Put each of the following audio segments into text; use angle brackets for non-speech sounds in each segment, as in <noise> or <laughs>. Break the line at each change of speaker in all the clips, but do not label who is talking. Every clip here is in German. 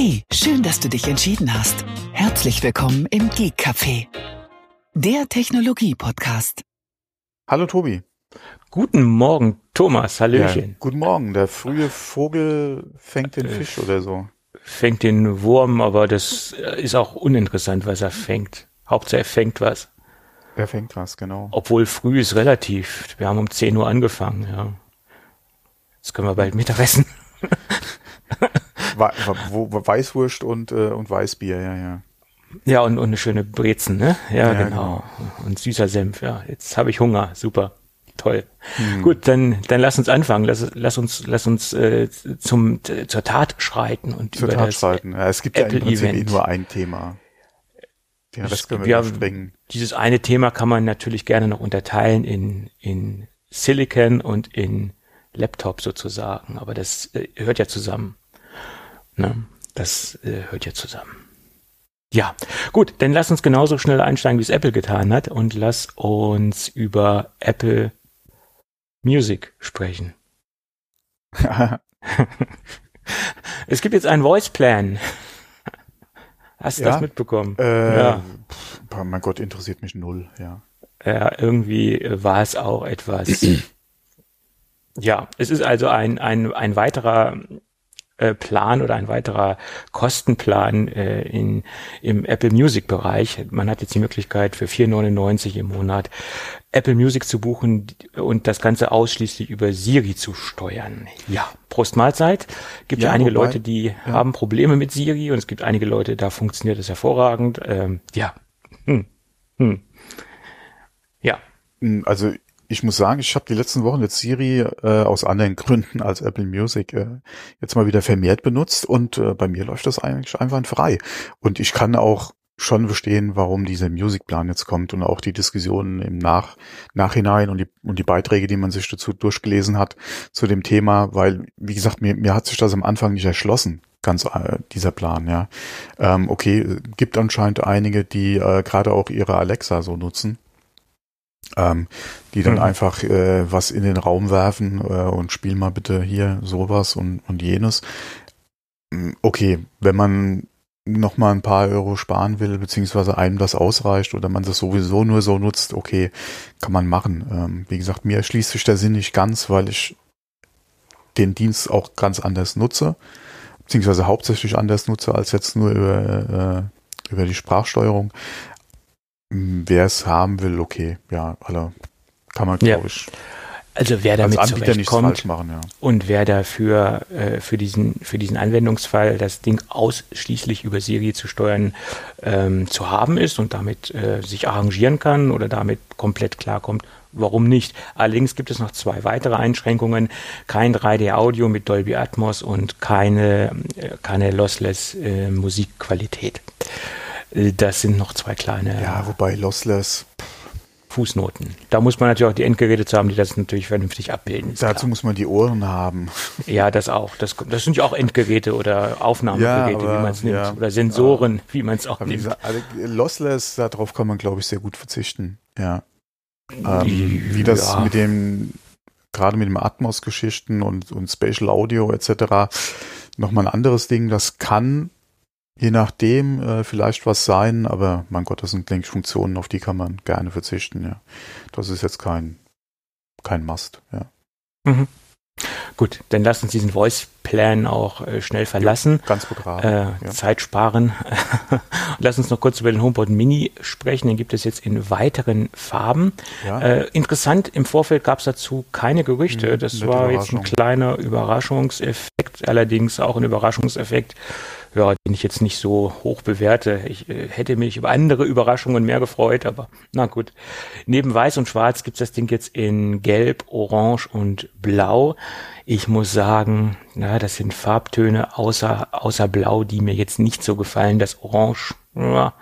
Hey, schön, dass du dich entschieden hast. Herzlich willkommen im Geek Café, der Technologie-Podcast.
Hallo Tobi.
Guten Morgen, Thomas. Hallöchen.
Ja, guten Morgen. Der frühe Vogel fängt den
Äh,
Fisch oder so.
Fängt den Wurm, aber das ist auch uninteressant, was er fängt. Hauptsache er fängt was.
Er fängt was, genau.
Obwohl früh ist relativ. Wir haben um 10 Uhr angefangen, ja. Jetzt können wir bald Mittagessen. <laughs>
Weißwurst und, äh, und Weißbier, ja, ja.
Ja, und, und eine schöne Brezen, ne? Ja,
Ja,
genau. Und süßer Senf, ja. Jetzt habe ich Hunger. Super. Toll.
Hm.
Gut, dann, dann lass uns anfangen. Lass, lass uns, lass uns äh, zum, zur Tat schreiten und
Zur
über
Tat
das
schreiten. Ja, es gibt ja im
Apple
Prinzip
Event.
nur ein Thema. Den
Es
Rest können wir
ja-
überspringen.
Dieses eine Thema kann man natürlich gerne noch unterteilen in, in Silicon und in Laptop sozusagen, aber das äh, hört ja zusammen. Ne? Das äh, hört ja zusammen. Ja, gut, dann lass uns genauso schnell einsteigen, wie es Apple getan hat und lass uns über Apple Music sprechen. <laughs> Es gibt jetzt einen Voice Plan. Hast du
Ja?
das mitbekommen?
äh,
Ja.
pff, mein Gott, interessiert mich null, ja.
Ja, irgendwie war es auch etwas. <clears throat> ja, es ist also ein, ein, ein weiterer Plan oder ein weiterer Kostenplan äh, in, im Apple Music Bereich. Man hat jetzt die Möglichkeit für 4,99 im Monat Apple Music zu buchen und das Ganze ausschließlich über Siri zu steuern. Ja, Prost Mahlzeit. Gibt ja,
Ja,
einige
wobei-
Leute, die haben Probleme mit Siri und es gibt einige Leute, da funktioniert es hervorragend. Ähm, ja. Hm. Hm. Ja.
Hm, Also ich muss sagen, ich habe die letzten Wochen jetzt Siri äh, aus anderen Gründen als Apple Music äh, jetzt mal wieder vermehrt benutzt und äh, bei mir läuft das eigentlich einwandfrei. Und ich kann auch schon verstehen, warum dieser Musicplan jetzt kommt und auch die Diskussionen im Nach Nachhinein und die, und die Beiträge, die man sich dazu durchgelesen hat zu dem Thema, weil, wie gesagt, mir, mir hat sich das am Anfang nicht erschlossen, ganz äh, dieser Plan, ja. Ähm, okay, gibt anscheinend einige, die äh, gerade auch ihre Alexa so nutzen ähm, die dann
Mhm.
einfach äh, was in den Raum werfen äh, und spiel mal bitte hier sowas und, und jenes. Mm, Okay, wenn man noch mal ein paar Euro sparen will, beziehungsweise einem das ausreicht oder man das sowieso nur so nutzt, okay, kann man machen. Ähm, wie gesagt, mir erschließt sich der Sinn nicht ganz, weil ich den Dienst auch ganz anders nutze, beziehungsweise hauptsächlich anders nutze als jetzt nur über, äh, über die Sprachsteuerung. Wer es haben will, okay, ja, alle kann man,
Ja.
glaube ich,
Also wer
als
damit
nichts
zurechtkommt
machen, ja.
und wer dafür äh, für diesen für diesen Anwendungsfall das Ding ausschließlich über Siri zu steuern ähm, zu haben ist und damit äh, sich arrangieren kann oder damit komplett klarkommt, warum nicht? Allerdings gibt es noch zwei weitere Einschränkungen: kein 3D-Audio mit Dolby Atmos und keine äh, keine lossless äh, Musikqualität. Äh, Das sind noch zwei kleine
Ja, wobei Lossless,
Fußnoten. Da muss man natürlich auch die Endgeräte zu haben, die das natürlich vernünftig abbilden.
dazu
klar.
muss man die Ohren haben. <laughs>
Ja, das auch. Das, das sind ja auch Endgeräte oder Aufnahmegeräte,
Ja,
wie man es nimmt.
ja,
oder Sensoren, wie man es auch nimmt.
gesagt, also Lossless, darauf kann man, glaube ich, sehr gut verzichten. Ja. Ähm, wie das
Ja.
mit dem, gerade mit dem Atmos-Geschichten und, und Spatial Audio etc. nochmal ein anderes Ding. Das kann, je nachdem, äh, vielleicht was sein, aber mein Gott, das sind, denke ich, Funktionen, auf die kann man gerne verzichten, ja. Das ist jetzt kein, kein Must, ja.
Gut, dann lass uns diesen Voice-Plan auch äh, schnell verlassen.
Ganz begraben.
Äh,
ja.
Zeit sparen. <laughs> Lass uns noch kurz über den HomePod Mini sprechen. Den gibt es jetzt in weiteren Farben.
ja.
Äh, interessant, im Vorfeld gab es dazu keine Gerüchte.
Hm,
Das
nette
war jetzt ein kleiner Überraschungseffekt, allerdings auch ein Überraschungseffekt, ja, den ich jetzt nicht so hoch bewerte. Ich äh, hätte mich über andere Überraschungen mehr gefreut, aber na gut. Neben Weiß und Schwarz gibt es das Ding jetzt in Gelb, Orange und Blau. Ich muss sagen, na, das sind Farbtöne außer, außer Blau, die mir jetzt nicht so gefallen. Das Orange, ja,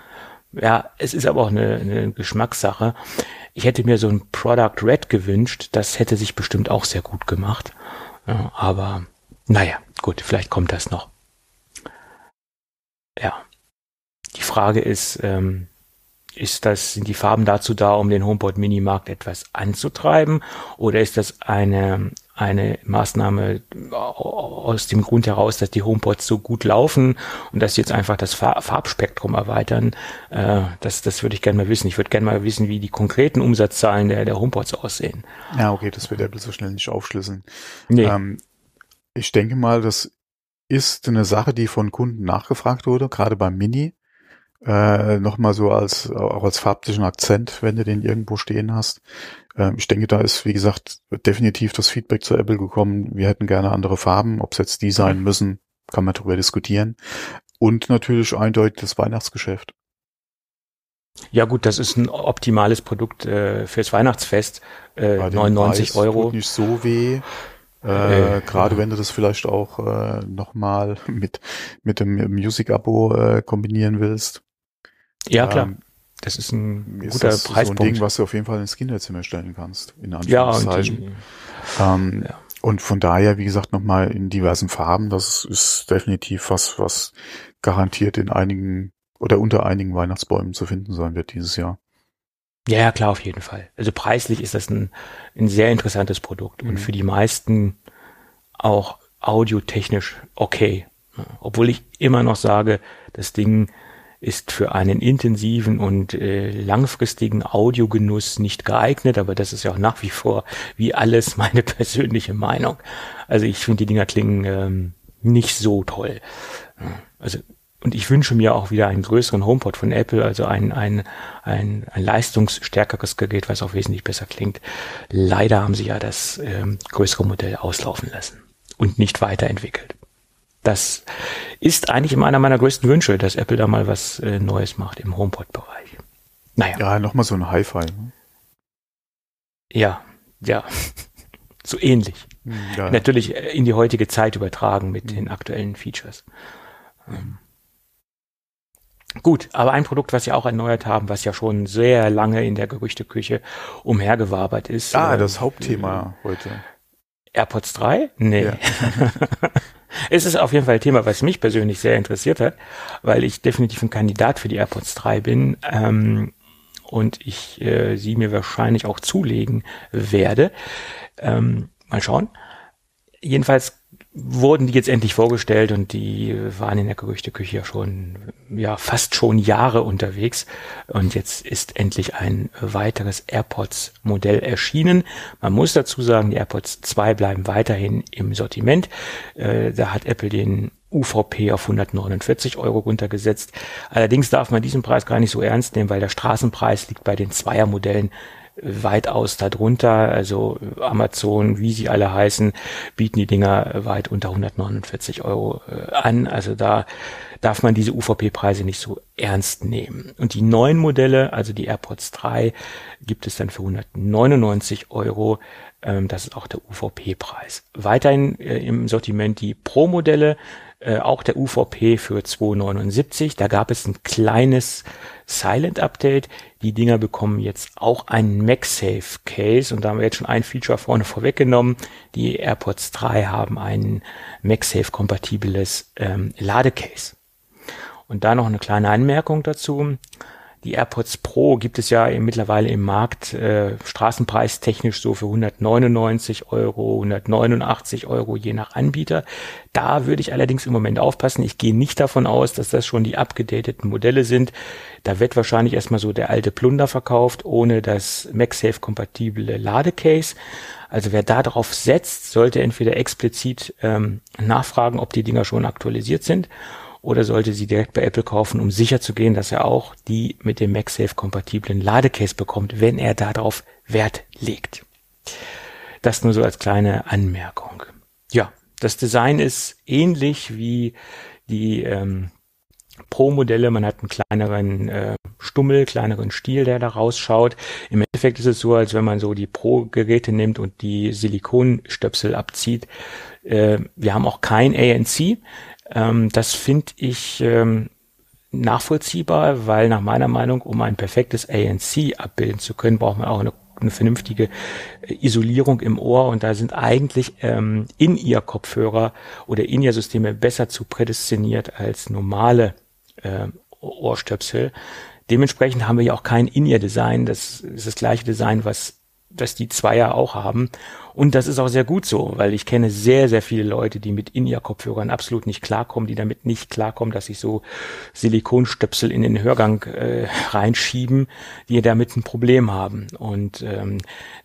ja, es ist aber auch eine, eine Geschmackssache. Ich hätte mir so ein Product Red gewünscht. Das hätte sich bestimmt auch sehr gut gemacht. Ja, aber naja, gut, vielleicht kommt das noch. Ja. Die Frage ist, ähm, ist das, sind die Farben dazu da, um den HomePod Mini Markt etwas anzutreiben? Oder ist das eine, eine Maßnahme aus dem Grund heraus, dass die HomePods so gut laufen und dass sie jetzt einfach das Farbspektrum erweitern. Äh, das, das würde ich gerne mal wissen. Ich würde gerne mal wissen, wie die konkreten Umsatzzahlen der, der HomePods aussehen.
Ja, okay, das wird Apple so schnell nicht aufschlüsseln. Nee. Ähm, ich denke mal, das ist eine Sache, die von Kunden nachgefragt wurde, gerade beim Mini. Äh, Nochmal so als, auch als farblichen Akzent, wenn du den irgendwo stehen hast. Äh, ich denke, da ist, wie gesagt, definitiv das Feedback zu Apple gekommen. Wir hätten gerne andere Farben. Ob es jetzt die sein müssen, kann man darüber diskutieren. Und natürlich eindeutig das Weihnachtsgeschäft.
Ja gut, das ist ein optimales Produkt äh, fürs Weihnachtsfest. Äh, 99 Preis Euro.
Tut nicht so weh. Äh, äh, Gerade wenn du das vielleicht auch äh, nochmal <laughs> mit, mit dem Music-Abo äh, kombinieren willst.
Ja, klar. Ähm, das ist ein ist guter das Preispunkt.
so ein Ding, was du auf jeden Fall ins Kinderzimmer stellen kannst, in Anführungszeichen. Ja, und, ähm, ja. und von daher, wie gesagt, nochmal in diversen Farben. Das ist definitiv was, was garantiert in einigen oder unter einigen Weihnachtsbäumen zu finden sein wird dieses Jahr.
Ja, ja, klar, auf jeden Fall. Also preislich ist das ein, ein sehr interessantes Produkt mhm. und für die meisten auch audiotechnisch okay. Obwohl ich immer noch sage, das Ding ist für einen intensiven und äh, langfristigen Audiogenuss nicht geeignet, aber das ist ja auch nach wie vor wie alles <laughs> meine persönliche Meinung. Also ich finde die Dinger klingen ähm, nicht so toll. Also und ich wünsche mir auch wieder einen größeren HomePod von Apple, also ein, ein, ein, ein leistungsstärkeres Gerät, was auch wesentlich besser klingt. Leider haben sie ja das ähm, größere Modell auslaufen lassen und nicht weiterentwickelt. Das ist eigentlich einer meiner größten Wünsche, dass Apple da mal was äh, Neues macht im HomePod-Bereich.
Naja. Ja, nochmal so ein Hi-Fi. Ne?
Ja, ja. <laughs> so ähnlich. Ja. Natürlich äh, in die heutige Zeit übertragen mit mhm. den aktuellen Features. Ähm. Gut, aber ein Produkt, was sie auch erneuert haben, was ja schon sehr lange in der Gerüchteküche umhergewabert ist.
Ah, äh, das Hauptthema äh, heute.
AirPods 3? Nee. Ja. <laughs> es ist auf jeden Fall ein Thema, was mich persönlich sehr interessiert hat, weil ich definitiv ein Kandidat für die AirPods 3 bin ähm, und ich äh, sie mir wahrscheinlich auch zulegen werde. Ähm, mal schauen. Jedenfalls wurden die jetzt endlich vorgestellt und die waren in der Gerüchteküche ja schon, ja, fast schon Jahre unterwegs. Und jetzt ist endlich ein weiteres AirPods Modell erschienen. Man muss dazu sagen, die AirPods 2 bleiben weiterhin im Sortiment. Äh, da hat Apple den UVP auf 149 Euro runtergesetzt. Allerdings darf man diesen Preis gar nicht so ernst nehmen, weil der Straßenpreis liegt bei den Zweiermodellen weitaus darunter. Also Amazon, wie sie alle heißen, bieten die Dinger weit unter 149 Euro äh, an. Also da darf man diese UVP-Preise nicht so ernst nehmen. Und die neuen Modelle, also die AirPods 3, gibt es dann für 199 Euro. Ähm, das ist auch der UVP-Preis. Weiterhin äh, im Sortiment die Pro-Modelle, äh, auch der UVP für 279. Da gab es ein kleines Silent Update. Die Dinger bekommen jetzt auch einen MagSafe Case und da haben wir jetzt schon ein Feature vorne vorweggenommen. Die AirPods 3 haben ein MagSafe kompatibles ähm, Ladecase. Und da noch eine kleine Anmerkung dazu. Die AirPods Pro gibt es ja mittlerweile im Markt äh, straßenpreistechnisch so für 199 Euro, 189 Euro je nach Anbieter. Da würde ich allerdings im Moment aufpassen. Ich gehe nicht davon aus, dass das schon die abgedateten Modelle sind. Da wird wahrscheinlich erstmal so der alte Plunder verkauft, ohne das MagSafe-kompatible Ladecase. Also wer da drauf setzt, sollte entweder explizit ähm, nachfragen, ob die Dinger schon aktualisiert sind oder sollte sie direkt bei Apple kaufen, um sicher zu gehen, dass er auch die mit dem MagSafe-kompatiblen Ladecase bekommt, wenn er darauf Wert legt. Das nur so als kleine Anmerkung. Ja, das Design ist ähnlich wie die ähm, Pro-Modelle. Man hat einen kleineren äh, Stummel, kleineren Stiel, der da rausschaut. Im Endeffekt ist es so, als wenn man so die Pro-Geräte nimmt und die Silikonstöpsel abzieht. Äh, wir haben auch kein ANC. Ähm, das finde ich ähm, nachvollziehbar, weil nach meiner Meinung, um ein perfektes ANC abbilden zu können, braucht man auch eine, eine vernünftige äh, Isolierung im Ohr und da sind eigentlich ähm, In-Ear-Kopfhörer oder In-Ear-Systeme besser zu prädestiniert als normale äh, Ohrstöpsel. Dementsprechend haben wir ja auch kein In-Ear-Design. Das ist das gleiche Design, was, was die Zweier auch haben. Und das ist auch sehr gut so, weil ich kenne sehr, sehr viele Leute, die mit In-Ear-Kopfhörern absolut nicht klarkommen, die damit nicht klarkommen, dass sich so Silikonstöpsel in den Hörgang äh, reinschieben, die damit ein Problem haben. Und ähm,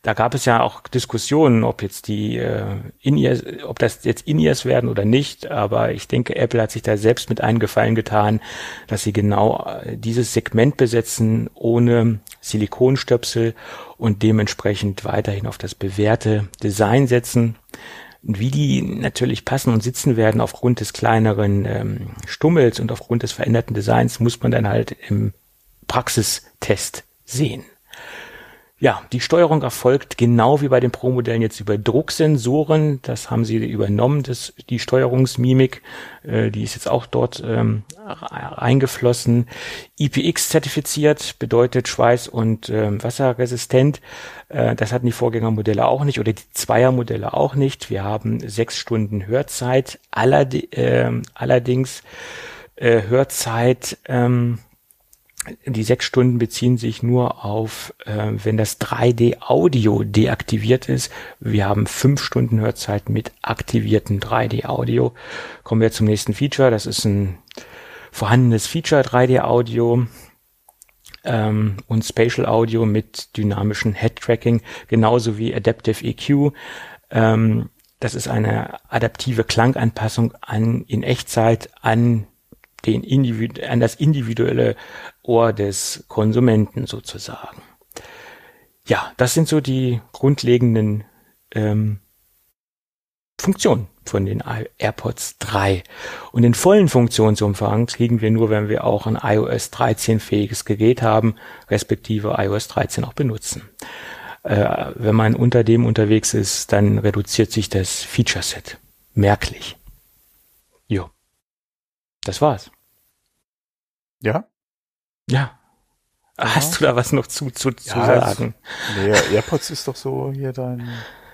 da gab es ja auch Diskussionen, ob jetzt die äh, In-Ears, ob das jetzt In-Ears werden oder nicht. Aber ich denke, Apple hat sich da selbst mit eingefallen getan, dass sie genau äh, dieses Segment besetzen ohne Silikonstöpsel und dementsprechend weiterhin auf das bewährte Design setzen. Wie die natürlich passen und sitzen werden aufgrund des kleineren ähm, Stummels und aufgrund des veränderten Designs, muss man dann halt im Praxistest sehen. Ja, die Steuerung erfolgt genau wie bei den Pro-Modellen jetzt über Drucksensoren. Das haben sie übernommen, das, die Steuerungsmimik. Äh, die ist jetzt auch dort ähm, eingeflossen. IPX zertifiziert bedeutet schweiß- und äh, wasserresistent. Äh, das hatten die Vorgängermodelle auch nicht oder die Zweiermodelle auch nicht. Wir haben sechs Stunden Hörzeit. Allerd äh, allerdings äh, Hörzeit ähm, die sechs Stunden beziehen sich nur auf, äh, wenn das 3D-Audio deaktiviert ist. Wir haben fünf Stunden Hörzeit mit aktiviertem 3D-Audio. Kommen wir zum nächsten Feature. Das ist ein vorhandenes Feature 3D-Audio ähm, und Spatial Audio mit dynamischem Head-Tracking, genauso wie Adaptive EQ. Ähm, das ist eine adaptive Klanganpassung an, in Echtzeit an den Individu an das individuelle Ohr des Konsumenten sozusagen. Ja, das sind so die grundlegenden ähm, Funktionen von den AirPods 3. Und den vollen Funktionsumfang kriegen wir nur, wenn wir auch ein iOS 13 fähiges Gerät haben, respektive iOS 13 auch benutzen. Äh, wenn man unter dem unterwegs ist, dann reduziert sich das Feature Set merklich. Jo. Das war's.
Ja?
Ja. ja. Hast du da was noch zu, zu, zu ja, sagen?
Nee, AirPods ist doch so hier dein,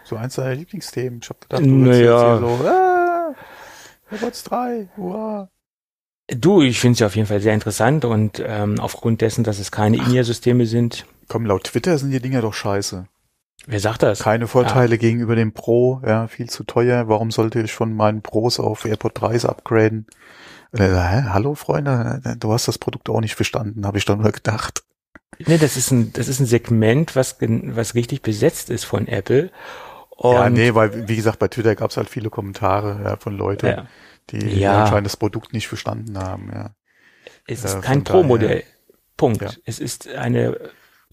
so eins deiner Lieblingsthemen. Ich hab gedacht, du
naja.
hier so, ah, AirPods 3, hurra.
Du, ich finde es ja auf jeden Fall sehr interessant und ähm, aufgrund dessen, dass es keine In-Ear-Systeme sind.
Komm, laut Twitter sind die Dinger doch scheiße.
Wer sagt das?
Keine Vorteile ja. gegenüber dem Pro, ja, viel zu teuer. Warum sollte ich von meinen Pros auf AirPod 3s upgraden? Äh, hallo Freunde, du hast das Produkt auch nicht verstanden, habe ich dann nur gedacht.
Nee, das ist ein, das ist ein Segment, was, was richtig besetzt ist von Apple.
Und ja, nee, weil, wie gesagt, bei Twitter gab es halt viele Kommentare ja, von Leuten, ja. die ja. anscheinend das Produkt nicht verstanden haben. Ja.
Es ist äh, kein Pro-Modell. Punkt. Es ist eine,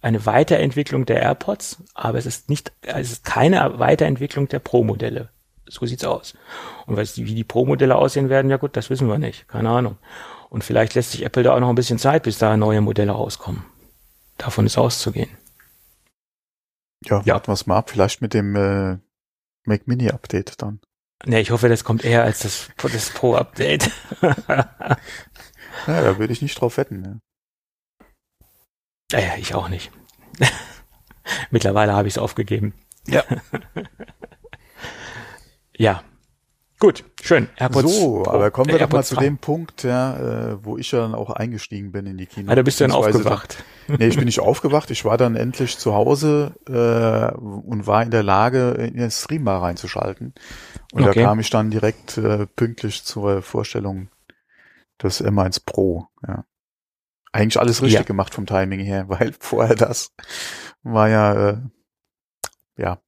eine Weiterentwicklung der AirPods, aber es ist nicht, es ist keine Weiterentwicklung der Pro-Modelle. So sieht's aus. Und was, wie die Pro-Modelle aussehen werden, ja gut, das wissen wir nicht. Keine Ahnung. Und vielleicht lässt sich Apple da auch noch ein bisschen Zeit, bis da neue Modelle rauskommen. Davon ist auszugehen.
Ja, ja. warten wir es mal ab. Vielleicht mit dem äh, Mac Mini Update dann.
Ne, ich hoffe, das kommt eher als das, das Pro-Update. <laughs>
ja, da würde ich nicht drauf wetten. Ne?
Naja, ich auch nicht. <laughs> Mittlerweile habe ich es aufgegeben.
Ja. <laughs>
Ja. Gut, schön.
AirPods so, Pro, aber kommen wir äh, doch mal zu dem Punkt, ja, äh, wo ich ja dann auch eingestiegen bin in die Kino.
Ah, da bist du dann aufgewacht.
Dann, <laughs> nee, ich bin nicht aufgewacht. Ich war dann endlich zu Hause äh, und war in der Lage, in den Stream mal reinzuschalten. Und okay. da kam ich dann direkt äh, pünktlich zur Vorstellung des M1 Pro. Ja. Eigentlich alles richtig ja. gemacht vom Timing her, <laughs> weil vorher das war ja äh, ja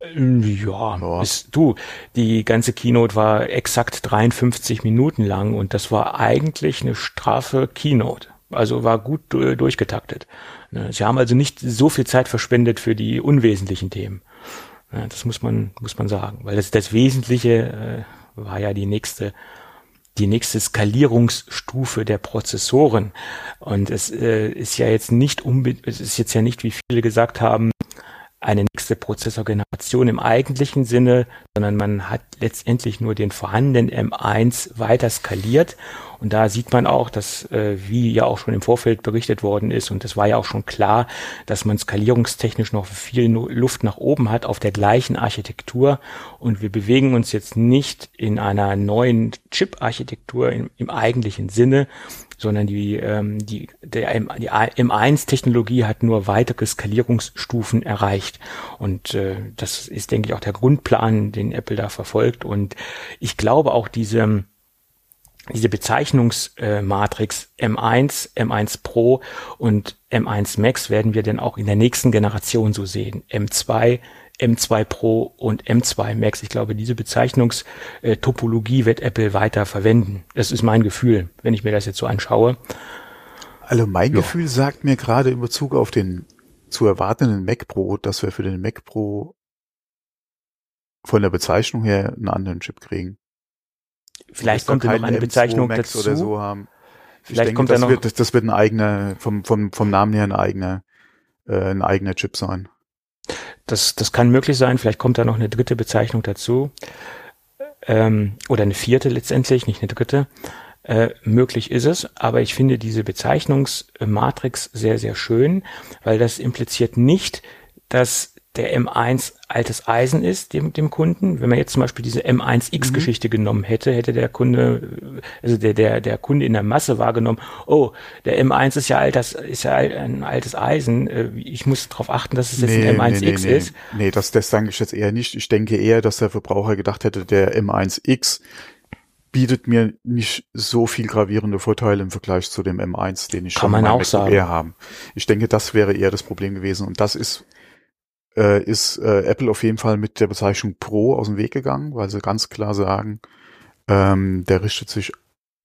ja, ja. Ist, du, die ganze Keynote war exakt 53 Minuten lang und das war eigentlich eine straffe Keynote. Also war gut durchgetaktet. Ne, sie haben also nicht so viel Zeit verschwendet für die unwesentlichen Themen. Das muss man, muss man sagen. Weil das, das Wesentliche äh, war ja die nächste, die nächste Skalierungsstufe der Prozessoren. Und es äh, ist ja jetzt nicht unbedingt, es ist jetzt ja nicht, wie viele gesagt haben, eine nächste Prozessorgeneration im eigentlichen Sinne, sondern man hat letztendlich nur den vorhandenen M1 weiter skaliert. Und da sieht man auch, dass, äh, wie ja auch schon im Vorfeld berichtet worden ist, und das war ja auch schon klar, dass man skalierungstechnisch noch viel Luft nach oben hat auf der gleichen Architektur. Und wir bewegen uns jetzt nicht in einer neuen Chip-Architektur im, im eigentlichen Sinne, sondern die, ähm, die, der M, die M1-Technologie hat nur weitere Skalierungsstufen erreicht. Und äh, das ist, denke ich, auch der Grundplan, den Apple da verfolgt. Und ich glaube auch diese diese Bezeichnungsmatrix äh, M1, M1 Pro und M1 Max werden wir dann auch in der nächsten Generation so sehen. M2, M2 Pro und M2 Max. Ich glaube, diese Bezeichnungstopologie wird Apple weiter verwenden. Das ist mein Gefühl, wenn ich mir das jetzt so anschaue.
Also mein ja. Gefühl sagt mir gerade in Bezug auf den zu erwartenden Mac Pro, dass wir für den Mac Pro von der Bezeichnung her einen anderen Chip kriegen.
Vielleicht kommt da noch eine Bezeichnung
Max
dazu.
Oder so haben.
Vielleicht
denke,
kommt
das
da noch.
Wird, das, das wird ein eigener, vom, vom, vom Namen her ein eigener, äh, ein eigener Chip sein.
Das, das kann möglich sein. Vielleicht kommt da noch eine dritte Bezeichnung dazu. Ähm, oder eine vierte letztendlich, nicht eine dritte. Äh, möglich ist es, aber ich finde diese Bezeichnungsmatrix sehr, sehr schön, weil das impliziert nicht, dass der M1 altes Eisen ist dem, dem Kunden. Wenn man jetzt zum Beispiel diese M1X-Geschichte mhm. genommen hätte, hätte der Kunde, also der, der, der Kunde in der Masse wahrgenommen, oh, der M1 ist ja altes, ist ja ein altes Eisen. Äh, ich muss darauf achten, dass es jetzt nee, ein M1X
nee, nee,
ist.
Nee, das, das denke ich jetzt eher nicht. Ich denke eher, dass der Verbraucher gedacht hätte, der M1X bietet mir nicht so viel gravierende Vorteile im Vergleich zu dem M1, den ich
Kann schon man auch sagen.
haben. Ich denke, das wäre eher das Problem gewesen. Und das ist äh, ist äh, Apple auf jeden Fall mit der Bezeichnung Pro aus dem Weg gegangen, weil sie ganz klar sagen, ähm, der richtet sich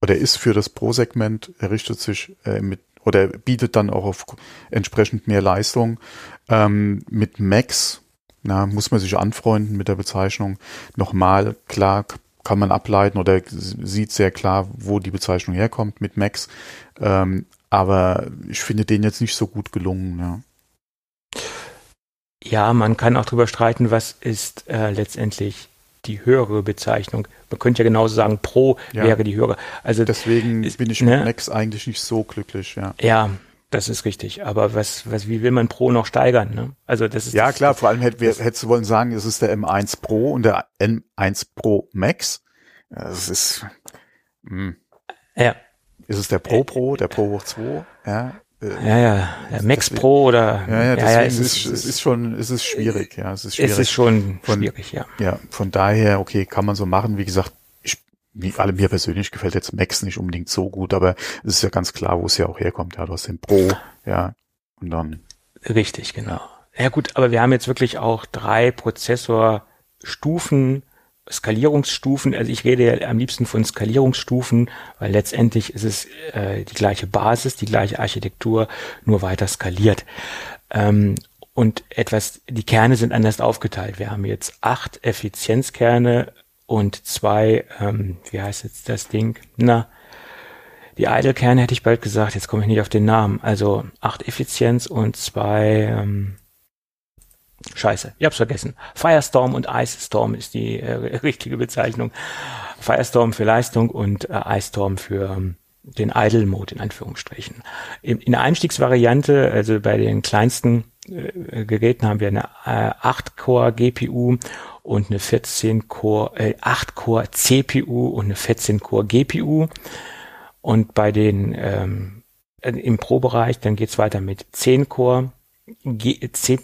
oder ist für das Pro-Segment, er richtet sich äh, mit oder bietet dann auch auf entsprechend mehr Leistung. Ähm, mit Max na, muss man sich anfreunden mit der Bezeichnung. Nochmal, klar kann man ableiten oder sieht sehr klar, wo die Bezeichnung herkommt mit Max. Ähm, aber ich finde den jetzt nicht so gut gelungen. Ja.
Ja, man kann auch drüber streiten, was ist äh, letztendlich die höhere Bezeichnung. Man könnte ja genauso sagen, Pro ja. wäre die höhere. Also
deswegen bin ich ne? mit Max eigentlich nicht so glücklich. Ja.
Ja, das ist richtig. Aber was, was, wie will man Pro noch steigern? Ne? Also das ist
ja
das,
klar. Vor allem hätte, das, hättest du wollen sagen, es ist der M1 Pro und der M1 Pro Max. Das ist. Mh. Hm.
Ja.
Ist es der Pro Pro, der Pro hoch 2? Ja.
Äh, ja, ja, Max deswegen, Pro oder
ja, ja, deswegen ja, ja, es, ist, es ist schon, es ist schwierig, ja, es ist schwierig.
Es ist schon von, schwierig, ja.
Ja, von daher, okay, kann man so machen. Wie gesagt, ich, wie alle mir persönlich gefällt jetzt Max nicht unbedingt so gut, aber es ist ja ganz klar, wo es ja auch herkommt. Ja, du hast den Pro, ja, und dann.
Richtig, genau. Ja gut, aber wir haben jetzt wirklich auch drei Prozessorstufen Skalierungsstufen, also ich rede ja am liebsten von Skalierungsstufen, weil letztendlich ist es äh, die gleiche Basis, die gleiche Architektur, nur weiter skaliert. Ähm, und etwas, die Kerne sind anders aufgeteilt. Wir haben jetzt acht Effizienzkerne und zwei, ähm, wie heißt jetzt das Ding? Na, die Idle-Kerne hätte ich bald gesagt, jetzt komme ich nicht auf den Namen. Also acht Effizienz und zwei, ähm, Scheiße, ich hab's vergessen. Firestorm und Ice Storm ist die äh, <laughs> richtige Bezeichnung. Firestorm für Leistung und äh, Ice Storm für ähm, den Idle Mode in Anführungsstrichen. In, in der Einstiegsvariante, also bei den kleinsten äh, Geräten haben wir eine äh, 8-Core GPU und eine 14-Core, äh, 8-Core CPU und eine 14-Core GPU. Und bei den ähm, im Pro-Bereich, dann geht's weiter mit 10 Core, G, C,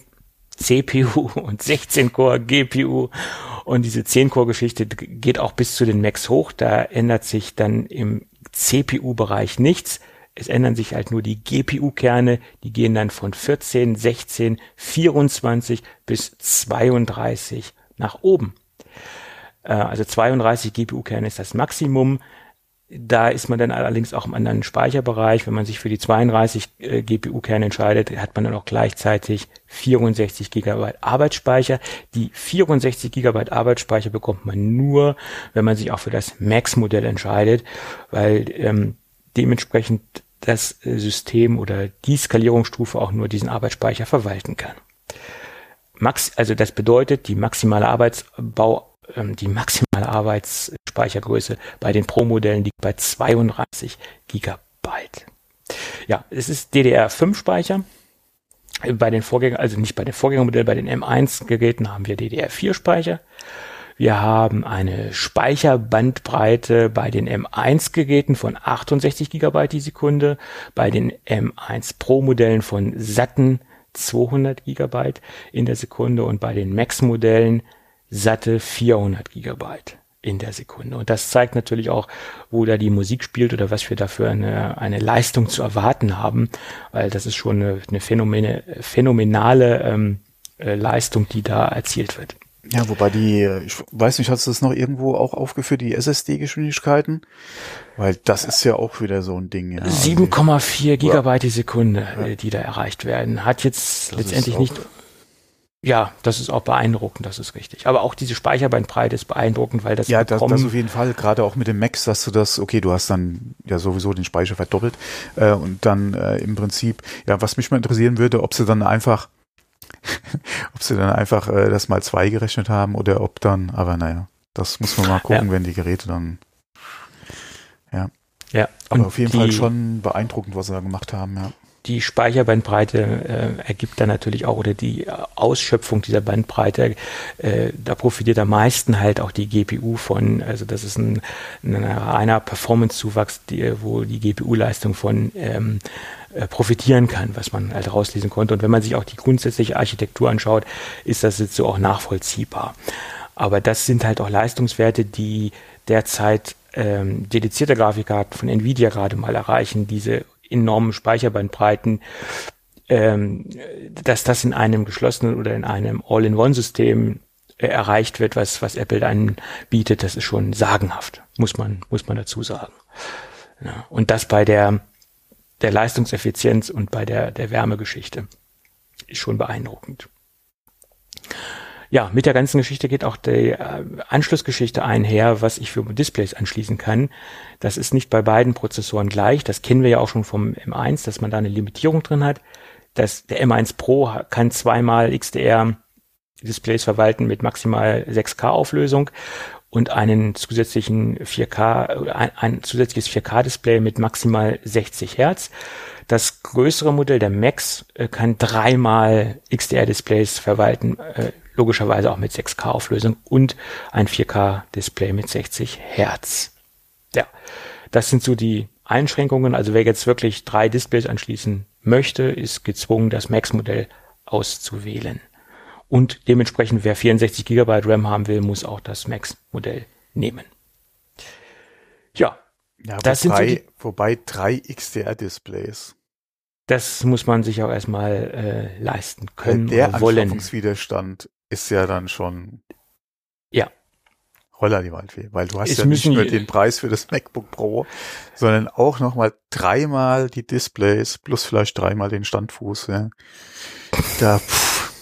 CPU und 16-Core GPU. Und diese 10-Core-Geschichte geht auch bis zu den Macs hoch. Da ändert sich dann im CPU-Bereich nichts. Es ändern sich halt nur die GPU-Kerne. Die gehen dann von 14, 16, 24 bis 32 nach oben. Äh, also 32 GPU-Kerne ist das Maximum. Da ist man dann allerdings auch im anderen Speicherbereich. Wenn man sich für die 32 äh, GPU-Kerne entscheidet, hat man dann auch gleichzeitig 64 Gigabyte Arbeitsspeicher. Die 64 Gigabyte Arbeitsspeicher bekommt man nur, wenn man sich auch für das Max-Modell entscheidet, weil ähm, dementsprechend das äh, System oder die Skalierungsstufe auch nur diesen Arbeitsspeicher verwalten kann. Max, also das bedeutet, die maximale Arbeitsbau ähm, die maximale Arbeitsspeichergröße bei den Pro-Modellen liegt bei 32 Gigabyte. Ja, es ist DDR5-Speicher. Bei den Vorgängern, also nicht bei den Vorgängermodellen, bei den M1-Geräten haben wir DDR4-Speicher. Wir haben eine Speicherbandbreite bei den M1-Geräten von 68 GB die Sekunde, bei den M1 Pro-Modellen von satten 200 GB in der Sekunde und bei den Max-Modellen satte 400 GB in der Sekunde. Und das zeigt natürlich auch, wo da die Musik spielt oder was wir dafür eine, eine Leistung zu erwarten haben, weil das ist schon eine, eine Phänomene, phänomenale ähm, äh, Leistung, die da erzielt wird.
Ja, wobei die, ich weiß nicht, hast du das noch irgendwo auch aufgeführt, die SSD-Geschwindigkeiten? Weil das ist ja auch wieder so ein Ding. Ja.
7,4 Gigabyte die Sekunde, ja. die da erreicht werden. Hat jetzt das letztendlich nicht ja, das ist auch beeindruckend, das ist richtig. Aber auch diese Speicherbandbreite ist beeindruckend, weil das
Ja, das, das auf jeden Fall, gerade auch mit dem Max, dass du das, okay, du hast dann ja sowieso den Speicher verdoppelt äh, und dann äh, im Prinzip, ja, was mich mal interessieren würde, ob sie dann einfach, <laughs> ob sie dann einfach äh, das mal zwei gerechnet haben oder ob dann, aber naja, das muss man mal gucken, ja. wenn die Geräte dann, ja.
Ja.
Aber auf jeden Fall schon beeindruckend, was sie da gemacht haben, ja
die Speicherbandbreite äh, ergibt dann natürlich auch oder die Ausschöpfung dieser Bandbreite, äh, da profitiert am meisten halt auch die GPU von, also das ist ein, ein reiner Performance-Zuwachs, wo die GPU-Leistung von ähm, äh, profitieren kann, was man halt rauslesen konnte. Und wenn man sich auch die grundsätzliche Architektur anschaut, ist das jetzt so auch nachvollziehbar. Aber das sind halt auch Leistungswerte, die derzeit ähm, dedizierte Grafikkarten von Nvidia gerade mal erreichen, diese enormen Speicherbandbreiten, ähm, dass das in einem geschlossenen oder in einem All-in-One-System äh, erreicht wird, was, was Apple dann bietet, das ist schon sagenhaft, muss man, muss man dazu sagen. Ja, und das bei der, der Leistungseffizienz und bei der, der Wärmegeschichte ist schon beeindruckend ja, mit der ganzen Geschichte geht auch die äh, Anschlussgeschichte einher, was ich für Displays anschließen kann. Das ist nicht bei beiden Prozessoren gleich. Das kennen wir ja auch schon vom M1, dass man da eine Limitierung drin hat. Das, der M1 Pro kann zweimal XDR Displays verwalten mit maximal 6K Auflösung und einen zusätzlichen 4K oder ein, ein zusätzliches 4K Display mit maximal 60 Hertz. Das größere Modell, der Max, äh, kann dreimal XDR-Displays verwalten, äh, logischerweise auch mit 6K-Auflösung und ein 4K-Display mit 60 Hertz. Ja, das sind so die Einschränkungen. Also wer jetzt wirklich drei Displays anschließen möchte, ist gezwungen, das Max-Modell auszuwählen. Und dementsprechend, wer 64 GB RAM haben will, muss auch das Max-Modell nehmen. Ja,
ja das wobei, sind so die, wobei drei XDR-Displays
das muss man sich auch erstmal äh, leisten können
der oder wollen. Der ist ja dann schon
ja
Holla die Waldfee, weil du hast es ja nicht nur den Preis für das MacBook Pro, sondern auch nochmal dreimal die Displays plus vielleicht dreimal den Standfuß. Ja. Da, pff.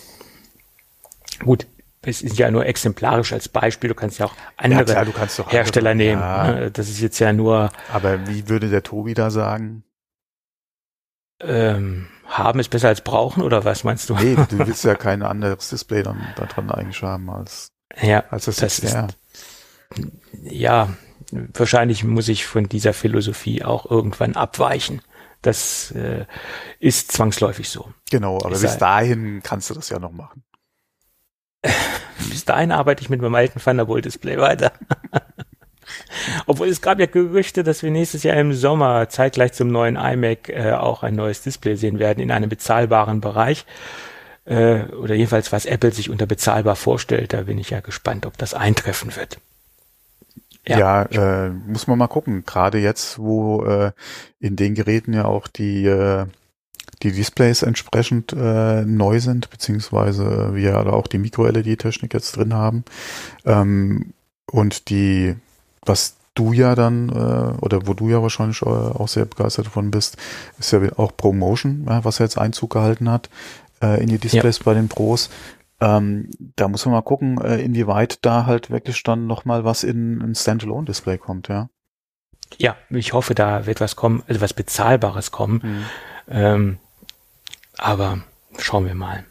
Gut, es ist ja nur exemplarisch als Beispiel. Du kannst ja auch andere ja, klar, Hersteller andere, nehmen. Ja. Ne? Das ist jetzt ja nur.
Aber wie würde der Tobi da sagen?
Ähm, haben ist besser als brauchen oder was meinst du?
Nee, du <laughs> willst ja kein anderes Display dann da dran eigentlich haben als,
ja, als das, das ist, ja, wahrscheinlich muss ich von dieser Philosophie auch irgendwann abweichen. Das äh, ist zwangsläufig so.
Genau, aber bis dahin kannst du das ja noch machen. <laughs>
bis dahin arbeite ich mit meinem alten Thunderbolt-Display weiter. <laughs> Obwohl es gab ja Gerüchte, dass wir nächstes Jahr im Sommer zeitgleich zum neuen iMac äh, auch ein neues Display sehen werden in einem bezahlbaren Bereich. Äh, oder jedenfalls, was Apple sich unter bezahlbar vorstellt. Da bin ich ja gespannt, ob das eintreffen wird.
Ja, ja äh, muss man mal gucken. Gerade jetzt, wo äh, in den Geräten ja auch die äh, die Displays entsprechend äh, neu sind, beziehungsweise wir ja auch die Micro-LED-Technik jetzt drin haben. Ähm, und die was du ja dann, äh, oder wo du ja wahrscheinlich äh, auch sehr begeistert davon bist, ist ja auch ProMotion, ja, was jetzt Einzug gehalten hat äh, in die Displays ja. bei den Pros. Ähm, da muss man mal gucken, äh, inwieweit da halt wirklich dann nochmal was in ein Standalone-Display kommt, ja.
Ja, ich hoffe, da wird was kommen, also was Bezahlbares kommen. Mhm. Ähm, aber schauen wir mal.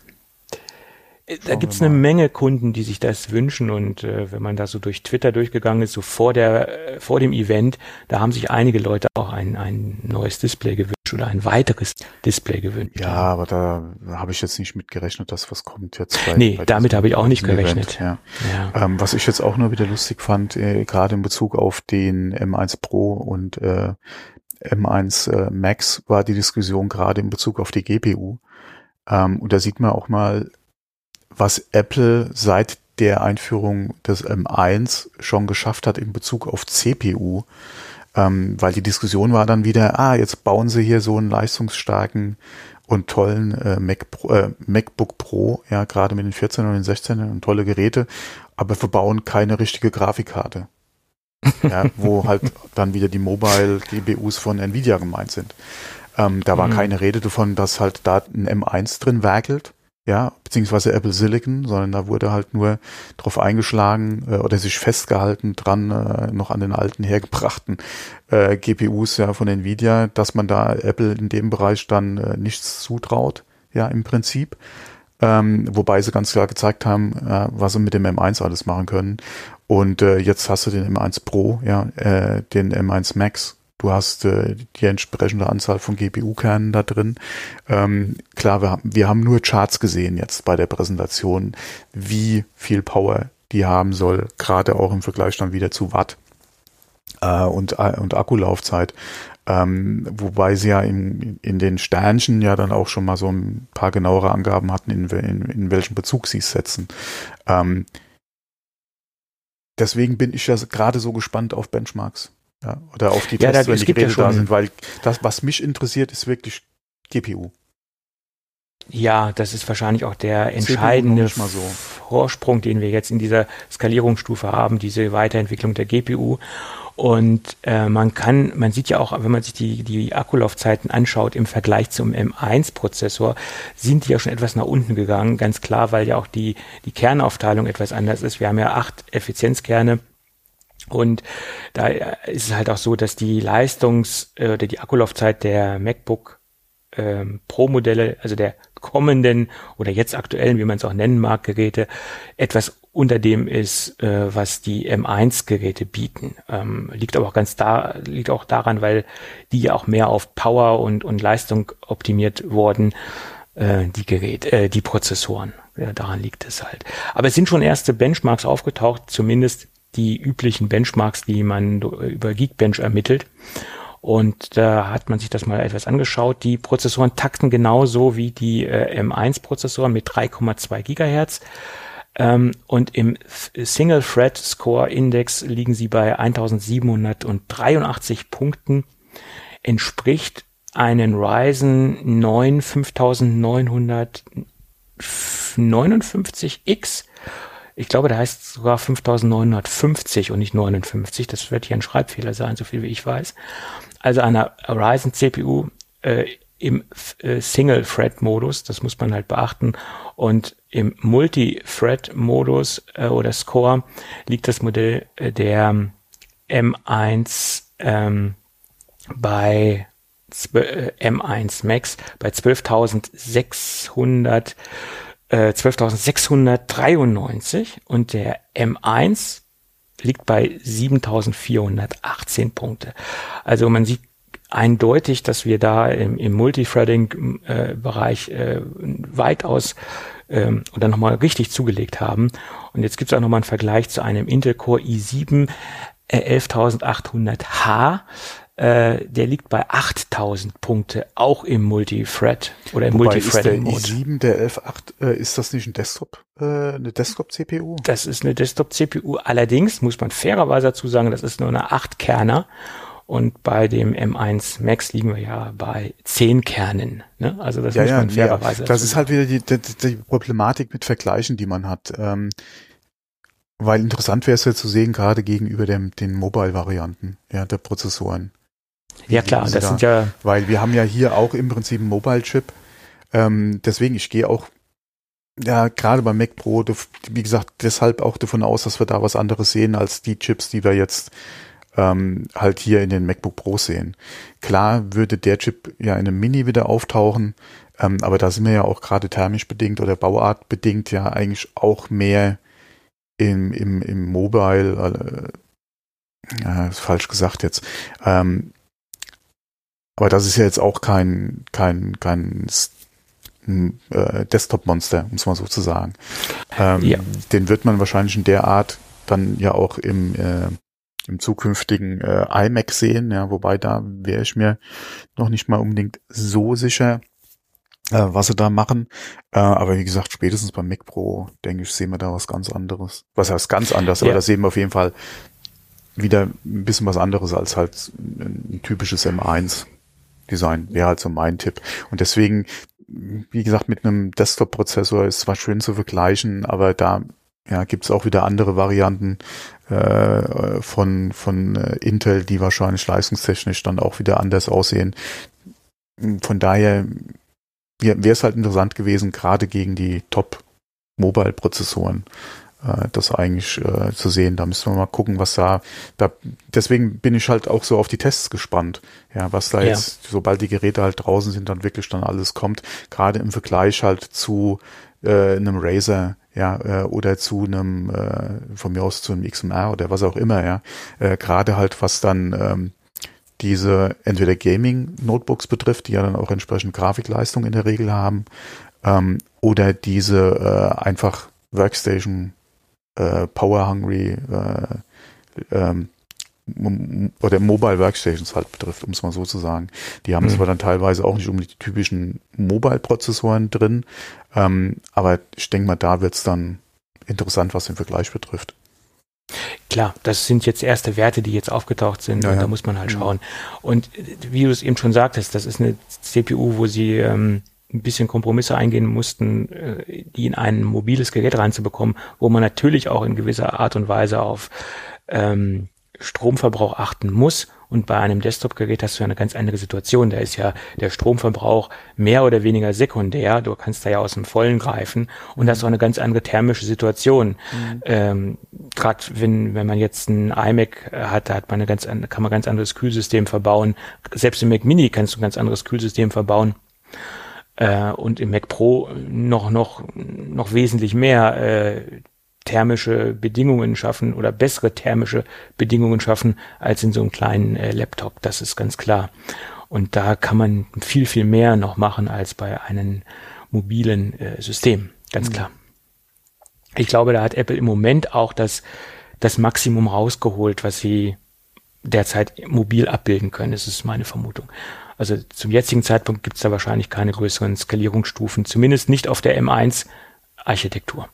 Da gibt's eine Menge Kunden, die sich das wünschen und äh, wenn man da so durch Twitter durchgegangen ist, so vor der äh, vor dem Event, da haben sich einige Leute auch ein, ein neues Display gewünscht oder ein weiteres Display gewünscht.
Ja, aber da habe ich jetzt nicht mit gerechnet, dass was kommt jetzt.
Bei, nee, bei damit habe ich auch nicht gerechnet.
Event, ja. ja. Ähm, was ich jetzt auch nur wieder lustig fand, äh, gerade in Bezug auf den M1 Pro und äh, M1 äh, Max war die Diskussion gerade in Bezug auf die GPU. Ähm, und da sieht man auch mal, was Apple seit der Einführung des M1 schon geschafft hat in Bezug auf CPU. Ähm, weil die Diskussion war dann wieder, ah, jetzt bauen sie hier so einen leistungsstarken und tollen äh, Mac Pro, äh, MacBook Pro, ja, gerade mit den 14 und den 16 und tolle Geräte, aber wir bauen keine richtige Grafikkarte. <laughs> ja, wo halt dann wieder die Mobile GPUs von Nvidia gemeint sind. Ähm, da war mhm. keine Rede davon, dass halt da ein M1 drin werkelt, ja, beziehungsweise Apple Silicon, sondern da wurde halt nur drauf eingeschlagen äh, oder sich festgehalten dran, äh, noch an den alten hergebrachten äh, GPUs ja von Nvidia, dass man da Apple in dem Bereich dann äh, nichts zutraut, ja, im Prinzip. Ähm, wobei sie ganz klar gezeigt haben, äh, was sie mit dem M1 alles machen können. Und äh, jetzt hast du den M1 Pro, ja, äh, den M1 Max Du hast äh, die entsprechende Anzahl von GPU-Kernen da drin. Ähm, klar, wir haben, wir haben nur Charts gesehen jetzt bei der Präsentation, wie viel Power die haben soll, gerade auch im Vergleich dann wieder zu Watt äh, und, äh, und Akkulaufzeit. Ähm, wobei sie ja in, in den Sternchen ja dann auch schon mal so ein paar genauere Angaben hatten, in, in, in welchem Bezug sie es setzen. Ähm, deswegen bin ich ja gerade so gespannt auf Benchmarks. Ja, oder auf die
ja, Tests, da, wenn die Geräte
ja da sind, weil das, was mich interessiert, ist wirklich GPU.
Ja, das ist wahrscheinlich auch der entscheidende so. Vorsprung, den wir jetzt in dieser Skalierungsstufe haben, diese Weiterentwicklung der GPU. Und äh, man kann, man sieht ja auch, wenn man sich die, die Akkulaufzeiten anschaut im Vergleich zum M1-Prozessor, sind die ja schon etwas nach unten gegangen, ganz klar, weil ja auch die, die Kernaufteilung etwas anders ist. Wir haben ja acht Effizienzkerne und da ist es halt auch so, dass die Leistungs- äh, oder die Akkulaufzeit der MacBook ähm, Pro-Modelle, also der kommenden oder jetzt aktuellen, wie man es auch nennen mag, Geräte, etwas unter dem ist, äh, was die M1-Geräte bieten. Ähm, liegt aber auch ganz da, liegt auch daran, weil die ja auch mehr auf Power und, und Leistung optimiert wurden, äh, die Geräte, äh, die Prozessoren. Ja, daran liegt es halt. Aber es sind schon erste Benchmarks aufgetaucht, zumindest die üblichen Benchmarks, die man über Geekbench ermittelt. Und da hat man sich das mal etwas angeschaut. Die Prozessoren takten genauso wie die äh, M1-Prozessoren mit 3,2 Gigahertz. Ähm, und im Single Thread Score Index liegen sie bei 1783 Punkten. Entspricht einen Ryzen 9 5959X ich glaube, der heißt sogar 5950 und nicht 59. Das wird hier ein Schreibfehler sein, so viel wie ich weiß. Also einer Ryzen CPU äh, im äh, Single-Thread-Modus, das muss man halt beachten. Und im Multi-Thread-Modus äh, oder Score liegt das Modell äh, der M1 ähm, bei äh, M1 Max bei 12.600 äh, 12.693 und der M1 liegt bei 7.418 Punkte. Also man sieht eindeutig, dass wir da im, im Multithreading-Bereich äh, äh, weitaus ähm, oder nochmal richtig zugelegt haben. Und jetzt gibt es auch nochmal einen Vergleich zu einem Intel Core i7 äh, 11800H äh, der liegt bei 8000 Punkte, auch im Multithread oder im
der i7, der 118, äh, ist das nicht ein Desktop, äh, eine Desktop-CPU?
Das ist eine Desktop-CPU. Allerdings muss man fairerweise dazu sagen, das ist nur eine 8-Kerner. Und bei dem M1 Max liegen wir ja bei 10 Kernen. Ne? Also das
ja, muss man ja, fairerweise. Ja. Das ist halt wieder die, die, die Problematik mit Vergleichen, die man hat. Ähm, weil interessant wäre es ja zu sehen, gerade gegenüber dem, den Mobile-Varianten ja, der Prozessoren.
Ja klar, das da, sind ja.
Weil wir haben ja hier auch im Prinzip einen Mobile-Chip. Ähm, deswegen, ich gehe auch, ja, gerade beim Mac Pro, wie gesagt, deshalb auch davon aus, dass wir da was anderes sehen als die Chips, die wir jetzt ähm, halt hier in den MacBook Pro sehen. Klar würde der Chip ja in einem Mini wieder auftauchen, ähm, aber da sind wir ja auch gerade thermisch bedingt oder Bauart bedingt ja eigentlich auch mehr im, im, im Mobile, äh, ja, falsch gesagt jetzt. Ähm, aber das ist ja jetzt auch kein, kein, kein äh, Desktop-Monster, muss man sozusagen. Ähm, ja. Den wird man wahrscheinlich in der Art dann ja auch im, äh, im zukünftigen äh, iMac sehen, ja, wobei da wäre ich mir noch nicht mal unbedingt so sicher, äh, was sie da machen. Äh, aber wie gesagt, spätestens beim Mac Pro, denke ich, sehen wir da was ganz anderes. Was heißt ganz anders, aber ja. da sehen wir auf jeden Fall wieder ein bisschen was anderes als halt ein typisches M1-Design, wäre halt so mein Tipp. Und deswegen, wie gesagt, mit einem Desktop-Prozessor ist zwar schön zu vergleichen, aber da ja, gibt es auch wieder andere Varianten äh, von, von äh, Intel, die wahrscheinlich leistungstechnisch dann auch wieder anders aussehen. Von daher wäre es halt interessant gewesen, gerade gegen die Top-Mobile-Prozessoren das eigentlich äh, zu sehen. Da müssen wir mal gucken, was da, da, deswegen bin ich halt auch so auf die Tests gespannt. Ja, was da ja. jetzt, sobald die Geräte halt draußen sind, dann wirklich dann alles kommt. Gerade im Vergleich halt zu äh, einem Razer, ja, äh, oder zu einem, äh, von mir aus zu einem XMR oder was auch immer, ja. Äh, Gerade halt, was dann ähm, diese entweder Gaming-Notebooks betrifft, die ja dann auch entsprechend Grafikleistung in der Regel haben, ähm, oder diese äh, einfach Workstation äh, Power Hungry äh, ähm, oder Mobile Workstations halt betrifft, um es mal so zu sagen. Die haben mhm. zwar dann teilweise auch nicht um die typischen Mobile-Prozessoren drin, ähm, aber ich denke mal, da wird es dann interessant, was den Vergleich betrifft.
Klar, das sind jetzt erste Werte, die jetzt aufgetaucht sind ja, und da muss man halt schauen. Und wie du es eben schon sagtest, das ist eine CPU, wo sie ähm, ein bisschen Kompromisse eingehen mussten, äh, die in ein mobiles Gerät reinzubekommen, wo man natürlich auch in gewisser Art und Weise auf ähm, Stromverbrauch achten muss. Und bei einem Desktop-Gerät hast du ja eine ganz andere Situation. Da ist ja der Stromverbrauch mehr oder weniger sekundär. Du kannst da ja aus dem Vollen greifen und das ist auch eine ganz andere thermische Situation. Mhm. Ähm, Gerade wenn, wenn man jetzt ein iMac hat, da hat man eine ganz, kann man ein ganz anderes Kühlsystem verbauen. Selbst im Mac Mini kannst du ein ganz anderes Kühlsystem verbauen. Äh, und im Mac Pro noch, noch, noch wesentlich mehr äh, thermische Bedingungen schaffen oder bessere thermische Bedingungen schaffen als in so einem kleinen äh, Laptop. Das ist ganz klar. Und da kann man viel, viel mehr noch machen als bei einem mobilen äh, System. Ganz mhm. klar. Ich glaube, da hat Apple im Moment auch das, das Maximum rausgeholt, was sie derzeit mobil abbilden können. Das ist meine Vermutung. Also zum jetzigen Zeitpunkt gibt es da wahrscheinlich keine größeren Skalierungsstufen, zumindest nicht auf der M1-Architektur.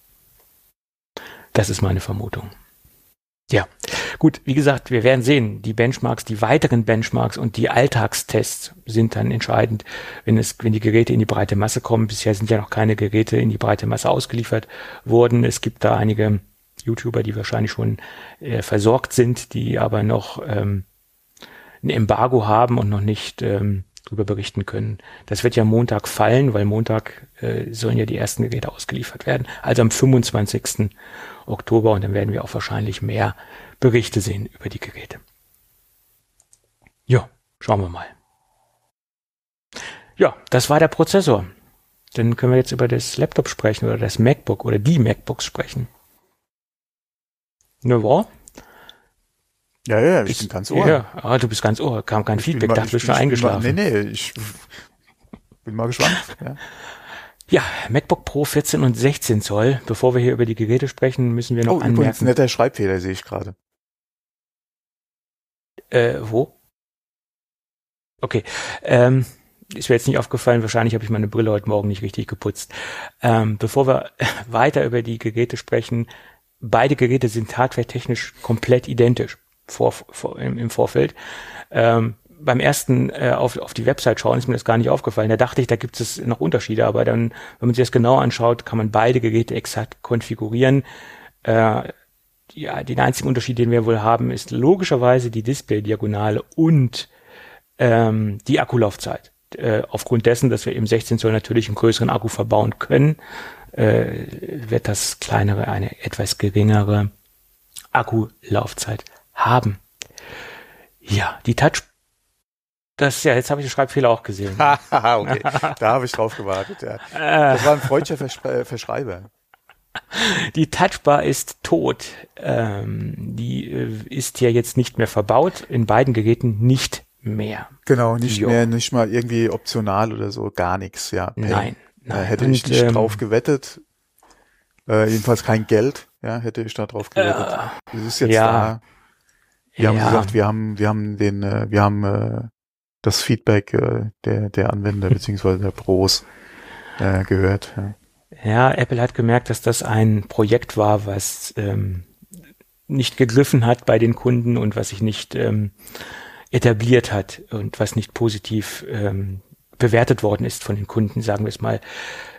Das ist meine Vermutung. Ja, gut, wie gesagt, wir werden sehen, die Benchmarks, die weiteren Benchmarks und die Alltagstests sind dann entscheidend, wenn es, wenn die Geräte in die breite Masse kommen. Bisher sind ja noch keine Geräte in die breite Masse ausgeliefert worden. Es gibt da einige YouTuber, die wahrscheinlich schon äh, versorgt sind, die aber noch ähm, ein Embargo haben und noch nicht ähm, darüber berichten können. Das wird ja Montag fallen, weil Montag äh, sollen ja die ersten Geräte ausgeliefert werden. Also am 25. Oktober und dann werden wir auch wahrscheinlich mehr Berichte sehen über die Geräte. Ja, schauen wir mal. Ja, das war der Prozessor. Dann können wir jetzt über das Laptop sprechen oder das MacBook oder die MacBooks sprechen. Ne, war?
Ja, ja, ich ist, bin ganz ohr. Ja,
ah, du bist ganz ohr. Kam kein ich Feedback, mal, dachte, du bist schon eingeschlafen.
Mal, nee, nee, ich bin mal gespannt. Ja. <laughs>
Ja, MacBook Pro 14 und 16 Zoll. Bevor wir hier über die Geräte sprechen, müssen wir noch oh, anmerken. Übrigens,
netter Schreibfehler sehe ich gerade.
Äh, wo? Okay. Ähm, ist mir jetzt nicht aufgefallen, wahrscheinlich habe ich meine Brille heute Morgen nicht richtig geputzt. Ähm, bevor wir <laughs> weiter über die Geräte sprechen, beide Geräte sind hardwaretechnisch komplett identisch vor, vor, im, im Vorfeld. Ähm, beim ersten äh, auf, auf die Website schauen ist mir das gar nicht aufgefallen. Da dachte ich, da gibt es noch Unterschiede, aber dann, wenn man sich das genau anschaut, kann man beide Geräte exakt konfigurieren. Äh, ja, den einzigen Unterschied, den wir wohl haben, ist logischerweise die Display-Diagonale und ähm, die Akkulaufzeit. Äh, aufgrund dessen, dass wir im 16 Zoll natürlich einen größeren Akku verbauen können, äh, wird das kleinere eine etwas geringere Akkulaufzeit haben. Ja, die Touch. Das ja, jetzt habe ich den Schreibfehler auch gesehen. <laughs>
okay, da habe ich drauf gewartet. Ja. Das war ein freudscher Verschre Verschreiber.
Die Touchbar ist tot. Ähm, die äh, ist ja jetzt nicht mehr verbaut. In beiden Geräten nicht mehr.
Genau, nicht jo. mehr, nicht mal irgendwie optional oder so, gar nichts. Ja,
Pay. nein,
nein. Äh, hätte Und, ich nicht ähm, drauf gewettet. Äh, jedenfalls kein Geld. Ja, hätte ich da drauf gewettet. Äh, es ist jetzt ja. da. Wir ja. haben gesagt, wir haben, wir haben den, äh, wir haben äh, das Feedback äh, der, der Anwender <laughs> beziehungsweise der Pros äh, gehört. Ja.
Ja, Apple hat gemerkt, dass das ein Projekt war, was ähm, nicht gegriffen hat bei den Kunden und was sich nicht ähm, etabliert hat und was nicht positiv ähm, bewertet worden ist von den Kunden, sagen wir es mal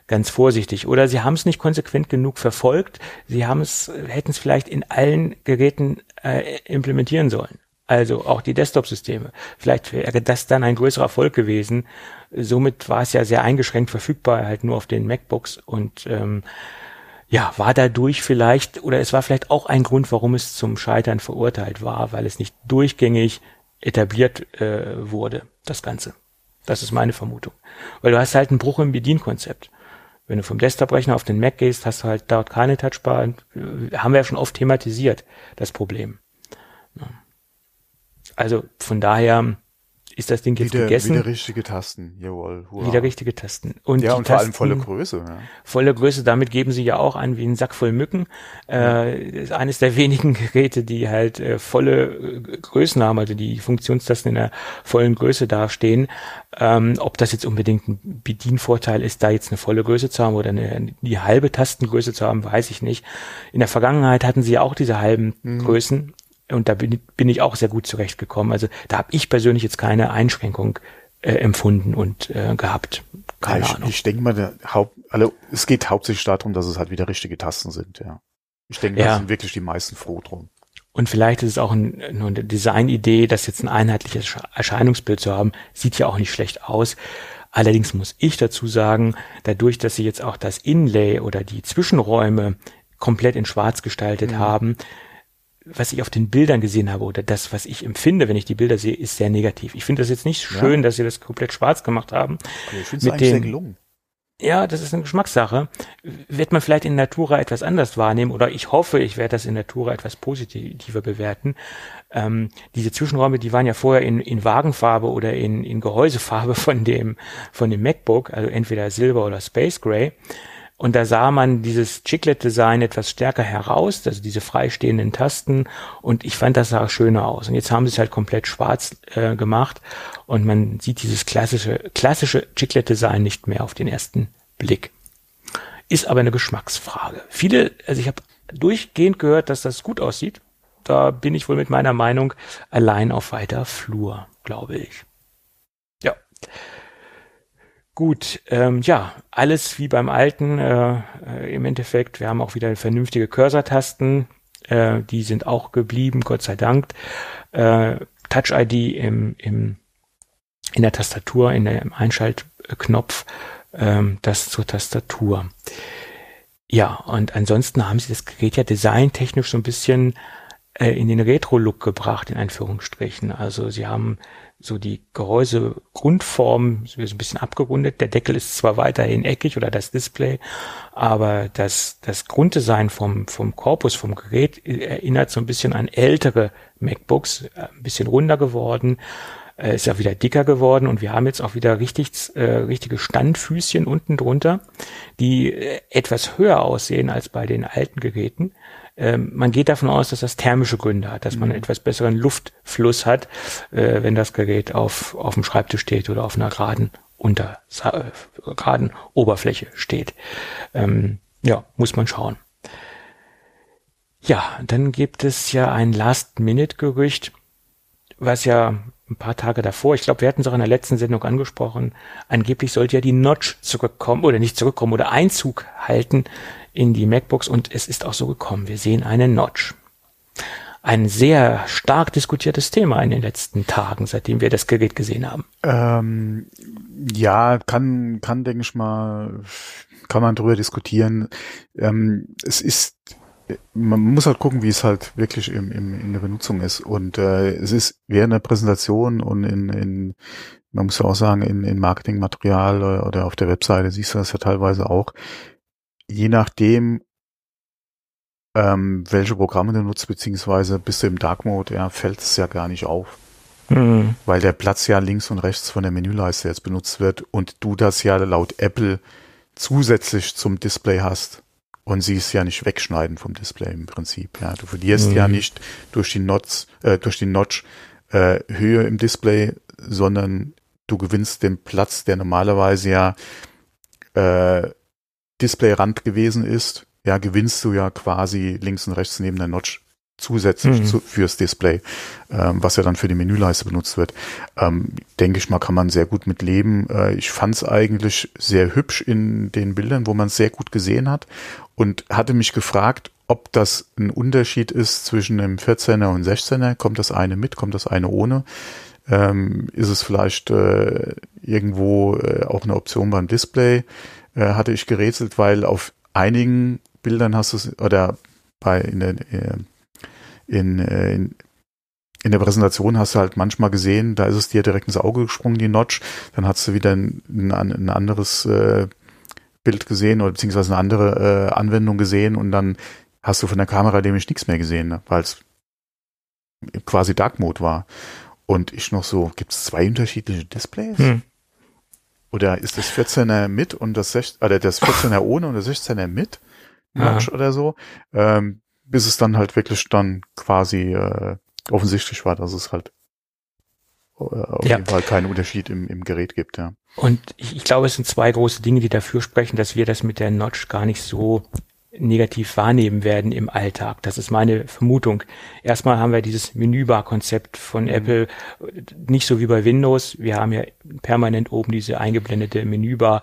ganz vorsichtig. Oder sie haben es nicht konsequent genug verfolgt. Sie haben es, hätten es vielleicht in allen Geräten äh, implementieren sollen. Also auch die Desktop-Systeme. Vielleicht wäre das dann ein größerer Erfolg gewesen. Somit war es ja sehr eingeschränkt verfügbar, halt nur auf den MacBooks und ähm, ja, war dadurch vielleicht, oder es war vielleicht auch ein Grund, warum es zum Scheitern verurteilt war, weil es nicht durchgängig etabliert äh, wurde, das Ganze. Das ist meine Vermutung. Weil du hast halt einen Bruch im Bedienkonzept. Wenn du vom Desktop-Rechner auf den Mac gehst, hast du halt dort keine Touchbar. Äh, haben wir ja schon oft thematisiert, das Problem. Also von daher ist das Ding jetzt
wieder,
gegessen.
Wieder richtige Tasten, jawohl.
Hurra. Wieder richtige Tasten.
Und ja, und vor allem volle Größe. Ja.
Volle Größe, damit geben sie ja auch an wie ein Sack voll Mücken. Äh, ist eines der wenigen <laughs> Geräte, die halt äh, volle äh, Größen haben, also die Funktionstasten in der vollen Größe dastehen. Ähm, ob das jetzt unbedingt ein Bedienvorteil ist, da jetzt eine volle Größe zu haben oder eine, die halbe Tastengröße zu haben, weiß ich nicht. In der Vergangenheit hatten sie ja auch diese halben mhm. Größen und da bin, bin ich auch sehr gut zurechtgekommen. Also da habe ich persönlich jetzt keine Einschränkung äh, empfunden und äh, gehabt. Keine
ich,
Ahnung.
Ich denke mal, der Haupt, also es geht hauptsächlich darum, dass es halt wieder richtige Tasten sind, ja. Ich denke, ja. da sind wirklich die meisten froh drum.
Und vielleicht ist es auch ein, nur eine Designidee, das jetzt ein einheitliches Erscheinungsbild zu haben, sieht ja auch nicht schlecht aus. Allerdings muss ich dazu sagen, dadurch, dass sie jetzt auch das Inlay oder die Zwischenräume komplett in Schwarz gestaltet mhm. haben, was ich auf den Bildern gesehen habe oder das, was ich empfinde, wenn ich die Bilder sehe, ist sehr negativ. Ich finde das jetzt nicht schön, ja. dass sie das komplett schwarz gemacht haben.
Okay, ich finde es sehr gelungen.
Ja, das ist eine Geschmackssache. Wird man vielleicht in Natura etwas anders wahrnehmen oder ich hoffe, ich werde das in Natura etwas positiver bewerten. Ähm, diese Zwischenräume, die waren ja vorher in, in Wagenfarbe oder in, in Gehäusefarbe von dem, von dem MacBook, also entweder Silber oder Space Gray. Und da sah man dieses Chiclet-Design etwas stärker heraus, also diese freistehenden Tasten. Und ich fand, das sah schöner aus. Und jetzt haben sie es halt komplett schwarz äh, gemacht. Und man sieht dieses klassische, klassische Chiclet-Design nicht mehr auf den ersten Blick. Ist aber eine Geschmacksfrage. Viele, also ich habe durchgehend gehört, dass das gut aussieht. Da bin ich wohl mit meiner Meinung allein auf weiter Flur, glaube ich. Ja. Gut, ähm, ja, alles wie beim alten äh, äh, im Endeffekt. Wir haben auch wieder vernünftige Cursor-Tasten, äh, die sind auch geblieben, Gott sei Dank. Äh, Touch-ID im, im, in der Tastatur, in der, im Einschaltknopf, ähm, das zur Tastatur. Ja, und ansonsten haben sie das Gerät ja designtechnisch so ein bisschen äh, in den Retro-Look gebracht, in Anführungsstrichen. Also sie haben so die Gehäusegrundform so ein bisschen abgerundet. Der Deckel ist zwar weiterhin eckig oder das Display, aber das, das Grunddesign vom, vom Korpus, vom Gerät erinnert so ein bisschen an ältere MacBooks, ein bisschen runder geworden, äh, ist ja wieder dicker geworden und wir haben jetzt auch wieder richtig, äh, richtige Standfüßchen unten drunter, die äh, etwas höher aussehen als bei den alten Geräten. Ähm, man geht davon aus, dass das thermische Gründe hat, dass man einen mhm. etwas besseren Luftfluss hat, äh, wenn das Gerät auf, auf dem Schreibtisch steht oder auf einer geraden unter äh, geraden Oberfläche steht. Ähm, ja, muss man schauen. Ja, dann gibt es ja ein Last-Minute-Gerücht, was ja ein paar Tage davor, ich glaube, wir hatten es auch in der letzten Sendung angesprochen, angeblich sollte ja die Notch zurückkommen oder nicht zurückkommen oder Einzug halten in die MacBooks und es ist auch so gekommen. Wir sehen eine Notch. Ein sehr stark diskutiertes Thema in den letzten Tagen, seitdem wir das Gerät gesehen haben.
Ähm, ja, kann, kann, denke ich mal, kann man darüber diskutieren. Ähm, es ist man muss halt gucken, wie es halt wirklich im, im, in der Benutzung ist. Und äh, es ist während der Präsentation und in, in man muss ja auch sagen, in, in Marketingmaterial oder auf der Webseite siehst du das ja teilweise auch. Je nachdem, ähm, welche Programme du nutzt, beziehungsweise bist du im Dark Mode, ja, fällt es ja gar nicht auf. Mhm. Weil der Platz ja links und rechts von der Menüleiste jetzt benutzt wird und du das ja laut Apple zusätzlich zum Display hast und sie es ja nicht wegschneiden vom Display im Prinzip. Ja, du verlierst mhm. ja nicht durch die Notch, äh, durch die Notch äh, Höhe im Display, sondern du gewinnst den Platz, der normalerweise ja äh, Displayrand gewesen ist. Ja, gewinnst du ja quasi links und rechts neben der Notch zusätzlich mhm. zu, fürs Display, ähm, was ja dann für die Menüleiste benutzt wird. Ähm, denke ich mal, kann man sehr gut mit leben. Äh, ich fand es eigentlich sehr hübsch in den Bildern, wo man es sehr gut gesehen hat und hatte mich gefragt, ob das ein Unterschied ist zwischen einem 14er und 16er. Kommt das eine mit, kommt das eine ohne? Ähm, ist es vielleicht äh, irgendwo äh, auch eine Option beim Display? Äh, hatte ich gerätselt, weil auf einigen Bildern hast du es, oder bei in der, äh, in, äh, in, in der Präsentation hast du halt manchmal gesehen, da ist es dir direkt ins Auge gesprungen, die Notch. Dann hast du wieder ein, ein, anderes äh, Bild gesehen oder beziehungsweise eine andere äh, Anwendung gesehen und dann hast du von der Kamera nämlich nichts mehr gesehen, ne? weil es quasi Dark Mode war. Und ich noch so, gibt es zwei unterschiedliche Displays? Hm. Oder ist das 14er mit und das 16, oder das 14er <laughs> ohne und das 16er mit? Notch ja. oder so? Ähm, bis es dann halt wirklich dann quasi äh, offensichtlich war, dass es halt äh, auf ja. jeden Fall keinen Unterschied im, im Gerät gibt, ja.
Und ich, ich glaube, es sind zwei große Dinge, die dafür sprechen, dass wir das mit der Notch gar nicht so negativ wahrnehmen werden im Alltag. Das ist meine Vermutung. Erstmal haben wir dieses Menübar-Konzept von mhm. Apple, nicht so wie bei Windows. Wir haben ja permanent oben diese eingeblendete Menübar,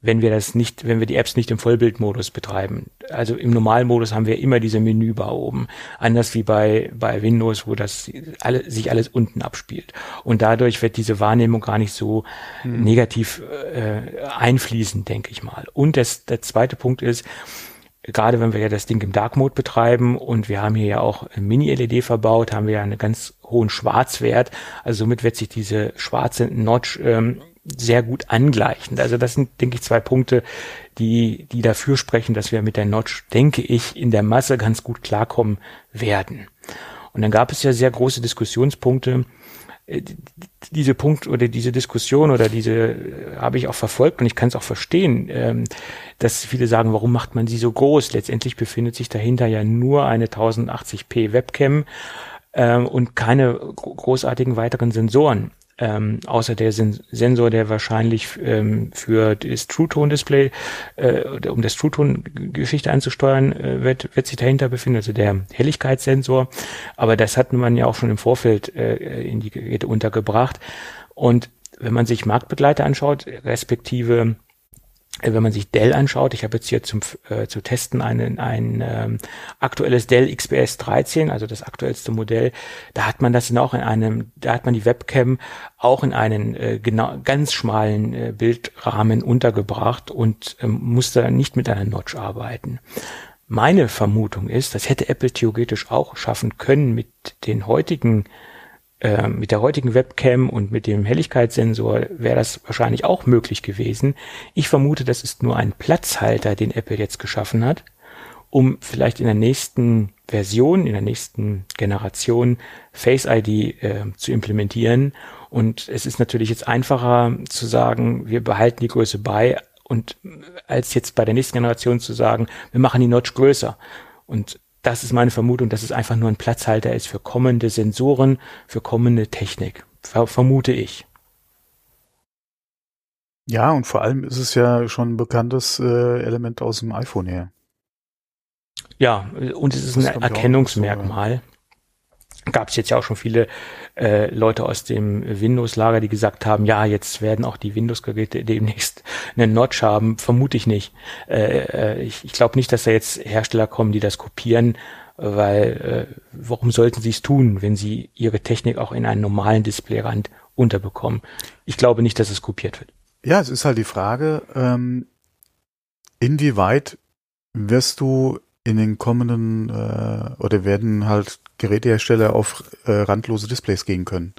wenn wir das nicht, wenn wir die Apps nicht im Vollbildmodus betreiben. Also im Normalmodus haben wir immer diese Menübar oben. Anders wie bei, bei Windows, wo das alle, sich alles unten abspielt. Und dadurch wird diese Wahrnehmung gar nicht so mhm. negativ äh, einfließen, denke ich mal. Und das, der zweite Punkt ist, gerade wenn wir ja das Ding im Dark Mode betreiben und wir haben hier ja auch Mini-LED verbaut, haben wir ja einen ganz hohen Schwarzwert. Also somit wird sich diese schwarze Notch ähm, sehr gut angleichen. Also das sind, denke ich, zwei Punkte, die, die dafür sprechen, dass wir mit der Notch, denke ich, in der Masse ganz gut klarkommen werden. Und dann gab es ja sehr große Diskussionspunkte, diese Punkt oder diese Diskussion oder diese äh, habe ich auch verfolgt und ich kann es auch verstehen, ähm, dass viele sagen, warum macht man sie so groß? Letztendlich befindet sich dahinter ja nur eine 1080p Webcam ähm, und keine großartigen weiteren Sensoren ähm, außer der Sen Sensor, der wahrscheinlich ähm, für das True Tone Display, äh, um das True Tone Geschichte anzusteuern, äh, wird, wird sich dahinter befinden, also der Helligkeitssensor. Aber das hat man ja auch schon im Vorfeld äh, in die Geräte untergebracht. Und wenn man sich Marktbegleiter anschaut, respektive wenn man sich Dell anschaut, ich habe jetzt hier zum äh, zu testen ein, ein ähm, aktuelles Dell XPS 13, also das aktuellste Modell, da hat man das auch in einem, da hat man die Webcam auch in einen äh, genau ganz schmalen äh, Bildrahmen untergebracht und ähm, musste nicht mit einer Notch arbeiten. Meine Vermutung ist, das hätte Apple theoretisch auch schaffen können mit den heutigen äh, mit der heutigen Webcam und mit dem Helligkeitssensor wäre das wahrscheinlich auch möglich gewesen. Ich vermute, das ist nur ein Platzhalter, den Apple jetzt geschaffen hat, um vielleicht in der nächsten Version, in der nächsten Generation Face ID äh, zu implementieren. Und es ist natürlich jetzt einfacher zu sagen, wir behalten die Größe bei und als jetzt bei der nächsten Generation zu sagen, wir machen die Notch größer. Und das ist meine Vermutung, dass es einfach nur ein Platzhalter ist für kommende Sensoren, für kommende Technik. Ver vermute ich.
Ja, und vor allem ist es ja schon ein bekanntes äh, Element aus dem iPhone her.
Ja, und es ist ein Erkennungsmerkmal. Gab es jetzt ja auch schon viele äh, Leute aus dem Windows-Lager, die gesagt haben, ja, jetzt werden auch die Windows-Geräte demnächst <laughs> einen Notch haben. Vermute ich nicht. Äh, äh, ich ich glaube nicht, dass da jetzt Hersteller kommen, die das kopieren, weil äh, warum sollten sie es tun, wenn sie ihre Technik auch in einen normalen Displayrand unterbekommen? Ich glaube nicht, dass es kopiert wird.
Ja, es ist halt die Frage, ähm, inwieweit wirst du in den kommenden äh, oder werden halt Gerätehersteller auf äh, randlose Displays gehen können.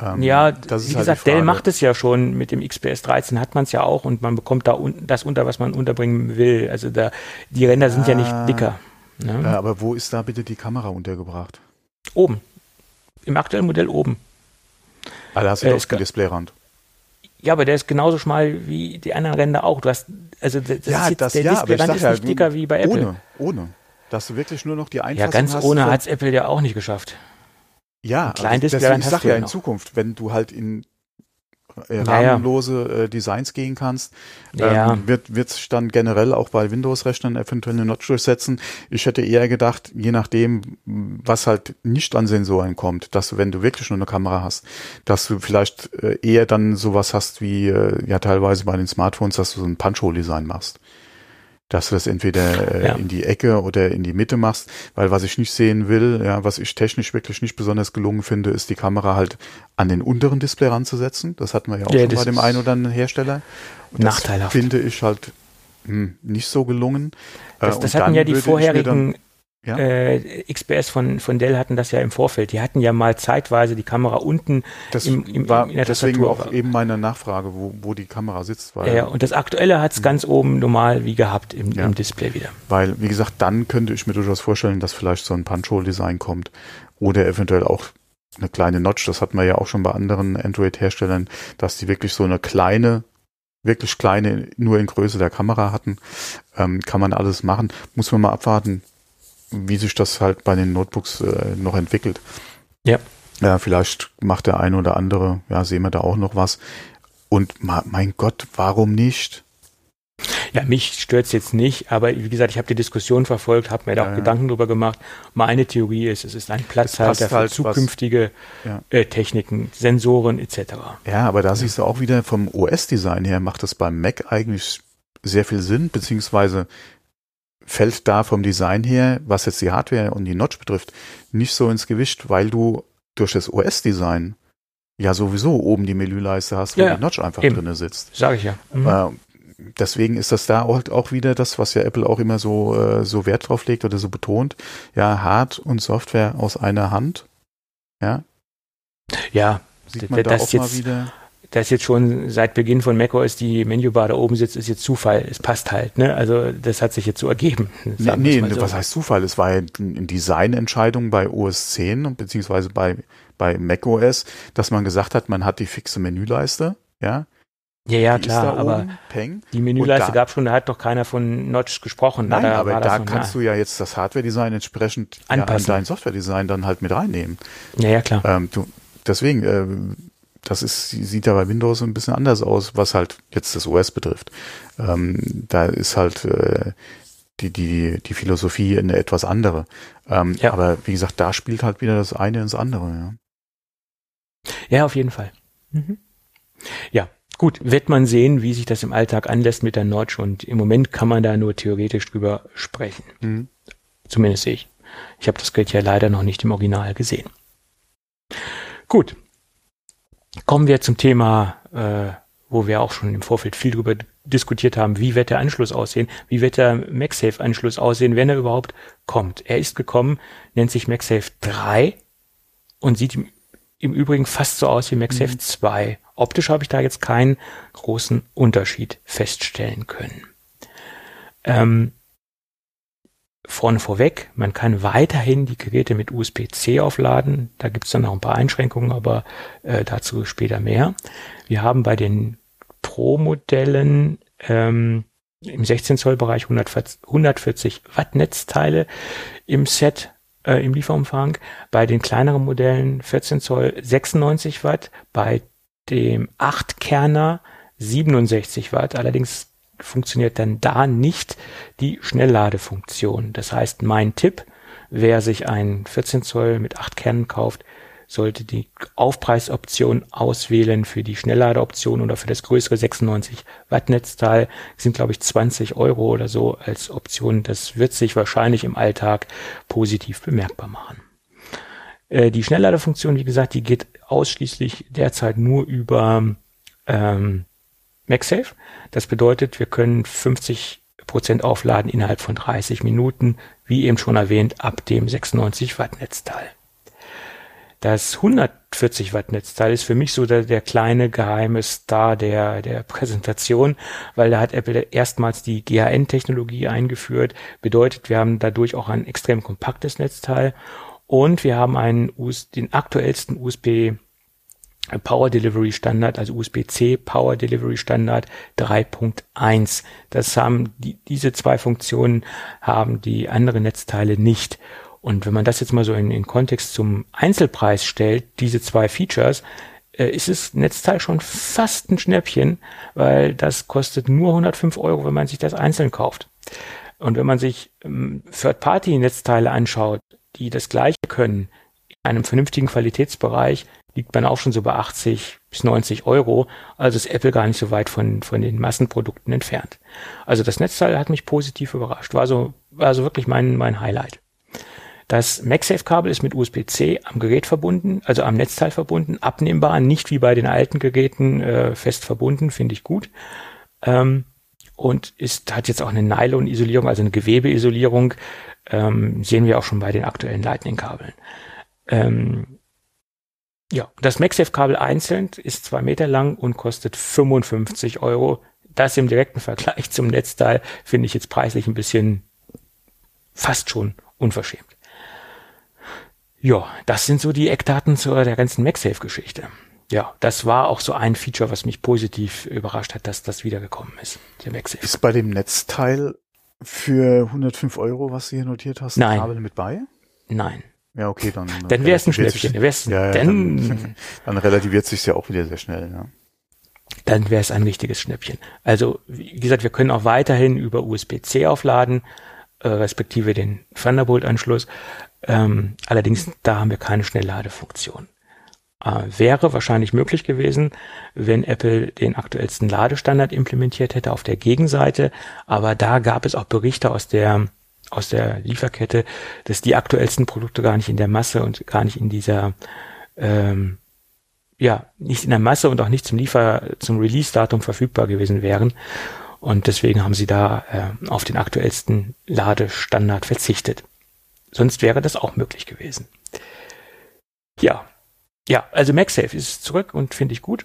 Ähm, ja, wie halt gesagt, Dell macht es ja schon mit dem XPS 13 hat man es ja auch und man bekommt da un das unter, was man unterbringen will. Also da die Ränder sind ja nicht dicker.
Ne? Ja, aber wo ist da bitte die Kamera untergebracht?
Oben. Im aktuellen Modell oben.
Ah, da hast du äh, den Displayrand.
Ja, aber der ist genauso schmal wie die anderen Ränder auch. Du hast, also das
ja, ist jetzt, das,
der
ja,
Displayrand ist nicht dicker wie bei Apple.
Ohne, ohne. Dass du wirklich nur noch die Einfassung
Ja, ganz
hast
ohne hat es Apple ja auch nicht geschafft.
Ja,
klein also deswegen,
ich sag ja in noch. Zukunft, wenn du halt in äh, rahmenlose äh, Designs gehen kannst, ähm, wird wird sich dann generell auch bei Windows-Rechnern eventuell eine Notch durchsetzen. Ich hätte eher gedacht, je nachdem, was halt nicht an Sensoren kommt, dass du, wenn du wirklich nur eine Kamera hast, dass du vielleicht äh, eher dann sowas hast wie äh, ja teilweise bei den Smartphones, dass du so ein Punch-Hole-Design machst dass du das entweder äh, ja. in die Ecke oder in die Mitte machst, weil was ich nicht sehen will, ja, was ich technisch wirklich nicht besonders gelungen finde, ist die Kamera halt an den unteren Display ranzusetzen. Das hatten wir ja auch ja, schon bei dem einen oder anderen Hersteller.
Und nachteilhaft.
Das finde ich halt hm, nicht so gelungen.
Das, äh, das hatten ja die vorherigen ja? Äh, XPS von, von Dell hatten das ja im Vorfeld. Die hatten ja mal zeitweise die Kamera unten
das im, im, war in der deswegen Tastatur. auch eben meine Nachfrage, wo, wo die Kamera sitzt.
Weil, ja, und das Aktuelle hat es ganz oben normal wie gehabt im, ja. im, Display wieder.
Weil, wie gesagt, dann könnte ich mir durchaus vorstellen, dass vielleicht so ein Punch-Hole-Design kommt oder eventuell auch eine kleine Notch. Das hatten wir ja auch schon bei anderen Android-Herstellern, dass die wirklich so eine kleine wirklich kleine, nur in Größe der Kamera hatten, ähm, kann man alles machen. Muss man mal abwarten, wie sich das halt bei den Notebooks äh, noch entwickelt.
Ja.
Ja, vielleicht macht der eine oder andere, ja, sehen wir da auch noch was. Und mein Gott, warum nicht?
Ja, mich stört es jetzt nicht, aber wie gesagt, ich habe die Diskussion verfolgt, habe mir da auch ja. Gedanken drüber gemacht. Meine Theorie ist, es ist ein Platzhalter für halt zukünftige ja. äh, Techniken, Sensoren etc.
Ja, aber da siehst du auch wieder vom OS-Design her macht das beim Mac eigentlich sehr viel Sinn, beziehungsweise fällt da vom Design her, was jetzt die Hardware und die Notch betrifft, nicht so ins Gewicht, weil du durch das OS-Design ja sowieso oben die Menüleiste hast, wo ja, die Notch einfach eben. drinne sitzt.
Sag ich ja.
Mhm. Äh, deswegen ist das da auch, auch wieder das, was ja Apple auch immer so, äh, so Wert drauf legt oder so betont. Ja, Hard und Software aus einer Hand. Ja.
Ja, sieht man da auch mal wieder dass jetzt schon seit Beginn von macOS die Menübar da oben sitzt, ist jetzt Zufall. Es passt halt, ne? Also das hat sich jetzt so ergeben.
Nee, nee so. was heißt Zufall? Es war ja eine Designentscheidung bei OS 10 und beziehungsweise bei, bei macOS, dass man gesagt hat, man hat die fixe Menüleiste, ja.
Ja, ja, die klar, aber oben, Peng. die Menüleiste gab schon, da hat doch keiner von Notch gesprochen.
Nein, da aber da kannst du ja jetzt das Hardware-Design entsprechend
Anpassen.
Ja, an dein Software-Design dann halt mit reinnehmen.
Ja, ja, klar.
Ähm, du, deswegen, äh, das ist, sieht ja bei Windows ein bisschen anders aus, was halt jetzt das OS betrifft. Ähm, da ist halt äh, die, die, die Philosophie eine etwas andere. Ähm, ja. Aber wie gesagt, da spielt halt wieder das eine ins andere. Ja,
ja auf jeden Fall. Mhm. Ja, gut, wird man sehen, wie sich das im Alltag anlässt mit der Notch und im Moment kann man da nur theoretisch drüber sprechen. Mhm. Zumindest ich. Ich habe das Geld ja leider noch nicht im Original gesehen. Gut, Kommen wir zum Thema, äh, wo wir auch schon im Vorfeld viel darüber diskutiert haben, wie wird der Anschluss aussehen, wie wird der MagSafe-Anschluss aussehen, wenn er überhaupt kommt. Er ist gekommen, nennt sich MagSafe 3 und sieht im, im Übrigen fast so aus wie MagSafe mhm. 2. Optisch habe ich da jetzt keinen großen Unterschied feststellen können. Ähm, Vorne vorweg, man kann weiterhin die Geräte mit USB-C aufladen. Da gibt es dann noch ein paar Einschränkungen, aber äh, dazu später mehr. Wir haben bei den Pro-Modellen ähm, im 16 Zoll Bereich 140, 140 Watt Netzteile im Set äh, im Lieferumfang. Bei den kleineren Modellen 14 Zoll 96 Watt. Bei dem 8 Kerner 67 Watt. Allerdings funktioniert dann da nicht die Schnellladefunktion. Das heißt, mein Tipp, wer sich ein 14 Zoll mit 8 Kernen kauft, sollte die Aufpreisoption auswählen für die Schnellladeoption oder für das größere 96 Watt Netzteil. Sind, glaube ich, 20 Euro oder so als Option. Das wird sich wahrscheinlich im Alltag positiv bemerkbar machen. Äh, die Schnellladefunktion, wie gesagt, die geht ausschließlich derzeit nur über ähm, MagSafe. Das bedeutet, wir können 50 Prozent aufladen innerhalb von 30 Minuten, wie eben schon erwähnt, ab dem 96 Watt Netzteil. Das 140 Watt Netzteil ist für mich so der, der kleine geheime Star der, der Präsentation, weil da hat Apple erstmals die GHN-Technologie eingeführt. Bedeutet, wir haben dadurch auch ein extrem kompaktes Netzteil und wir haben einen den aktuellsten USB Power Delivery Standard, also USB-C Power Delivery Standard 3.1. Das haben die, diese zwei Funktionen haben die anderen Netzteile nicht. Und wenn man das jetzt mal so in, in Kontext zum Einzelpreis stellt, diese zwei Features, äh, ist das Netzteil schon fast ein Schnäppchen, weil das kostet nur 105 Euro, wenn man sich das einzeln kauft. Und wenn man sich ähm, Third-Party-Netzteile anschaut, die das gleiche können, in einem vernünftigen Qualitätsbereich, liegt man auch schon so bei 80 bis 90 Euro. Also ist Apple gar nicht so weit von, von den Massenprodukten entfernt. Also das Netzteil hat mich positiv überrascht. War so, war so wirklich mein, mein Highlight. Das MagSafe-Kabel ist mit USB-C am Gerät verbunden, also am Netzteil verbunden, abnehmbar, nicht wie bei den alten Geräten äh, fest verbunden, finde ich gut. Ähm, und ist, hat jetzt auch eine Nylon-Isolierung, also eine Gewebeisolierung, ähm, sehen wir auch schon bei den aktuellen Lightning-Kabeln. Ähm, ja, das MagSafe-Kabel einzeln ist zwei Meter lang und kostet 55 Euro. Das im direkten Vergleich zum Netzteil finde ich jetzt preislich ein bisschen fast schon unverschämt. Ja, das sind so die Eckdaten zur der ganzen MagSafe-Geschichte. Ja, das war auch so ein Feature, was mich positiv überrascht hat, dass das wiedergekommen ist,
der MagSafe. Ist bei dem Netzteil für 105 Euro, was du hier notiert hast,
Nein.
Kabel mit bei?
Nein.
Ja, okay, dann.
Dann wäre es ein Schnäppchen. Sich, wär's,
ja, ja, dann, dann relativiert sich ja auch wieder sehr schnell. Ja.
Dann wäre es ein richtiges Schnäppchen. Also wie gesagt, wir können auch weiterhin über USB-C aufladen, äh, respektive den Thunderbolt-Anschluss. Ähm, allerdings da haben wir keine Schnellladefunktion. Äh, wäre wahrscheinlich möglich gewesen, wenn Apple den aktuellsten Ladestandard implementiert hätte auf der Gegenseite. Aber da gab es auch Berichte aus der aus der Lieferkette, dass die aktuellsten Produkte gar nicht in der Masse und gar nicht in dieser ähm, ja nicht in der Masse und auch nicht zum Liefer zum Release-Datum verfügbar gewesen wären. Und deswegen haben sie da äh, auf den aktuellsten Ladestandard verzichtet. Sonst wäre das auch möglich gewesen. Ja, ja, also MagSafe ist zurück und finde ich gut.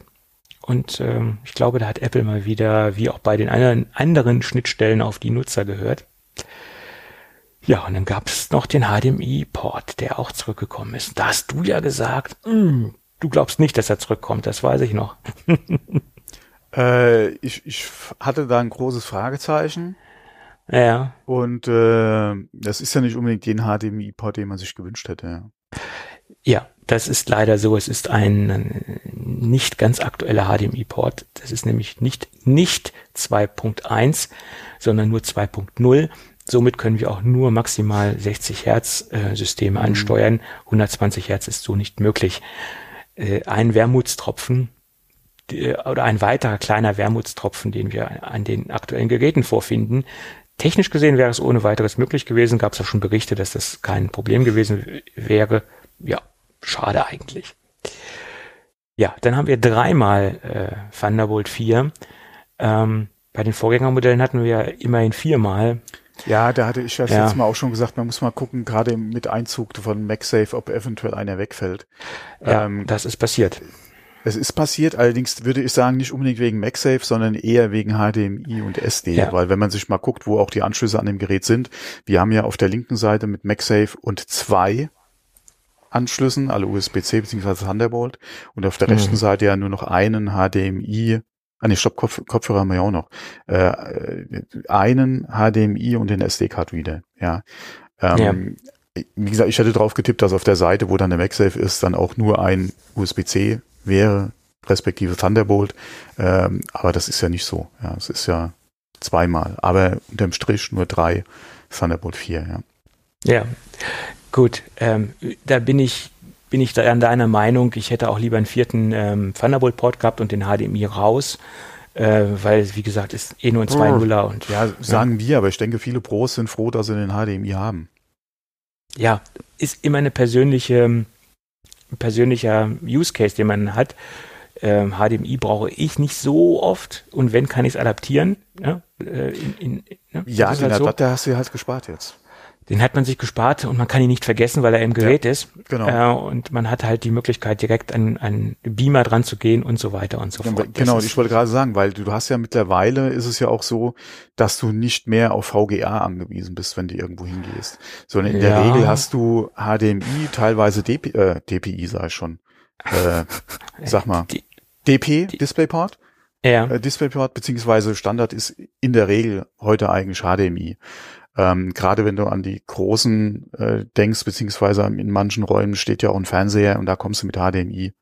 Und ähm, ich glaube, da hat Apple mal wieder, wie auch bei den anderen, anderen Schnittstellen, auf die Nutzer gehört. Ja, und dann gab es noch den HDMI-Port, der auch zurückgekommen ist. Da hast du ja gesagt, hm, du glaubst nicht, dass er zurückkommt, das weiß ich noch. <laughs>
äh, ich, ich hatte da ein großes Fragezeichen.
Ja.
Und äh, das ist ja nicht unbedingt den HDMI-Port, den man sich gewünscht hätte.
Ja, das ist leider so. Es ist ein nicht ganz aktueller HDMI-Port. Das ist nämlich nicht, nicht 2.1, sondern nur 2.0. Somit können wir auch nur maximal 60 Hertz äh, Systeme mhm. ansteuern. 120 Hertz ist so nicht möglich. Äh, ein Wermutstropfen die, oder ein weiterer kleiner Wermutstropfen, den wir an den aktuellen Geräten vorfinden. Technisch gesehen wäre es ohne weiteres möglich gewesen. Gab es auch schon Berichte, dass das kein Problem gewesen wäre. Ja, schade eigentlich. Ja, dann haben wir dreimal äh, Thunderbolt 4. Ähm, bei den Vorgängermodellen hatten wir ja immerhin viermal.
Ja, da hatte ich ja, ja. letztes Mal auch schon gesagt, man muss mal gucken, gerade mit Einzug von MagSafe, ob eventuell einer wegfällt.
Ja, ähm, das ist passiert.
Es ist passiert, allerdings würde ich sagen, nicht unbedingt wegen MagSafe, sondern eher wegen HDMI und SD. Ja. Weil wenn man sich mal guckt, wo auch die Anschlüsse an dem Gerät sind, wir haben ja auf der linken Seite mit MagSafe und zwei Anschlüssen, alle USB-C bzw. Thunderbolt und auf der mhm. rechten Seite ja nur noch einen HDMI Ah nee, Stopp, Kopf, Kopfhörer haben wir ja auch noch. Äh, einen HDMI und den SD-Card wieder. Ja. Ähm, ja. Wie gesagt, ich hätte drauf getippt, dass auf der Seite, wo dann der MagSafe ist, dann auch nur ein USB-C wäre, respektive Thunderbolt. Ähm, aber das ist ja nicht so. Ja, es ist ja zweimal. Aber unterm Strich nur drei Thunderbolt 4, ja.
Ja, gut. Ähm, da bin ich bin ich da an deiner Meinung, ich hätte auch lieber einen vierten ähm, Thunderbolt-Port gehabt und den HDMI raus. Äh, weil, wie gesagt, ist eh nur ein 2.0er und.
Ja, sagen ja. wir, aber ich denke, viele Pros sind froh, dass sie den HDMI haben.
Ja, ist immer eine persönliche, persönlicher Use Case, den man hat. Ähm, HDMI brauche ich nicht so oft und wenn, kann ich es adaptieren. Ja?
äh, in, in, ne? Ja, den halt so. Adapter hast du halt gespart jetzt
den hat man sich gespart und man kann ihn nicht vergessen, weil er im Gerät ja, ist. Genau. Äh, und man hat halt die Möglichkeit, direkt an einen Beamer dran zu gehen und so weiter und so fort.
Genau, ich wollte gerade sagen, weil du, du hast ja mittlerweile ist es ja auch so, dass du nicht mehr auf VGA angewiesen bist, wenn du irgendwo hingehst. Sondern in ja. der Regel hast du HDMI, teilweise DP, äh, DPI sei schon. Äh, <laughs> sag mal. DP, DisplayPort? Ja. Äh, DisplayPort beziehungsweise Standard ist in der Regel heute eigentlich HDMI. Ähm, Gerade wenn du an die großen äh, denkst, beziehungsweise in manchen Räumen steht ja auch ein Fernseher und da kommst du mit HDMI,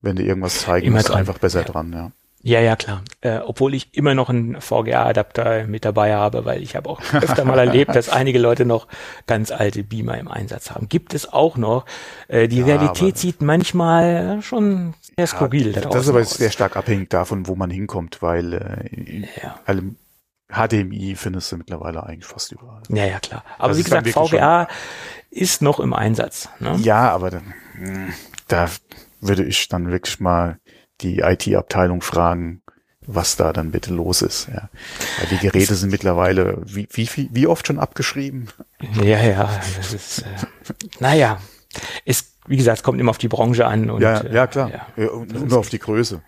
wenn du irgendwas zeigen Immer musst, einfach besser ja. dran, ja.
Ja, ja, klar. Äh, obwohl ich immer noch einen VGA-Adapter mit dabei habe, weil ich habe auch <laughs> öfter mal erlebt, dass einige Leute noch ganz alte Beamer im Einsatz haben. Gibt es auch noch. Äh, die ja, Realität sieht manchmal schon sehr skurril
ja, Das ist aber aus. sehr stark abhängig davon, wo man hinkommt, weil äh, ja. HDMI findest du mittlerweile eigentlich fast überall.
Ja, ja, klar. Aber das wie gesagt, VGA ist noch im Einsatz.
Ne? Ja, aber dann, hm, da würde ich dann wirklich mal die IT-Abteilung fragen, was da dann bitte los ist. Ja. Weil die Geräte sind mittlerweile wie, wie, wie oft schon abgeschrieben?
Ja, ja, das ist, äh, naja, es, wie gesagt, es kommt immer auf die Branche an. Und,
ja, ja, klar. Äh, ja, und nur auf die Größe.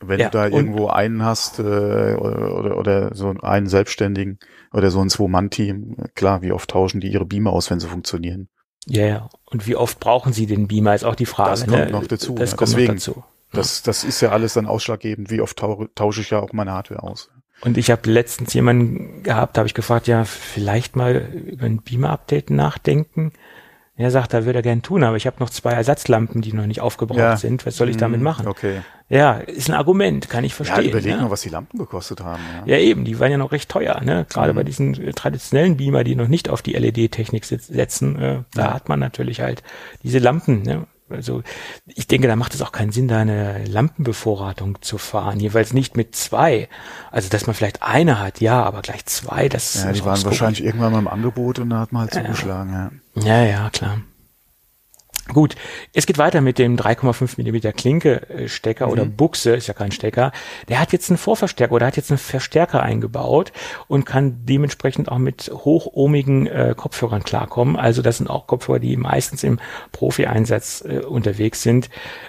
Wenn ja, du da irgendwo einen hast äh, oder, oder, oder so einen Selbstständigen oder so ein Zwei-Mann-Team, klar, wie oft tauschen die ihre Beamer aus, wenn sie funktionieren?
Ja, ja. Und wie oft brauchen sie den Beamer, ist auch die Frage.
Das kommt ne? noch dazu. Das ja. kommt Deswegen, noch dazu. Das, das ist ja alles dann ausschlaggebend, wie oft tausche ich ja auch meine Hardware aus.
Und ich habe letztens jemanden gehabt, da habe ich gefragt, ja, vielleicht mal über ein Beamer-Update nachdenken. Er sagt, da würde er gern tun, aber ich habe noch zwei Ersatzlampen, die noch nicht aufgebraucht ja. sind. Was soll ich damit mhm. machen?
Okay.
Ja, ist ein Argument, kann ich verstehen. Ja,
überleg mal, was die Lampen gekostet haben.
Ja. ja, eben, die waren ja noch recht teuer, ne? Gerade mhm. bei diesen äh, traditionellen Beamer, die noch nicht auf die LED-Technik setzen, äh, da ja. hat man natürlich halt diese Lampen, ne? Also ich denke, da macht es auch keinen Sinn, da eine Lampenbevorratung zu fahren, jeweils nicht mit zwei. Also dass man vielleicht eine hat, ja, aber gleich zwei, das
Ja, die waren wahrscheinlich irgendwann mal im Angebot und da hat man halt zugeschlagen, ja.
Ja, ja, klar. Gut, es geht weiter mit dem 3,5 Millimeter Klinke-Stecker mhm. oder Buchse, ist ja kein Stecker. Der hat jetzt einen Vorverstärker oder hat jetzt einen Verstärker eingebaut und kann dementsprechend auch mit hochohmigen äh, Kopfhörern klarkommen. Also das sind auch Kopfhörer, die meistens im Profi-Einsatz äh, unterwegs sind.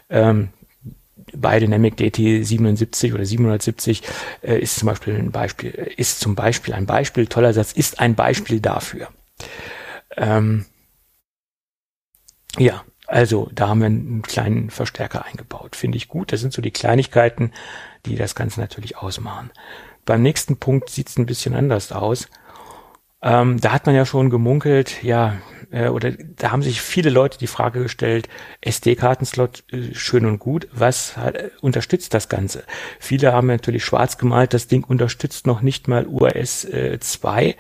Ähm, bei Dynamic DT 77 oder 770 äh, ist zum Beispiel ein Beispiel, ist zum Beispiel ein Beispiel, toller Satz, ist ein Beispiel dafür. Ähm, ja, also da haben wir einen kleinen Verstärker eingebaut. Finde ich gut. Das sind so die Kleinigkeiten, die das Ganze natürlich ausmachen. Beim nächsten Punkt sieht es ein bisschen anders aus. Ähm, da hat man ja schon gemunkelt, ja, äh, oder da haben sich viele Leute die Frage gestellt, SD-Kartenslot äh, schön und gut, was äh, unterstützt das Ganze? Viele haben natürlich schwarz gemalt, das Ding unterstützt noch nicht mal UAS 2.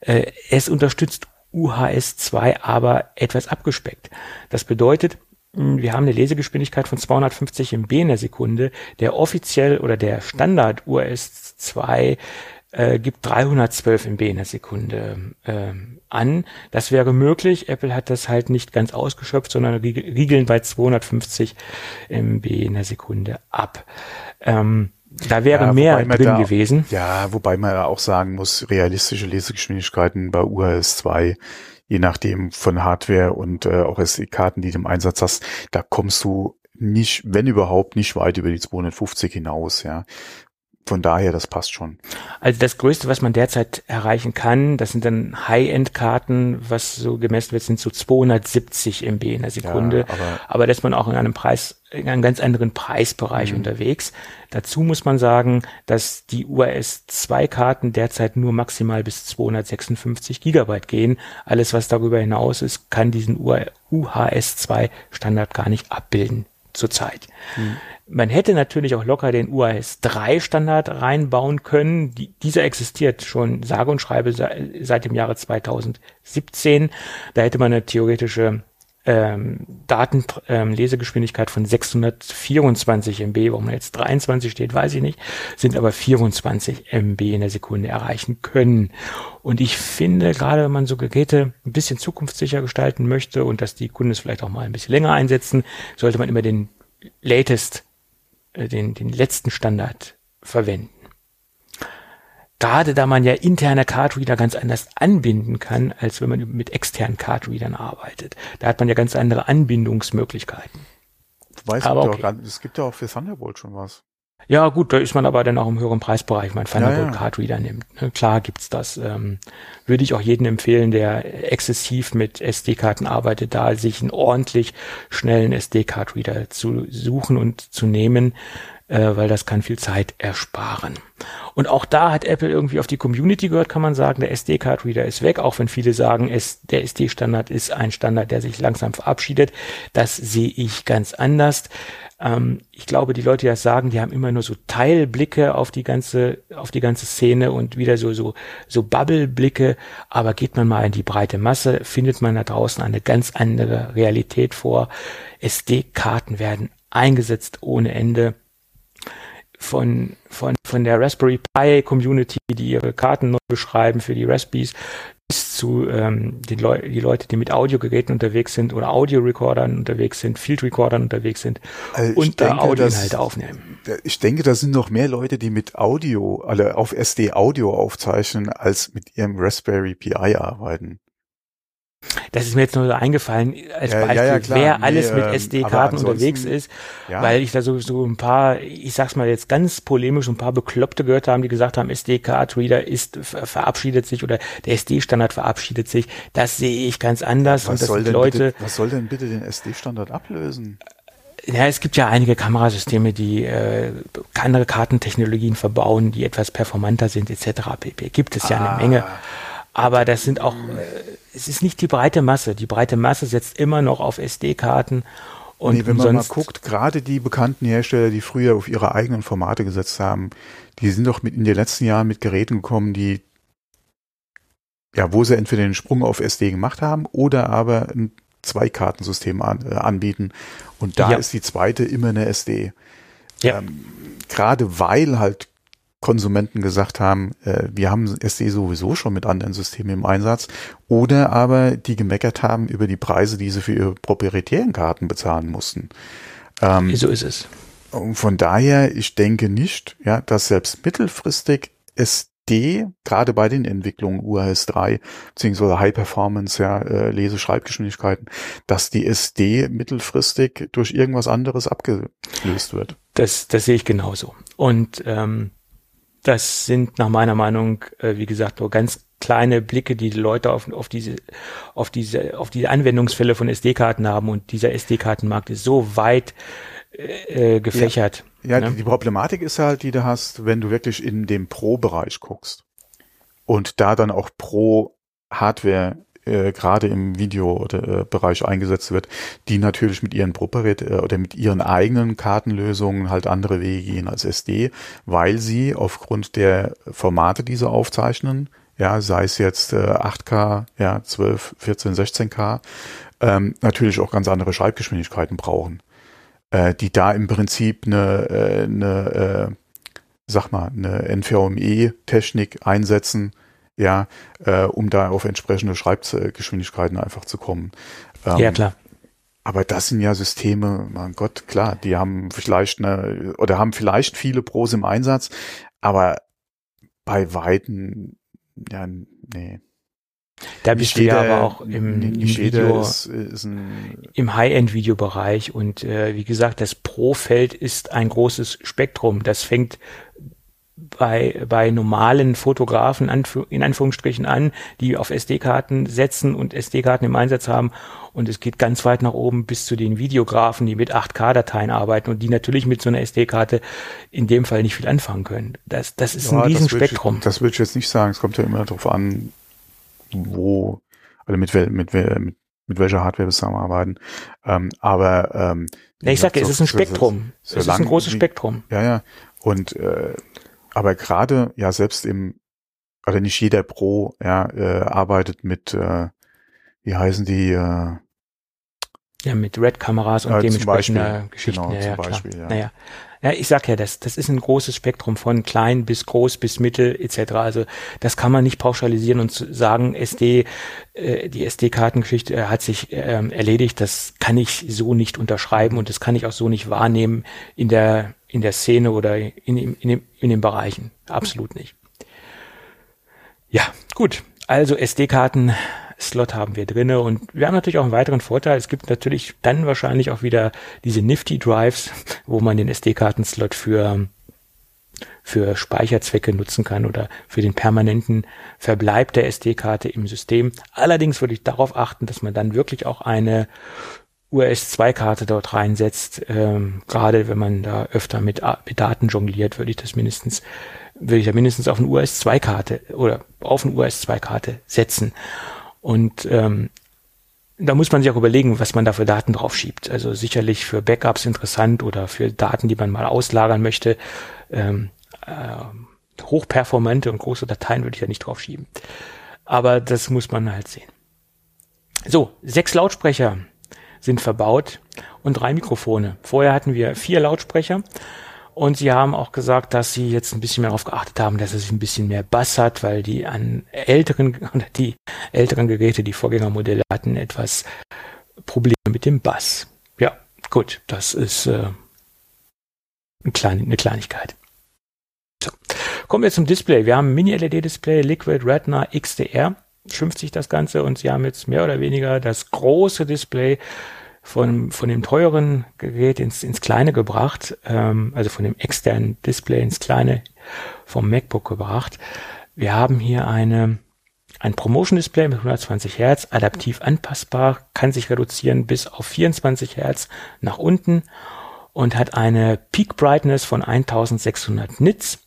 Äh, es unterstützt UHS-2 aber etwas abgespeckt. Das bedeutet, hm, wir haben eine Lesegeschwindigkeit von 250 MB in der Sekunde. Der offiziell oder der Standard UHS 2 äh, gibt 312 MB in der Sekunde äh, an. Das wäre möglich. Apple hat das halt nicht ganz ausgeschöpft, sondern riegeln bei 250 MB in der Sekunde ab. Ähm, da wäre ja, mehr drin da, gewesen.
Ja, wobei man ja auch sagen muss, realistische Lesegeschwindigkeiten bei UHS 2, je nachdem von Hardware und äh, auch SD-Karten, die du im Einsatz hast, da kommst du nicht, wenn überhaupt, nicht weit über die 250 hinaus, ja. Von daher, das passt schon.
Also das Größte, was man derzeit erreichen kann, das sind dann High-End-Karten, was so gemessen wird, sind so 270 MB in der Sekunde. Ja, aber, aber dass man auch in einem Preis, in einem ganz anderen Preisbereich mhm. unterwegs. Dazu muss man sagen, dass die UAS 2 Karten derzeit nur maximal bis 256 Gigabyte gehen. Alles, was darüber hinaus ist, kann diesen UHS 2 Standard gar nicht abbilden zurzeit. Mhm. Man hätte natürlich auch locker den UAS 3 Standard reinbauen können. Die, dieser existiert schon sage und schreibe seit, dem Jahre 2017. Da hätte man eine theoretische ähm, Datenlesegeschwindigkeit ähm, von 624 MB, warum jetzt 23 steht, weiß ich nicht, sind aber 24 MB in der Sekunde erreichen können. Und ich finde, gerade wenn man so Geräte ein bisschen zukunftssicher gestalten möchte und dass die Kunden es vielleicht auch mal ein bisschen länger einsetzen, sollte man immer den latest den, den letzten Standard verwenden. Gerade da man ja interne Cardreader ganz anders anbinden kann, als wenn man mit externen Cardreadern arbeitet. Da hat man ja ganz andere Anbindungsmöglichkeiten.
Weiß aber okay. Auch, es gibt ja auch für Thunderbolt schon was.
Ja, gut, da ist man aber dann auch im höheren Preisbereich, wenn man Thunderbolt ja, ja. Card Reader nimmt. Ne? Klar gibt's das. Ähm, würde ich auch jedem empfehlen, der exzessiv mit SD-Karten arbeitet, da sich einen ordentlich schnellen SD-Card Reader zu suchen und zu nehmen, äh, weil das kann viel Zeit ersparen. Und auch da hat Apple irgendwie auf die Community gehört, kann man sagen, der SD-Card Reader ist weg, auch wenn viele sagen, es, der SD-Standard ist ein Standard, der sich langsam verabschiedet. Das sehe ich ganz anders. Ähm, ich glaube, die Leute, die das sagen, die haben immer nur so Teilblicke auf die ganze, auf die ganze Szene und wieder so, so, so Bubble-Blicke. Aber geht man mal in die breite Masse, findet man da draußen eine ganz andere Realität vor. SD-Karten werden eingesetzt ohne Ende von, von, von der Raspberry Pi Community, die ihre Karten neu beschreiben für die Raspberries, bis zu ähm, die, Leu die Leute, die mit Audiogeräten unterwegs sind oder Audiorecordern unterwegs sind, Field Recordern unterwegs sind also und da Audioinhalte aufnehmen.
Ich denke, da sind noch mehr Leute, die mit Audio, alle auf SD Audio aufzeichnen, als mit ihrem Raspberry Pi arbeiten.
Das ist mir jetzt nur so eingefallen als ja, Beispiel, ja, ja, wer alles nee, mit ähm, SD-Karten unterwegs ist, weil ich da so, so ein paar, ich sag's mal jetzt ganz polemisch, ein paar Bekloppte gehört haben, die gesagt haben, SD-Card-Reader ist verabschiedet sich oder der SD-Standard verabschiedet sich. Das sehe ich ganz anders.
Was,
und
soll, denn Leute, bitte, was soll denn bitte den SD-Standard ablösen?
Ja, es gibt ja einige Kamerasysteme, die äh, andere Kartentechnologien verbauen, die etwas performanter sind, etc. pp. Gibt es ja ah. eine Menge. Aber das sind auch, äh, es ist nicht die breite Masse. Die breite Masse setzt immer noch auf SD-Karten. Und nee,
wenn man mal guckt, gerade die bekannten Hersteller, die früher auf ihre eigenen Formate gesetzt haben, die sind doch mit in den letzten Jahren mit Geräten gekommen, die ja, wo sie entweder den Sprung auf SD gemacht haben oder aber ein Zweikartensystem an, äh, anbieten. Und da ja. ist die zweite immer eine SD. Ja. Ähm, gerade weil halt Konsumenten gesagt haben, äh, wir haben SD sowieso schon mit anderen Systemen im Einsatz, oder aber die gemeckert haben über die Preise, die sie für ihre proprietären Karten bezahlen mussten.
Ähm, so ist es.
Und von daher, ich denke nicht, ja, dass selbst mittelfristig SD, gerade bei den Entwicklungen UHS 3, beziehungsweise High Performance, ja, äh, Lese-Schreibgeschwindigkeiten, dass die SD mittelfristig durch irgendwas anderes abgelöst wird.
Das, das sehe ich genauso. Und ähm, das sind nach meiner Meinung, äh, wie gesagt, nur ganz kleine Blicke, die die Leute auf, auf diese, auf diese, auf diese Anwendungsfälle von SD-Karten haben und dieser SD-Kartenmarkt ist so weit äh, gefächert.
Ja, ja ne? die, die Problematik ist halt, die du hast, wenn du wirklich in dem Pro-Bereich guckst und da dann auch pro Hardware äh, gerade im Videobereich äh, eingesetzt wird, die natürlich mit ihren Propriet äh, oder mit ihren eigenen Kartenlösungen halt andere Wege gehen als SD, weil sie aufgrund der Formate, die sie aufzeichnen, ja, sei es jetzt äh, 8K, ja, 12, 14, 16K, ähm, natürlich auch ganz andere Schreibgeschwindigkeiten brauchen, äh, die da im Prinzip eine, äh, eine äh, sag mal, eine NVMe-Technik einsetzen, ja, äh, um da auf entsprechende Schreibgeschwindigkeiten einfach zu kommen.
Ähm, ja, klar.
Aber das sind ja Systeme, mein Gott, klar, die haben vielleicht eine, oder haben vielleicht viele Pros im Einsatz, aber bei Weitem, ja, nee.
Da bist du ja aber auch im, im Video, ist, ist im High-End-Videobereich und äh, wie gesagt, das Pro-Feld ist ein großes Spektrum. Das fängt bei, bei normalen Fotografen in Anführungsstrichen an, die auf SD-Karten setzen und SD-Karten im Einsatz haben. Und es geht ganz weit nach oben bis zu den Videografen, die mit 8K-Dateien arbeiten und die natürlich mit so einer SD-Karte in dem Fall nicht viel anfangen können. Das, das ist ja, ein Riesenspektrum.
Das würde ich jetzt nicht sagen. Es kommt ja immer darauf an, wo, also mit, mit, mit, mit welcher Hardware wir zusammenarbeiten. Ähm, aber ähm,
ja, ich sage, es ist ein Spektrum. es ist ein großes Spektrum.
Ja, ja. Und äh, aber gerade, ja, selbst im, oder nicht jeder Pro, ja, äh, arbeitet mit, äh, wie heißen die, äh,
ja, mit Red-Kameras und äh, dementsprechender Geschichten. Genau, ja, ja, Beispiel, ja. Naja. Ja, ich sag ja, das, das ist ein großes Spektrum von klein bis groß bis mittel etc. Also das kann man nicht pauschalisieren und sagen, SD, äh, die SD-Kartengeschichte äh, hat sich ähm, erledigt. Das kann ich so nicht unterschreiben und das kann ich auch so nicht wahrnehmen in der in der Szene oder in, in, in, in den Bereichen. Absolut nicht. Ja, gut. Also SD-Karten Slot haben wir drinne und wir haben natürlich auch einen weiteren Vorteil. Es gibt natürlich dann wahrscheinlich auch wieder diese Nifty Drives, wo man den SD-Karten-Slot für für Speicherzwecke nutzen kann oder für den permanenten Verbleib der SD-Karte im System. Allerdings würde ich darauf achten, dass man dann wirklich auch eine US-2-Karte dort reinsetzt. Ähm, gerade wenn man da öfter mit, mit Daten jongliert, würde ich das mindestens, würde ich da mindestens auf eine US-2-Karte oder auf eine US-2-Karte setzen. Und ähm, da muss man sich auch überlegen, was man da für Daten drauf schiebt. Also sicherlich für Backups interessant oder für Daten, die man mal auslagern möchte. Ähm, äh, hochperformante und große Dateien würde ich da nicht drauf schieben. Aber das muss man halt sehen. So, sechs Lautsprecher sind verbaut und drei Mikrofone. Vorher hatten wir vier Lautsprecher und sie haben auch gesagt, dass sie jetzt ein bisschen mehr darauf geachtet haben, dass es ein bisschen mehr Bass hat, weil die an älteren, <laughs> die älteren Geräte, die Vorgängermodelle hatten etwas Probleme mit dem Bass. Ja, gut, das ist äh, eine, kleine, eine Kleinigkeit. So. Kommen wir zum Display. Wir haben Mini-LED-Display, Liquid Retina XDR, schimpft sich das Ganze und sie haben jetzt mehr oder weniger das große Display von, von dem teuren Gerät ins, ins kleine gebracht, ähm, also von dem externen Display ins kleine vom MacBook gebracht. Wir haben hier eine, ein Promotion-Display mit 120 Hertz, adaptiv anpassbar, kann sich reduzieren bis auf 24 Hertz nach unten und hat eine Peak Brightness von 1600 Nits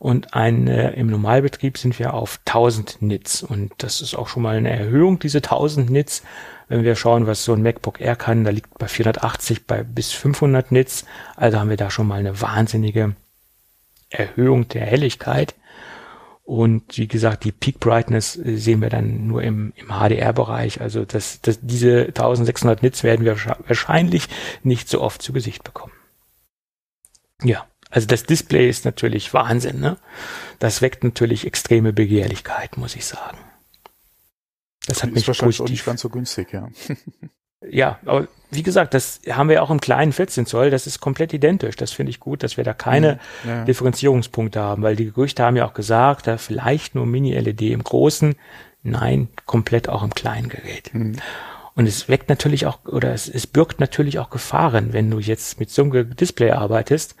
und eine, im Normalbetrieb sind wir auf 1000 Nits und das ist auch schon mal eine Erhöhung, diese 1000 Nits wenn wir schauen, was so ein MacBook Air kann, da liegt bei 480 bei bis 500 Nits. Also haben wir da schon mal eine wahnsinnige Erhöhung der Helligkeit. Und wie gesagt, die Peak Brightness äh, sehen wir dann nur im, im HDR-Bereich. Also das, das, diese 1600 Nits werden wir wahrscheinlich nicht so oft zu Gesicht bekommen. Ja, also das Display ist natürlich Wahnsinn. Ne? Das weckt natürlich extreme Begehrlichkeit, muss ich sagen.
Das hat mich wahrscheinlich positiv. nicht ganz so günstig, ja. <laughs>
ja, aber wie gesagt, das haben wir auch im kleinen 14 Zoll, das ist komplett identisch. Das finde ich gut, dass wir da keine mhm, ja. Differenzierungspunkte haben, weil die Gerüchte haben ja auch gesagt, da vielleicht nur Mini-LED im großen, nein, komplett auch im kleinen Gerät. Mhm. Und es weckt natürlich auch, oder es, es birgt natürlich auch Gefahren, wenn du jetzt mit so einem Display arbeitest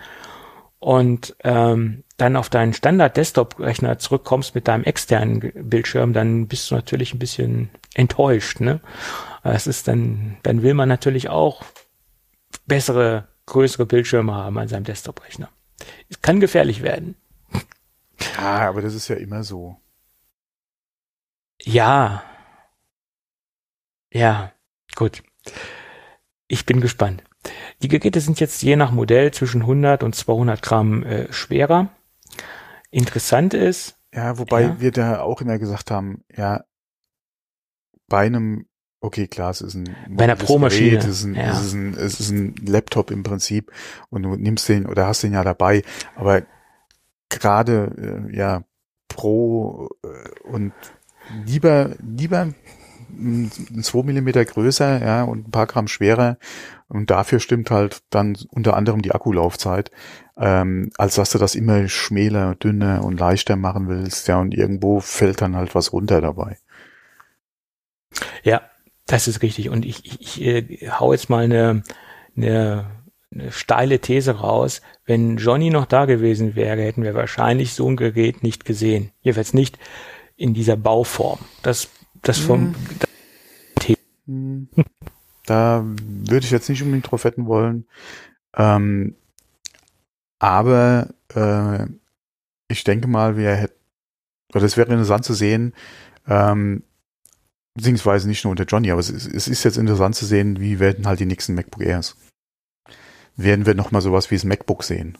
und ähm, dann auf deinen Standard-Desktop-Rechner zurückkommst mit deinem externen Bildschirm, dann bist du natürlich ein bisschen enttäuscht. Ne? Das ist dann, dann will man natürlich auch bessere, größere Bildschirme haben an seinem Desktop-Rechner. Es kann gefährlich werden.
Ja, aber das ist ja immer so.
Ja. Ja, gut. Ich bin gespannt. Die Geräte sind jetzt je nach Modell zwischen 100 und 200 Gramm äh, schwerer. Interessant ist.
Ja, wobei ja. wir da auch immer gesagt haben, ja, bei einem, okay, klar, es ist ein,
bei einer Pro-Maschine,
es, ist ein, ja. es, ist ein, es ist ein Laptop im Prinzip und du nimmst den oder hast den ja dabei, aber gerade, äh, ja, Pro äh, und lieber, lieber zwei Millimeter größer, ja, und ein paar Gramm schwerer. Und dafür stimmt halt dann unter anderem die Akkulaufzeit, ähm, als dass du das immer schmäler, dünner und leichter machen willst, ja, und irgendwo fällt dann halt was runter dabei.
Ja, das ist richtig. Und ich, ich, ich äh, hau jetzt mal eine, eine, eine steile These raus. Wenn Johnny noch da gewesen wäre, hätten wir wahrscheinlich so ein Gerät nicht gesehen. Jedenfalls nicht in dieser Bauform. Das das vom
hm. Da würde ich jetzt nicht unbedingt drauf wetten wollen. Ähm, aber äh, ich denke mal, wir hätten, oder es wäre interessant zu sehen, ähm, beziehungsweise nicht nur unter Johnny, aber es ist, es ist jetzt interessant zu sehen, wie werden halt die nächsten MacBook Airs. Werden wir nochmal sowas wie das MacBook sehen?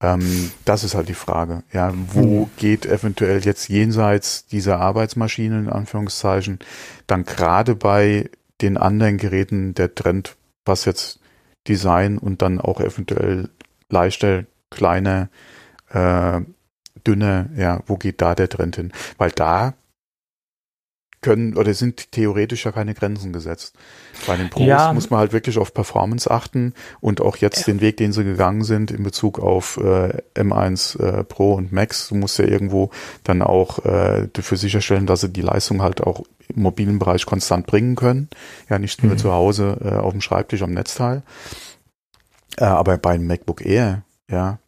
Ähm, das ist halt die Frage. Ja, wo mhm. geht eventuell jetzt jenseits dieser Arbeitsmaschinen in Anführungszeichen dann gerade bei den anderen Geräten der Trend, was jetzt Design und dann auch eventuell leichter, kleiner, äh, dünner, ja, wo geht da der Trend hin? Weil da können oder sind theoretisch ja keine Grenzen gesetzt. Bei den Pros
Ja.
muss man halt wirklich auf Performance achten und auch jetzt den Weg, den sie gegangen sind in Bezug auf äh, M1 äh, Pro und Max. Du musst ja irgendwo dann auch äh, dafür sicherstellen, dass sie die Leistung halt auch im mobilen Bereich konstant bringen können. Ja, nicht nur
Mhm.
zu Hause äh, auf dem Schreibtisch am Netzteil. Äh, aber beim MacBook Air, ja,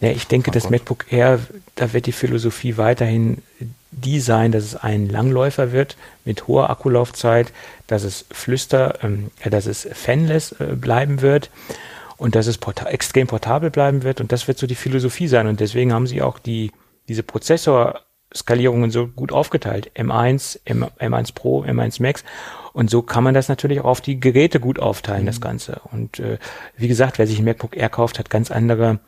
Ja, ich denke,
Oh
das
Gott.
MacBook Air, da wird die Philosophie weiterhin die sein, dass es ein Langläufer wird mit hoher Akkulaufzeit, dass es flüster, ähm, äh, dass es fanless äh, bleiben wird und dass es porta extrem portabel bleiben wird und das wird so die Philosophie sein und deswegen haben sie auch die diese Prozessorskalierungen so gut aufgeteilt. M1, M, M1 Pro, M1 Max und so kann man das natürlich auch auf die Geräte gut aufteilen, das Ganze. Und äh, wie gesagt, wer sich ein MacBook Air kauft, hat ganz andere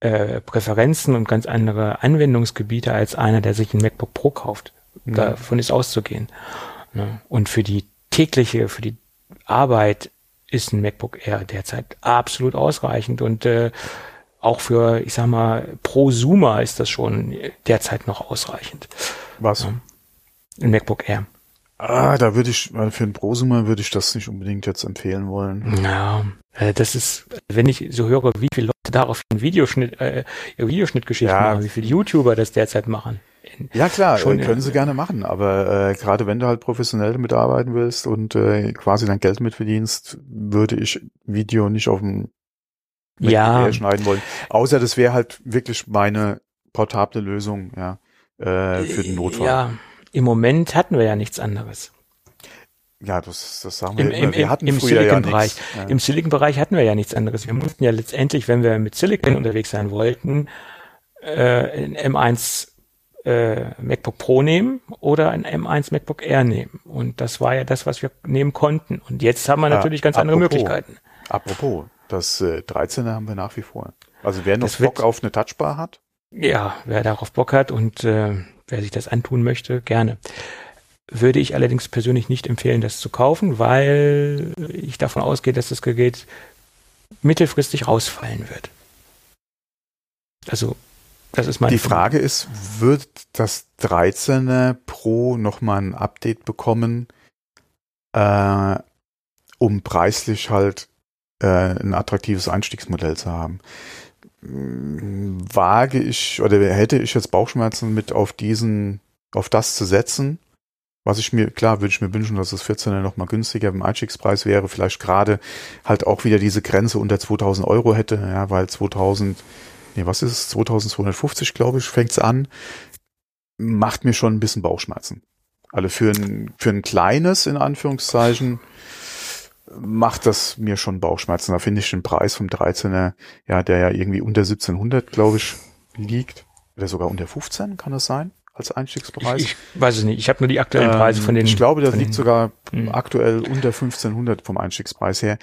äh, Präferenzen und ganz andere Anwendungsgebiete als einer, der sich ein MacBook Pro kauft. Davon ist auszugehen. Ne? Und für die tägliche, für die Arbeit ist ein MacBook Air derzeit absolut ausreichend und äh, auch für, ich sag mal, Prosumer ist das schon derzeit noch ausreichend.
was?
Ein MacBook Air.
Ah, da würde ich, für einen Prosumer würde ich das nicht unbedingt jetzt empfehlen wollen.
Ja, äh, das ist, wenn ich so höre, wie viele Leute darauf einen Videoschnitt, äh, Videoschnittgeschichten
Ja.
machen, wie viele YouTuber das derzeit machen.
Ja klar,
Schon,
äh, können
ja.
sie gerne machen, aber äh, gerade wenn du halt professionell damit arbeiten willst und äh, quasi dein Geld mitverdienst, würde ich Video nicht auf dem
Ja,
schneiden wollen. Außer das wäre halt wirklich meine portable Lösung, ja, äh, für den Notfall.
Ja, im Moment hatten wir ja nichts anderes.
Ja, das, das sagen wir
Im,
immer.
im,
Wir
im,
hatten
im
früher ja
Silicon-Bereich.
nichts. Ja.
Im Silicon-Bereich hatten wir ja nichts anderes. Wir mussten ja letztendlich, wenn wir mit Silicon unterwegs sein wollten, äh, ein M1 äh, MacBook Pro nehmen oder ein M1 MacBook Air nehmen. Und das war ja das, was wir nehmen konnten. Und jetzt haben wir
Ah,
natürlich ganz andere
apropos.
Möglichkeiten.
Apropos, das äh, 13er haben wir nach wie vor. Also wer noch
Das wird-
Bock auf eine Touchbar hat,
Ja, wer darauf Bock hat und äh, wer sich das antun möchte, gerne. Würde ich allerdings persönlich nicht empfehlen, das zu kaufen, weil ich davon ausgehe, dass das Gerät mittelfristig rausfallen wird. Also, das ist mein
Die Frage ist, wird das 13er Pro nochmal ein Update bekommen, äh, um preislich halt äh, ein attraktives Einstiegsmodell zu haben? Wage ich oder hätte ich jetzt Bauchschmerzen mit auf diesen, auf das zu setzen? Was ich mir, klar, würde ich mir wünschen, dass das 14er nochmal günstiger im Einstiegspreis wäre, vielleicht gerade halt auch wieder diese Grenze unter 2000 Euro hätte, ja, weil 2000 nee, was ist es, 2250, glaube ich, fängt's an, macht mir schon ein bisschen Bauchschmerzen. Also für ein, für ein kleines, in Anführungszeichen, macht das mir schon Bauchschmerzen. Da finde ich den Preis vom 13er, ja, der ja irgendwie unter 1700, glaube ich, liegt. Oder sogar unter 15, kann das sein? Als Einstiegspreis?
ich, ich weiß es nicht. Ich habe nur die aktuellen Preise
Ähm,
von den.
Ich glaube, das liegt
den-
sogar
Mhm.
aktuell unter 1500 vom Einstiegspreis her.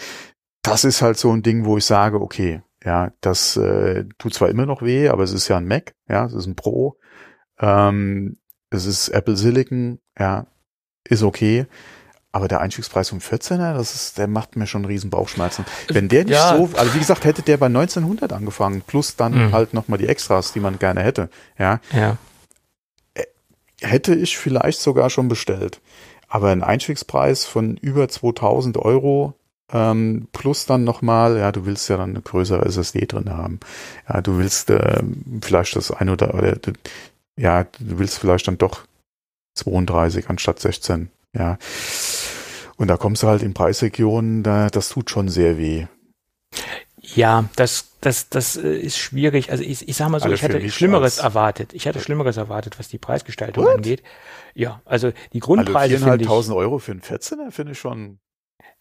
Das ist halt so ein Ding, wo ich sage, okay, ja, das äh, tut zwar immer noch weh, aber es ist ja ein Mac, ja, es ist ein Pro, ähm, es ist Apple Silicon, ja, ist okay. Aber der Einstiegspreis um 14er, das ist, der macht mir schon riesen Bauchschmerzen. Wenn der nicht
Ja.
so, also wie gesagt, hätte der bei 1900 angefangen, plus dann
Mhm.
halt nochmal die Extras, die man gerne hätte, ja,
Ja.
hätte ich vielleicht sogar schon bestellt. Aber ein Einstiegspreis von über 2000 Euro ähm, plus dann nochmal, ja, du willst ja dann eine größere SSD drin haben. Ja, du willst ähm, vielleicht das ein oder, oder ja, du willst vielleicht dann doch 32 anstatt 16. Ja. Und da kommst du halt in Preisregionen, da, das tut schon sehr weh.
Ja, das, das, das äh, ist schwierig. Also ich, ich sag mal so,
Also
ich hatte
mich
Schlimmeres erwartet. Ich hatte Schlimmeres erwartet, was die Preisgestaltung
What?
angeht. Ja, also die
Also
Grundpreise finde ich,
4.500 Euro für einen 14er finde ich schon,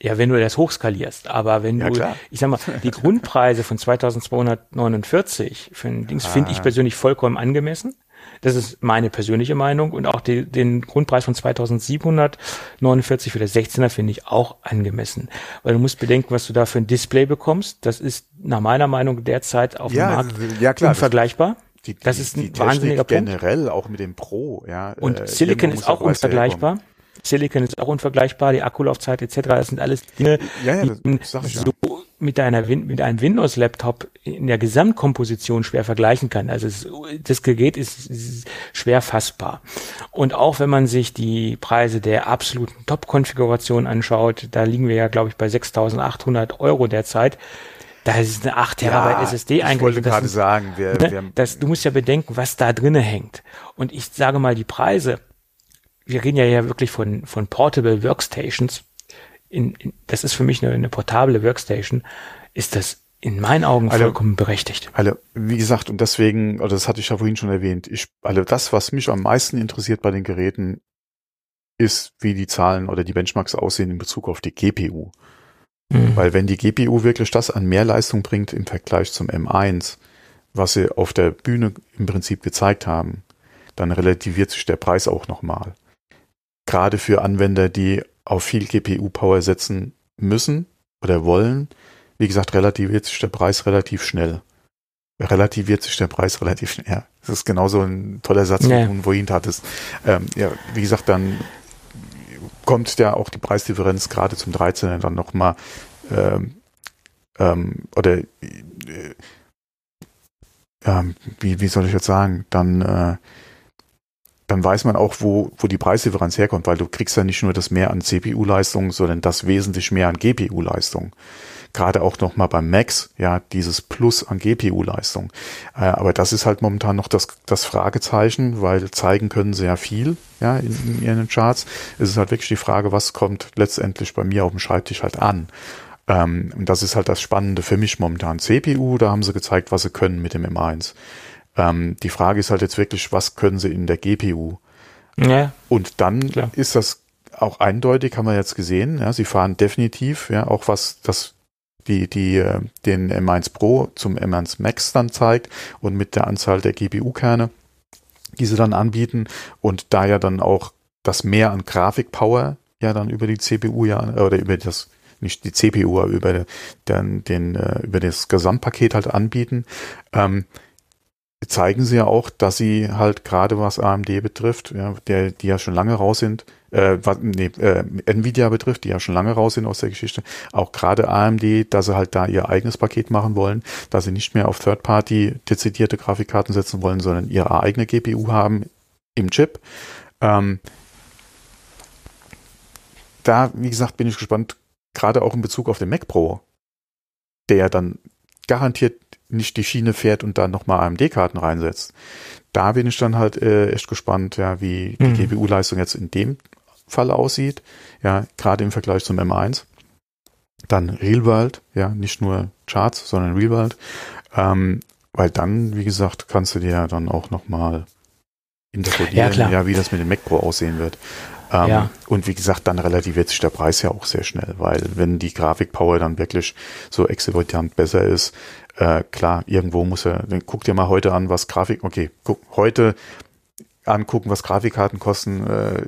ja, wenn du das hochskalierst, aber wenn
Ja,
du,
klar.
ich sag mal, die <laughs> Grundpreise von 2249 für ein Dings finde ich
Ah.
persönlich vollkommen angemessen. Das ist meine persönliche Meinung und auch die, den Grundpreis von 2749 für das 16er finde ich auch angemessen. Weil du musst bedenken, was du da für ein Display bekommst. Das ist nach meiner Meinung derzeit auf dem
ja,
Markt
ja klar,
unvergleichbar.
Die,
Das
die-
ist ein
die Technik
wahnsinniger Punkt.
generell, auch mit dem Pro, ja.
Und
äh,
Silicon ist auch unvergleichbar. Silicon ist auch unvergleichbar, die Akkulaufzeit etc. Das sind alles Dinge,
Ja, ja,
die
das
so mit einer mit einem Windows Laptop in der Gesamtkomposition schwer vergleichen kann. Also es, das Gerät ist, ist, schwer fassbar. Und auch wenn man sich die Preise der absoluten Top-Konfiguration anschaut, da liegen wir ja glaube ich bei 6.800 Euro derzeit. Da ist eine 8 Terabyte ja, SSD
eingebaut. Ich wollte gerade sagen,
wer, ne, wer das, du musst ja bedenken, was da drinne hängt. Und ich sage mal, die Preise, wir reden ja, ja wirklich von, von Portable Workstations. In, in, das ist für mich eine, eine portable Workstation. Ist das in meinen Augen alle, vollkommen berechtigt.
Alle, wie gesagt, und deswegen, oder das hatte ich ja vorhin schon erwähnt, ich, alle, das, was mich am meisten interessiert bei den Geräten, ist, wie die Zahlen oder die Benchmarks aussehen in Bezug auf die GPU. Mhm. Weil wenn die GPU wirklich das an mehr Leistung bringt im Vergleich zum M1, was sie auf der Bühne im Prinzip gezeigt haben, dann relativiert sich der Preis auch nochmal. Gerade für Anwender, die auf viel GPU-Power setzen müssen oder wollen, wie gesagt, relativiert sich der Preis relativ schnell. Relativiert sich der Preis relativ schnell. Ja, das ist genauso ein toller Satz, ja. wo du ihn hattest. Ähm, ja, wie gesagt, dann kommt ja auch die Preisdifferenz gerade zum 13er dann nochmal ähm, ähm, oder äh, ähm, wie, wie soll ich jetzt sagen, dann äh, dann weiß man auch, wo, wo die Preisdifferenz herkommt, weil du kriegst ja nicht nur das mehr an CPU-Leistung, sondern das wesentlich mehr an GPU-Leistung gerade auch nochmal beim Max, ja, dieses Plus an GPU-Leistung. Äh, aber das ist halt momentan noch das, das Fragezeichen, weil zeigen können ja viel, ja, in, in ihren Charts. Es ist halt wirklich die Frage, was kommt letztendlich bei mir auf dem Schreibtisch halt an. Ähm, und das ist halt das Spannende für mich momentan. CPU, da haben sie gezeigt, was sie können mit dem M1. Ähm, die Frage ist halt jetzt wirklich, was können sie in der GPU? Ja, und dann klar. ist das auch eindeutig, haben wir jetzt gesehen. Ja, sie fahren definitiv, ja, auch was das die, die äh, den M1 Pro zum M1 Max dann zeigt und mit der Anzahl der GPU-Kerne, die sie dann anbieten und da ja dann auch das mehr an Grafikpower ja dann über die CPU ja oder über das nicht die CPU, aber über den, den äh, über das Gesamtpaket halt anbieten, ähm, zeigen sie ja auch, dass sie halt gerade was AMD betrifft, ja, der die ja schon lange raus sind, äh, was, nee, äh, Nvidia betrifft, die ja schon lange raus sind aus der Geschichte, auch gerade AMD, dass sie halt da ihr eigenes Paket machen wollen, dass sie nicht mehr auf Third-Party dezidierte Grafikkarten setzen wollen, sondern ihre eigene GPU haben im Chip. Ähm, da, wie gesagt, bin ich gespannt, gerade auch in Bezug auf den Mac Pro, der dann garantiert nicht die Schiene fährt und dann nochmal AMD-Karten reinsetzt. Da bin ich dann halt äh, echt gespannt, ja, wie die mhm. GPU-Leistung jetzt in dem Fall aussieht, ja, gerade im Vergleich zum M1. Dann Real World, ja, nicht nur Charts, sondern Real World. Ähm, weil dann, wie gesagt, kannst du dir ja dann auch nochmal interpretieren, ja, ja, wie das mit dem Mac Pro aussehen wird. Ähm, ja. Und wie gesagt, dann relativiert sich der Preis ja auch sehr schnell, weil wenn die Grafikpower dann wirklich so exorbitant besser ist, äh, klar, irgendwo muss er, dann guck dir mal heute an, was Grafik, okay, guck, heute angucken, was Grafikkarten kosten, äh,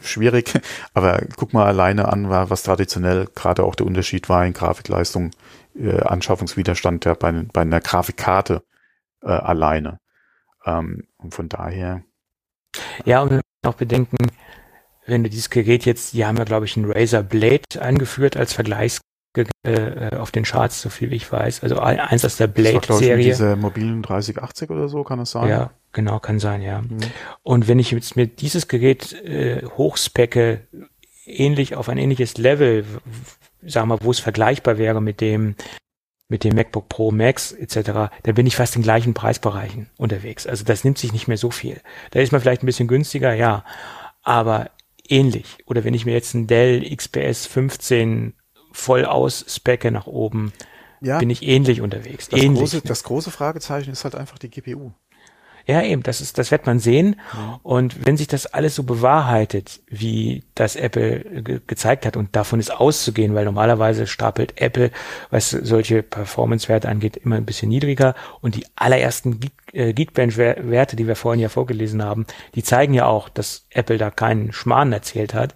schwierig. <laughs> Aber guck mal alleine an, was traditionell gerade auch der Unterschied war in Grafikleistung, äh, Anschaffungswiderstand ja bei, bei einer Grafikkarte äh, alleine. Ähm, und von daher.
Ja, und auch bedenken, wenn du dieses Gerät jetzt, die haben ja, glaube ich, ein Razer Blade eingeführt als Vergleichs äh, auf den Charts, so viel wie ich weiß. Also eins aus der Blade-Serie.
Diese mobilen 3080 oder so, kann es sein?
Ja, genau, kann sein, ja. Mhm. Und wenn ich jetzt mir dieses Gerät äh, hochspecke, ähnlich auf ein ähnliches Level, sagen wir, wo es vergleichbar wäre mit dem mit dem MacBook Pro Max etc., dann bin ich fast in gleichen Preisbereichen unterwegs. Also das nimmt sich nicht mehr so viel. Da ist man vielleicht ein bisschen günstiger, ja, aber ähnlich. Oder wenn ich mir jetzt einen Dell XPS 15 voll ausspecke nach oben, ja. bin ich ähnlich unterwegs.
Das,
ähnlich,
große, das große Fragezeichen ist halt einfach die GPU.
Ja, eben, das ist, das wird man sehen. Ja. Und wenn sich das alles so bewahrheitet, wie das Apple ge gezeigt hat, und davon ist auszugehen, weil normalerweise stapelt Apple, was solche Performance-Werte angeht, immer ein bisschen niedriger. Und die allerersten äh, Geekbench-Werte, die wir vorhin ja vorgelesen haben, die zeigen ja auch, dass Apple da keinen Schmarrn erzählt hat.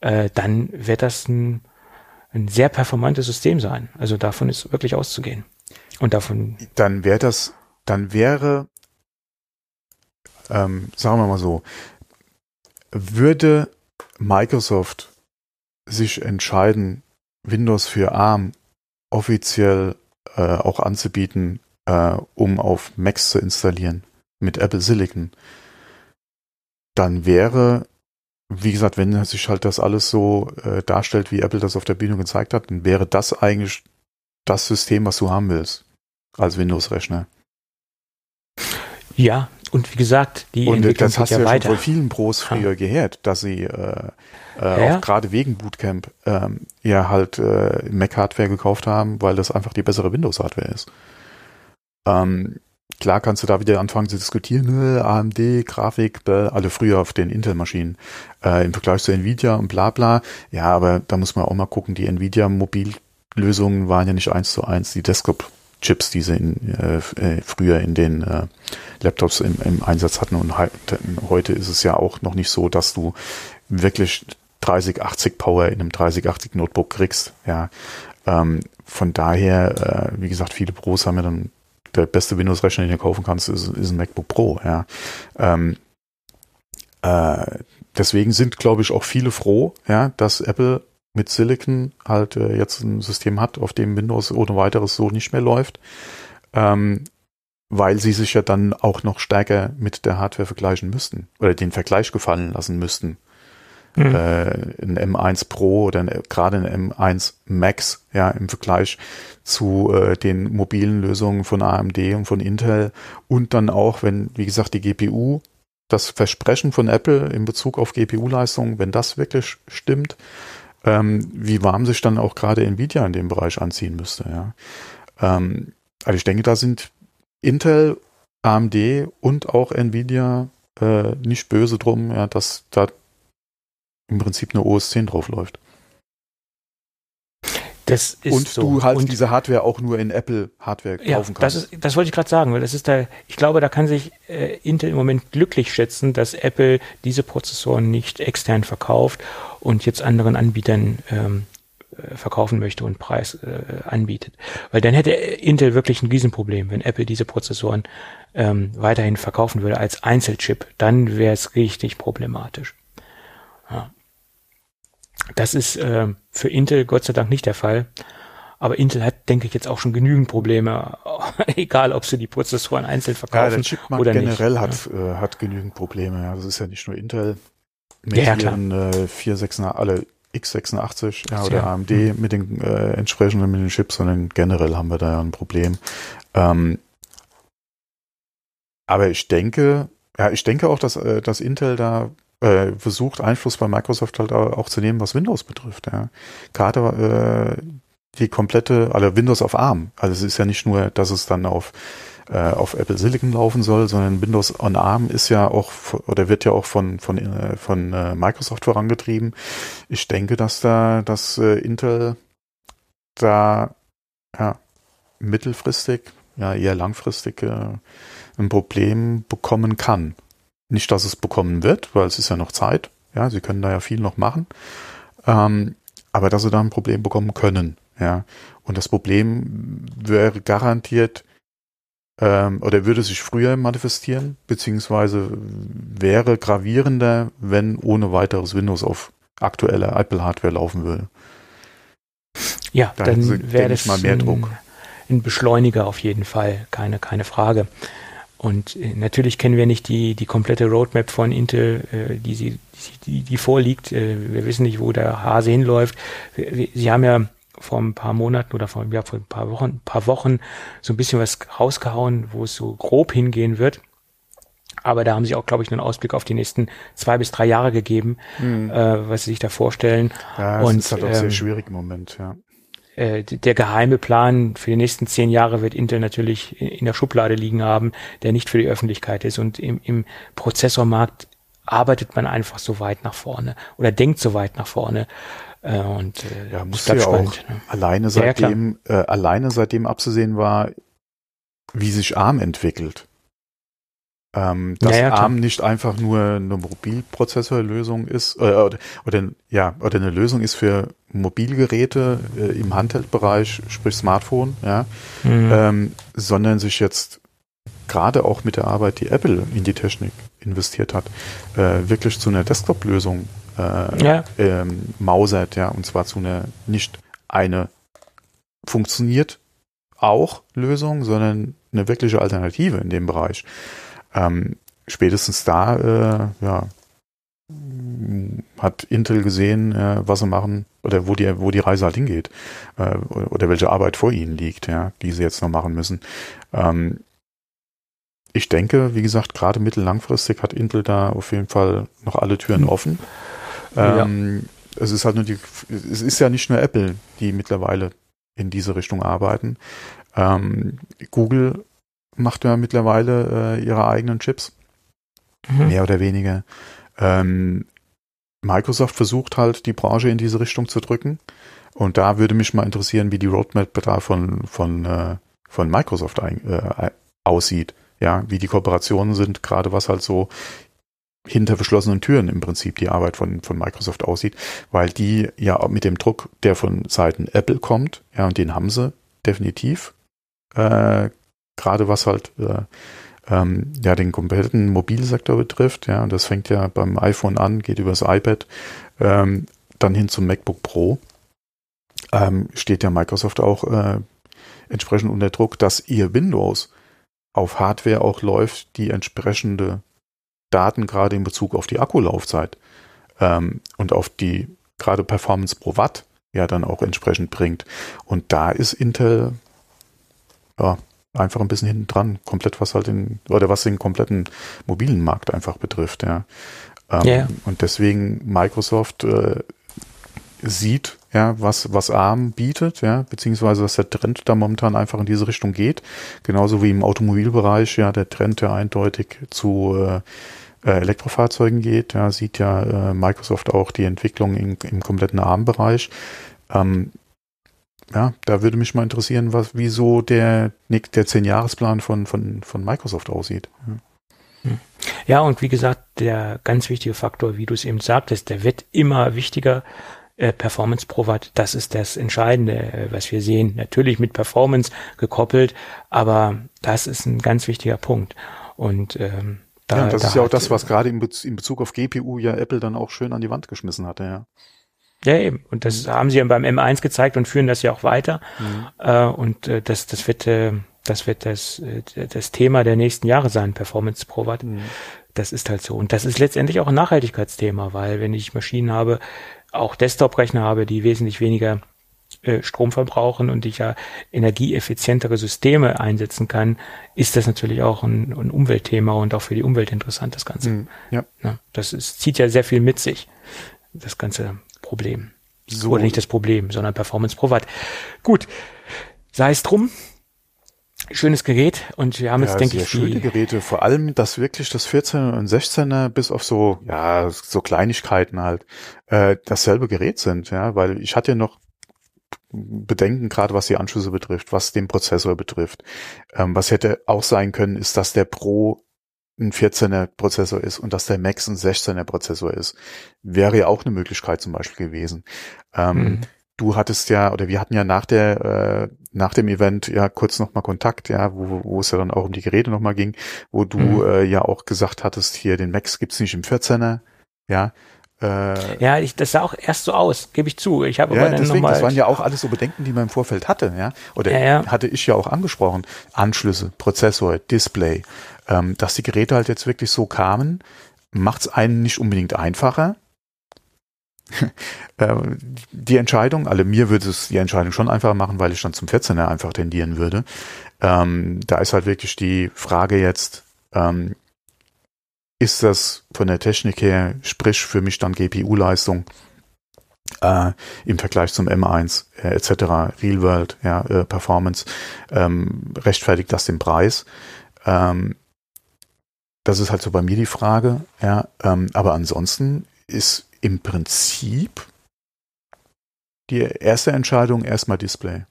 Äh, dann wird das ein ein sehr performantes System sein. Also davon ist wirklich auszugehen. Und davon.
Dann wäre das, dann wäre, ähm, sagen wir mal so, würde Microsoft sich entscheiden, Windows für ARM offiziell äh, auch anzubieten, äh, um auf Macs zu installieren mit Apple Silicon, dann wäre, wie gesagt, wenn sich halt das alles so äh, darstellt, wie Apple das auf der Bühne gezeigt hat, dann wäre das eigentlich das System, was du haben willst als Windows-Rechner.
Ja, und wie gesagt, die
und
Entwicklung
das hast du
ja
ja schon von vielen Pros früher
Ja.
gehört, dass sie äh, äh,
Ja.
auch gerade wegen Bootcamp ähm, ja halt äh, Mac-Hardware gekauft haben, weil das einfach die bessere Windows-Hardware ist. Ähm, klar kannst du da wieder anfangen zu diskutieren, äh, AMD, Grafik, bäh, alle früher auf den Intel-Maschinen äh, im Vergleich zu Nvidia und bla bla. Ja, aber da muss man auch mal gucken, die Nvidia-Mobillösungen waren ja nicht eins zu eins die Desktop-Chips, die sie in, äh, äh, früher in den äh, Laptops im, im Einsatz hatten und hei- heute ist es ja auch noch nicht so, dass du wirklich 3080 Power in einem 3080 Notebook kriegst. Ja, ähm, von daher, äh, wie gesagt, viele Pros haben ja dann der beste Windows-Rechner, den du kaufen kannst, ist, ist ein MacBook Pro. Ja, ähm, äh, deswegen sind, glaube ich, auch viele froh, ja, dass Apple mit Silicon halt äh, jetzt ein System hat, auf dem Windows ohne weiteres so nicht mehr läuft. Ähm, weil sie sich ja dann auch noch stärker mit der Hardware vergleichen müssten oder den Vergleich gefallen lassen müssten.
Hm.
Äh, ein M1 Pro oder gerade ein M1 Max, ja, im Vergleich zu äh, den mobilen Lösungen von AMD und von Intel und dann auch, wenn, wie gesagt, die GPU, das Versprechen von Apple in Bezug auf GPU-Leistung, wenn das wirklich stimmt, ähm, wie warm sich dann auch gerade Nvidia in dem Bereich anziehen müsste, ja. Ähm, also ich denke, da sind Intel, AMD und auch Nvidia äh, nicht böse drum, ja, dass da im Prinzip eine OS 10 drauf läuft.
Das ist
und
so.
du halt
und
diese Hardware auch nur in Apple Hardware
ja,
kaufen
das
kannst.
ist, das wollte ich gerade sagen, weil das ist da, ich glaube, da kann sich äh, Intel im Moment glücklich schätzen, dass Apple diese Prozessoren nicht extern verkauft und jetzt anderen Anbietern ähm, äh, verkaufen möchte und Preis äh, anbietet. Weil dann hätte Intel wirklich ein Riesenproblem, wenn Apple diese Prozessoren ähm, weiterhin verkaufen würde als Einzelchip, dann wäre es richtig problematisch. Ja. Das ist äh, für Intel Gott sei Dank nicht der Fall. Aber Intel hat, denke ich, jetzt auch schon genügend Probleme, <laughs> egal ob sie die Prozessoren einzeln
ja,
verkaufen
der Chipmarkt
oder
generell
nicht.
hat, äh, hat genügend Probleme. Ja. Das ist ja nicht nur Intel mit
Ja, ja,
ihren äh, 486, alle x86 ja, oder
Ja.
AMD
Mhm.
mit den äh, entsprechenden mit den Chips, sondern generell haben wir da ja ein Problem. Ähm, aber ich denke, ja, ich denke auch, dass, äh, dass Intel da äh, versucht, Einfluss bei Microsoft halt au- auch zu nehmen, was Windows betrifft. Ja. Gerade äh, die komplette, also Windows auf ARM. Also es ist ja nicht nur, dass es dann auf äh, auf Apple Silicon laufen soll, sondern Windows on ARM ist ja auch oder wird ja auch von von äh, von äh, Microsoft vorangetrieben. Ich denke, dass da dass Intel da ja mittelfristig, ja eher langfristig äh, ein Problem bekommen kann. Nicht, dass es bekommen wird, weil es ist ja noch Zeit. Ja, sie können da ja viel noch machen. Ähm, aber dass sie da ein Problem bekommen können. Ja. Und das Problem wäre garantiert ähm, oder würde sich früher manifestieren, beziehungsweise wäre gravierender, wenn ohne weiteres Windows auf aktueller Apple-Hardware laufen würde.
Ja,
Da hätten sie,
dann wäre das
mal, mehr
ein,
Druck.
ein Beschleuniger auf jeden Fall, keine, keine Frage. Und äh, natürlich kennen wir nicht die, die komplette Roadmap von Intel, äh, die, sie, die, die vorliegt. Äh, wir wissen nicht, wo der Hase hinläuft. Sie haben ja vor ein paar Monaten oder vor, ja, vor ein paar Wochen, ein paar Wochen so ein bisschen was rausgehauen, wo es so grob hingehen wird. Aber da haben sie auch, glaube ich, einen Ausblick auf die nächsten zwei bis drei Jahre gegeben,
Hm.
äh, was sie sich da vorstellen.
Ja, es
und,
ist halt auch sehr
ähm,
schwierig im Moment, ja.
Äh, der geheime Plan für die nächsten zehn Jahre wird Intel natürlich in- der Schublade liegen haben, der nicht für die Öffentlichkeit ist. Und im, im Prozessormarkt arbeitet man einfach so weit nach vorne oder denkt so weit nach vorne. Äh, und äh,
Ja,
bleibt
ja auch.
spannend, ne?
Alleine
Ja, ja,
seitdem, äh, alleine seitdem abzusehen war, wie sich ARM entwickelt. Ähm, dass
Ja, ja.
ARM nicht einfach nur eine Mobilprozessorlösung ist, äh, oder, oder, ja, oder eine Lösung ist für Mobilgeräte äh, im Handheldbereich, sprich Smartphone, ja,
Mhm.
ähm, sondern sich jetzt gerade auch mit der Arbeit, die Apple in die Technik investiert hat, äh, wirklich zu einer Desktop-Lösung äh,
ja,
ähm, mausert, ja, und zwar zu einer nicht eine funktioniert auch Lösung, sondern eine wirkliche Alternative in dem Bereich. Ähm, spätestens da, äh, ja, hat Intel gesehen, äh, was sie machen oder wo die, wo die Reise halt hingeht äh, oder welche Arbeit vor ihnen liegt, ja, die sie jetzt noch machen müssen. Ähm, ich denke, wie gesagt, gerade mittellangfristig hat Intel da auf jeden Fall noch alle Türen offen. Ähm, ja. Es ist halt nur die, es ist ja nicht nur Apple, die mittlerweile in diese Richtung arbeiten. Ähm, Google macht ja mittlerweile äh, ihre eigenen Chips. Mhm. Mehr oder weniger. Ähm, Microsoft versucht halt, die Branche in diese Richtung zu drücken. Und da würde mich mal interessieren, wie die Roadmap da von, von, äh, von Microsoft ein, äh, aussieht. Ja, wie die Kooperationen sind, gerade was halt so hinter verschlossenen Türen im Prinzip die Arbeit von, von Microsoft aussieht, weil die ja mit dem Druck, der von Seiten Apple kommt, ja, und den haben sie definitiv, äh, gerade was halt äh, ähm, ja den kompletten Mobilsektor betrifft. Ja, und das fängt ja beim iPhone an, geht übers iPad, ähm, dann hin zum MacBook Pro. Ähm, steht ja Microsoft auch äh, entsprechend unter Druck, dass ihr Windows auf Hardware auch läuft, die entsprechende Daten gerade in Bezug auf die Akkulaufzeit ähm, und auf die gerade Performance pro Watt ja dann auch entsprechend bringt. Und da ist Intel ja, einfach ein bisschen hinten dran, komplett was halt den, oder was den kompletten mobilen Markt einfach betrifft, ja. Ähm, yeah. Und deswegen Microsoft äh, sieht, ja, was, was ARM bietet, ja, beziehungsweise was der Trend da momentan einfach in diese Richtung geht. Genauso wie im Automobilbereich, ja, der Trend, der eindeutig zu äh, äh Elektrofahrzeugen geht, ja, sieht ja äh, Microsoft auch die Entwicklung in, im kompletten ARM-Bereich. Ähm, ja, da würde mich mal interessieren, was, wieso der, der Zehn-Jahresplan von, von, von Microsoft aussieht.
Ja. ja, und wie gesagt, der ganz wichtige Faktor, wie du es eben sagtest, der wird immer wichtiger. Äh, Performance pro Watt, das ist das Entscheidende, äh, was wir sehen. Natürlich mit Performance gekoppelt, aber das ist ein ganz wichtiger Punkt. Und ähm,
da, ja, das da ist ja auch das, was gerade in Bezug auf GPU ja Apple dann auch schön an die Wand geschmissen hatte, ja.
Ja, eben. Und das mhm. haben sie ja beim M1 gezeigt und führen das ja auch weiter. Mhm. Äh, und äh, das, das wird, äh, das wird das, äh, das Thema der nächsten Jahre sein, Performance Pro Watt. Mhm. Das ist halt so. Und das ist letztendlich auch ein Nachhaltigkeitsthema, weil wenn ich Maschinen habe, auch Desktop-Rechner habe, die wesentlich weniger äh, Strom verbrauchen und ich ja energieeffizientere Systeme einsetzen kann, ist das natürlich auch ein, ein Umweltthema und auch für die Umwelt interessant, das Ganze. Mhm, ja. ja. das ist, zieht ja sehr viel mit sich, das ganze Problem. So. Oder nicht das Problem, sondern Performance pro Watt. Gut, sei es drum. Schönes Gerät und wir haben ja, jetzt, denke ich,
schöne Geräte. Vor allem das wirklich das 14er und 16er bis auf so, ja, so Kleinigkeiten halt, äh, dasselbe Gerät sind, ja, weil ich hatte ja noch Bedenken, gerade was die Anschlüsse betrifft, was den Prozessor betrifft. Ähm, was hätte auch sein können, ist, dass der Pro ein 14er Prozessor ist und dass der Max ein 16er Prozessor ist, wäre ja auch eine Möglichkeit zum Beispiel gewesen. Ähm, mhm. Du hattest ja, oder wir hatten ja nach der, äh, nach dem Event ja kurz nochmal Kontakt, ja, wo, wo es ja dann auch um die Geräte nochmal ging, wo du mhm. äh, ja auch gesagt hattest, hier den Max gibt's nicht im 14er, ja,
äh, ja, ich, das sah auch erst so aus, gebe ich zu. Ich habe
ja, aber dann deswegen, das waren ja auch alles so Bedenken, die man im Vorfeld hatte, ja. Oder ja, ja. hatte ich ja auch angesprochen. Anschlüsse, Prozessor, Display, ähm, dass die Geräte halt jetzt wirklich so kamen, macht es einen nicht unbedingt einfacher. <laughs> äh, die Entscheidung, also mir würde es die Entscheidung schon einfacher machen, weil ich dann zum 14er einfach tendieren würde. Ähm, da ist halt wirklich die Frage jetzt, ähm, ist das von der Technik her, sprich für mich dann GPU-Leistung äh, im Vergleich zum M1 äh, etc., Real World, ja, äh, Performance, ähm, rechtfertigt das den Preis? Ähm, das ist halt so bei mir die Frage, ja, ähm, aber ansonsten ist im Prinzip die erste Entscheidung erstmal Display.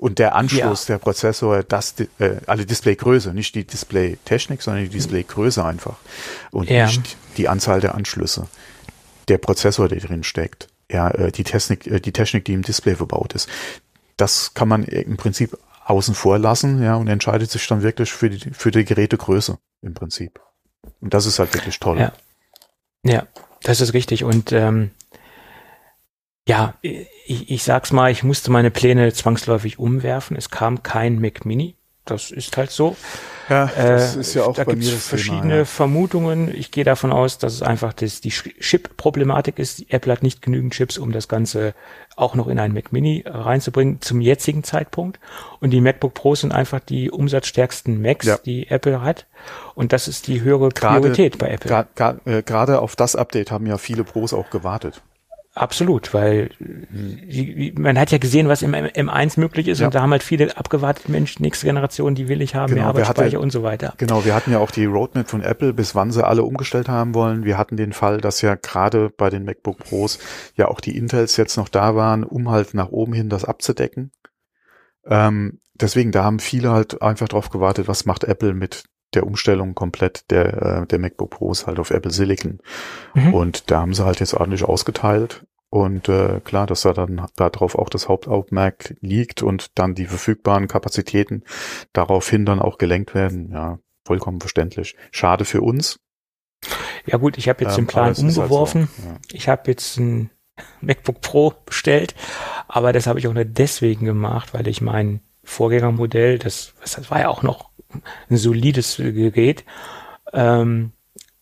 Und der Anschluss, ja. der Prozessor, das, äh, alle Displaygröße, nicht die Displaytechnik, sondern die Displaygröße einfach. Und ja. nicht die Anzahl der Anschlüsse. Der Prozessor, der drin steckt. Ja, äh, die Technik, äh, die Technik, die im Display verbaut ist. Das kann man im Prinzip außen vor lassen, ja, und entscheidet sich dann wirklich für die, für die Gerätegröße im Prinzip. Und das ist halt wirklich toll.
Ja, ja das ist richtig. Und ähm, Ja, ich, ich sag's mal, ich musste meine Pläne zwangsläufig umwerfen. Es kam kein Mac Mini. Das ist halt so.
Ja, das äh, ist ja auch
da
bei
mir
das
verschiedene
Thema, ja.
Vermutungen. Ich gehe davon aus, dass es einfach das, die Chip-Problematik ist. Apple hat nicht genügend Chips, um das Ganze auch noch in einen Mac Mini reinzubringen zum jetzigen Zeitpunkt. Und die MacBook Pros sind einfach die umsatzstärksten Macs, ja. die Apple hat. Und das ist die höhere Priorität
gerade,
bei Apple.
Gerade, gerade auf das Update haben ja viele Pros auch gewartet.
Absolut, weil man hat ja gesehen, was im M1 möglich ist ja. und da haben halt viele abgewartet, Mensch, nächste Generation, die will ich haben, genau, mehr Arbeitsspeicher hatte, und so weiter.
Genau, wir hatten ja auch die Roadmap von Apple, bis wann sie alle umgestellt haben wollen. Wir hatten den Fall, dass ja gerade bei den MacBook Pros ja auch die Intels jetzt noch da waren, um halt nach oben hin das abzudecken. Ähm, deswegen, da haben viele halt einfach drauf gewartet, was macht Apple mit der Umstellung komplett der, äh, der MacBook Pros halt auf Apple Silicon. Mhm. Und da haben sie halt jetzt ordentlich ausgeteilt. Und äh, klar, dass da dann darauf auch das Hauptaugenmerk liegt und dann die verfügbaren Kapazitäten daraufhin dann auch gelenkt werden, ja, vollkommen verständlich. Schade für uns.
Ja gut, ich habe jetzt ähm, den Plan umgeworfen. Halt so, ja. Ich habe jetzt ein <laughs> MacBook Pro bestellt, aber das habe ich auch nur deswegen gemacht, weil ich mein Vorgängermodell, das, das war ja auch noch ein solides Gerät. Ähm,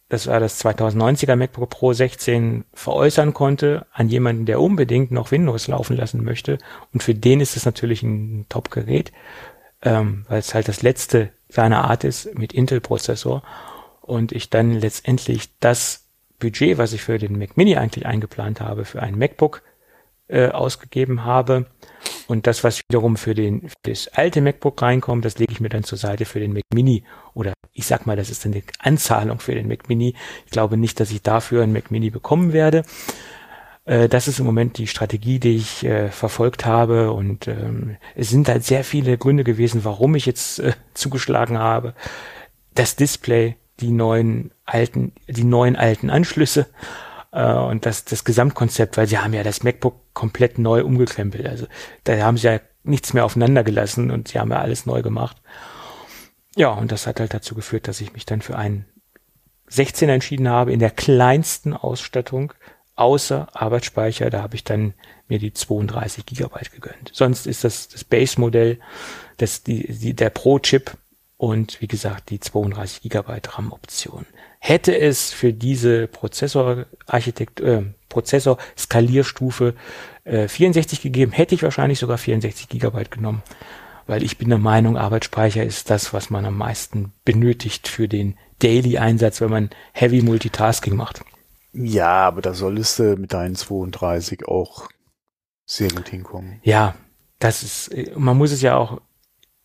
das war das 2090er MacBook Pro 16 veräußern konnte an jemanden, der unbedingt noch Windows laufen lassen möchte. Und für den ist es natürlich ein Top-Gerät, ähm, weil es halt das letzte seiner Art ist mit Intel-Prozessor. Und ich dann letztendlich das Budget, was ich für den Mac Mini eigentlich eingeplant habe, für ein MacBook äh, ausgegeben habe. Und das, was wiederum für, den, für das alte MacBook reinkommt, das lege ich mir dann zur Seite für den Mac Mini. Oder ich sag mal, das ist eine Anzahlung für den Mac Mini. Ich glaube nicht, dass ich dafür einen Mac Mini bekommen werde. Äh, das ist im Moment die Strategie, die ich äh, verfolgt habe. Und ähm, es sind halt sehr viele Gründe gewesen, warum ich jetzt äh, <laughs> zugeschlagen habe. Das Display, die neuen alten, die neuen alten Anschlüsse äh, und das, das Gesamtkonzept, weil sie haben ja das MacBook komplett neu umgekrempelt. Also da haben sie ja nichts mehr aufeinander gelassen und sie haben ja alles neu gemacht. Ja, und das hat halt dazu geführt, dass ich mich dann für einen 16 entschieden habe, in der kleinsten Ausstattung, außer Arbeitsspeicher, da habe ich dann mir die 32 Gigabyte gegönnt. Sonst ist das das Base-Modell, das die, die, der Pro-Chip und wie gesagt die 32 Gigabyte RAM-Option. Hätte es für diese Prozessorarchitekt, äh, Prozessor-Skalierstufe äh, 64 gegeben, hätte ich wahrscheinlich sogar 64 Gigabyte genommen. Weil ich bin der Meinung, Arbeitsspeicher ist das, was man am meisten benötigt für den Daily-Einsatz, wenn man Heavy Multitasking macht.
Ja, aber da solltest du mit deinen 32 auch sehr gut hinkommen.
Ja, das ist, man muss es ja auch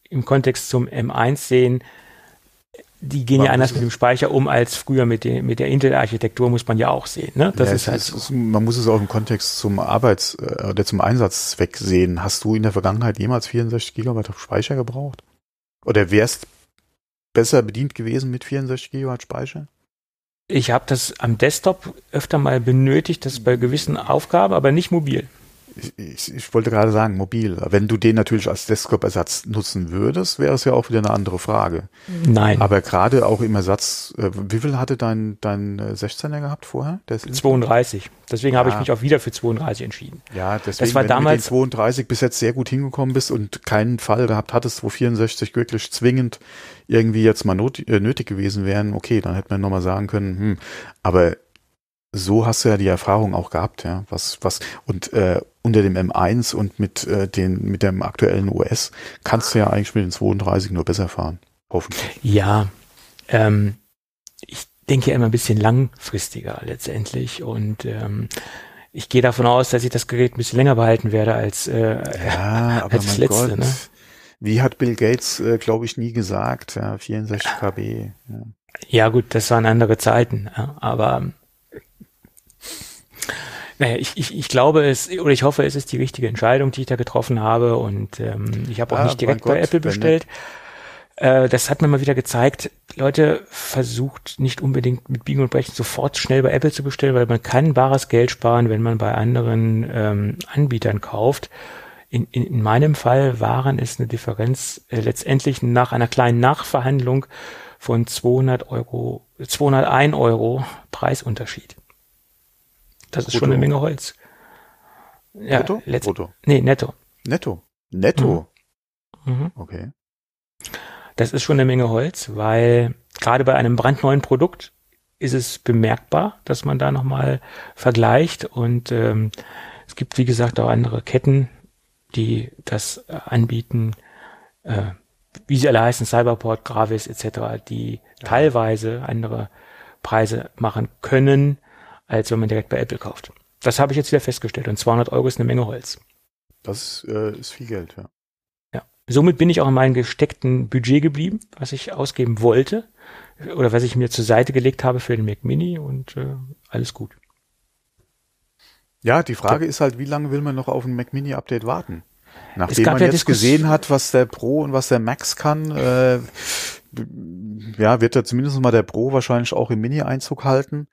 im Kontext zum M1 sehen die gehen ja anders mit dem Speicher um als früher mit, den, mit der Intel-Architektur, muss man ja auch sehen. Ne?
Das ja, ist halt ist, so. Man muss es auch im Kontext zum Arbeits- äh, oder zum Einsatzzweck sehen. Hast du in der Vergangenheit jemals 64 Gigabyte Speicher gebraucht? Oder wärst besser bedient gewesen mit 64 Gigabyte Speicher?
Ich habe das am Desktop öfter mal benötigt, das bei gewissen Aufgaben, aber nicht mobil
ich, ich wollte gerade sagen, mobil. Wenn du den natürlich als Desktop-Ersatz nutzen würdest, wäre es ja auch wieder eine andere Frage.
Nein.
Aber gerade auch im Ersatz, äh, wie viel hatte dein, dein 16er gehabt vorher?
32. Deswegen ja. habe ich mich auch wieder für 32 entschieden.
Ja, deswegen, das war wenn damals, du mit den 32 bis jetzt sehr gut hingekommen bist und keinen Fall gehabt hattest, wo 64 wirklich zwingend irgendwie jetzt mal not, äh, nötig gewesen wären, okay, dann hätte man nochmal sagen können, hm, aber so hast du ja die Erfahrung auch gehabt, ja. Was, was, und äh, unter dem M1 und mit äh, den, mit dem aktuellen OS kannst du ja eigentlich mit den 32 nur besser fahren. Hoffentlich.
Ja, ähm, ich denke immer ein bisschen langfristiger letztendlich und ähm, ich gehe davon aus, dass ich das Gerät ein bisschen länger behalten werde als, äh,
ja, <laughs> aber als das letzte. Gott. Ne? Wie hat Bill Gates, äh, glaube ich, nie gesagt, ja, 64 KB.
Ja. ja gut, das waren andere Zeiten, aber naja, ich, ich, ich glaube es, oder ich hoffe, es ist die richtige Entscheidung, die ich da getroffen habe. Und ähm, ich habe auch ja, nicht direkt bei Gott, Apple bestellt. Äh, das hat mir mal wieder gezeigt, Leute, versucht nicht unbedingt mit Biegen und Brechen sofort schnell bei Apple zu bestellen, weil man kann bares Geld sparen, wenn man bei anderen ähm, Anbietern kauft. In, in, in meinem Fall waren es eine Differenz äh, letztendlich nach einer kleinen Nachverhandlung von 200 Euro, 201 Euro Preisunterschied. Das ist schon eine Menge Holz. Ja,
Brutto?
letzt-
Brutto.
Nee, netto.
Netto. Netto.
Mhm.
Okay.
Das ist schon eine Menge Holz, weil gerade bei einem brandneuen Produkt ist es bemerkbar, dass man da nochmal vergleicht. Und ähm, es gibt, wie gesagt, auch andere Ketten, die das anbieten, äh, wie sie alle heißen, Cyberport, Gravis etc., die teilweise andere Preise machen können, als wenn man direkt bei Apple kauft. Das habe ich jetzt wieder festgestellt. Und 200 Euro ist eine Menge Holz.
Das äh, ist viel Geld, ja.
Somit bin ich auch in meinem gesteckten Budget geblieben, was ich ausgeben wollte oder was ich mir zur Seite gelegt habe für den Mac Mini und äh, alles gut.
Ja, die Frage ist halt, wie lange will man noch auf ein Mac Mini Update warten? Nachdem man
ja
jetzt
Diskus-
gesehen hat, was der Pro und was der Max kann, äh, ja, wird da zumindest mal der Pro wahrscheinlich auch im Mini Einzug halten.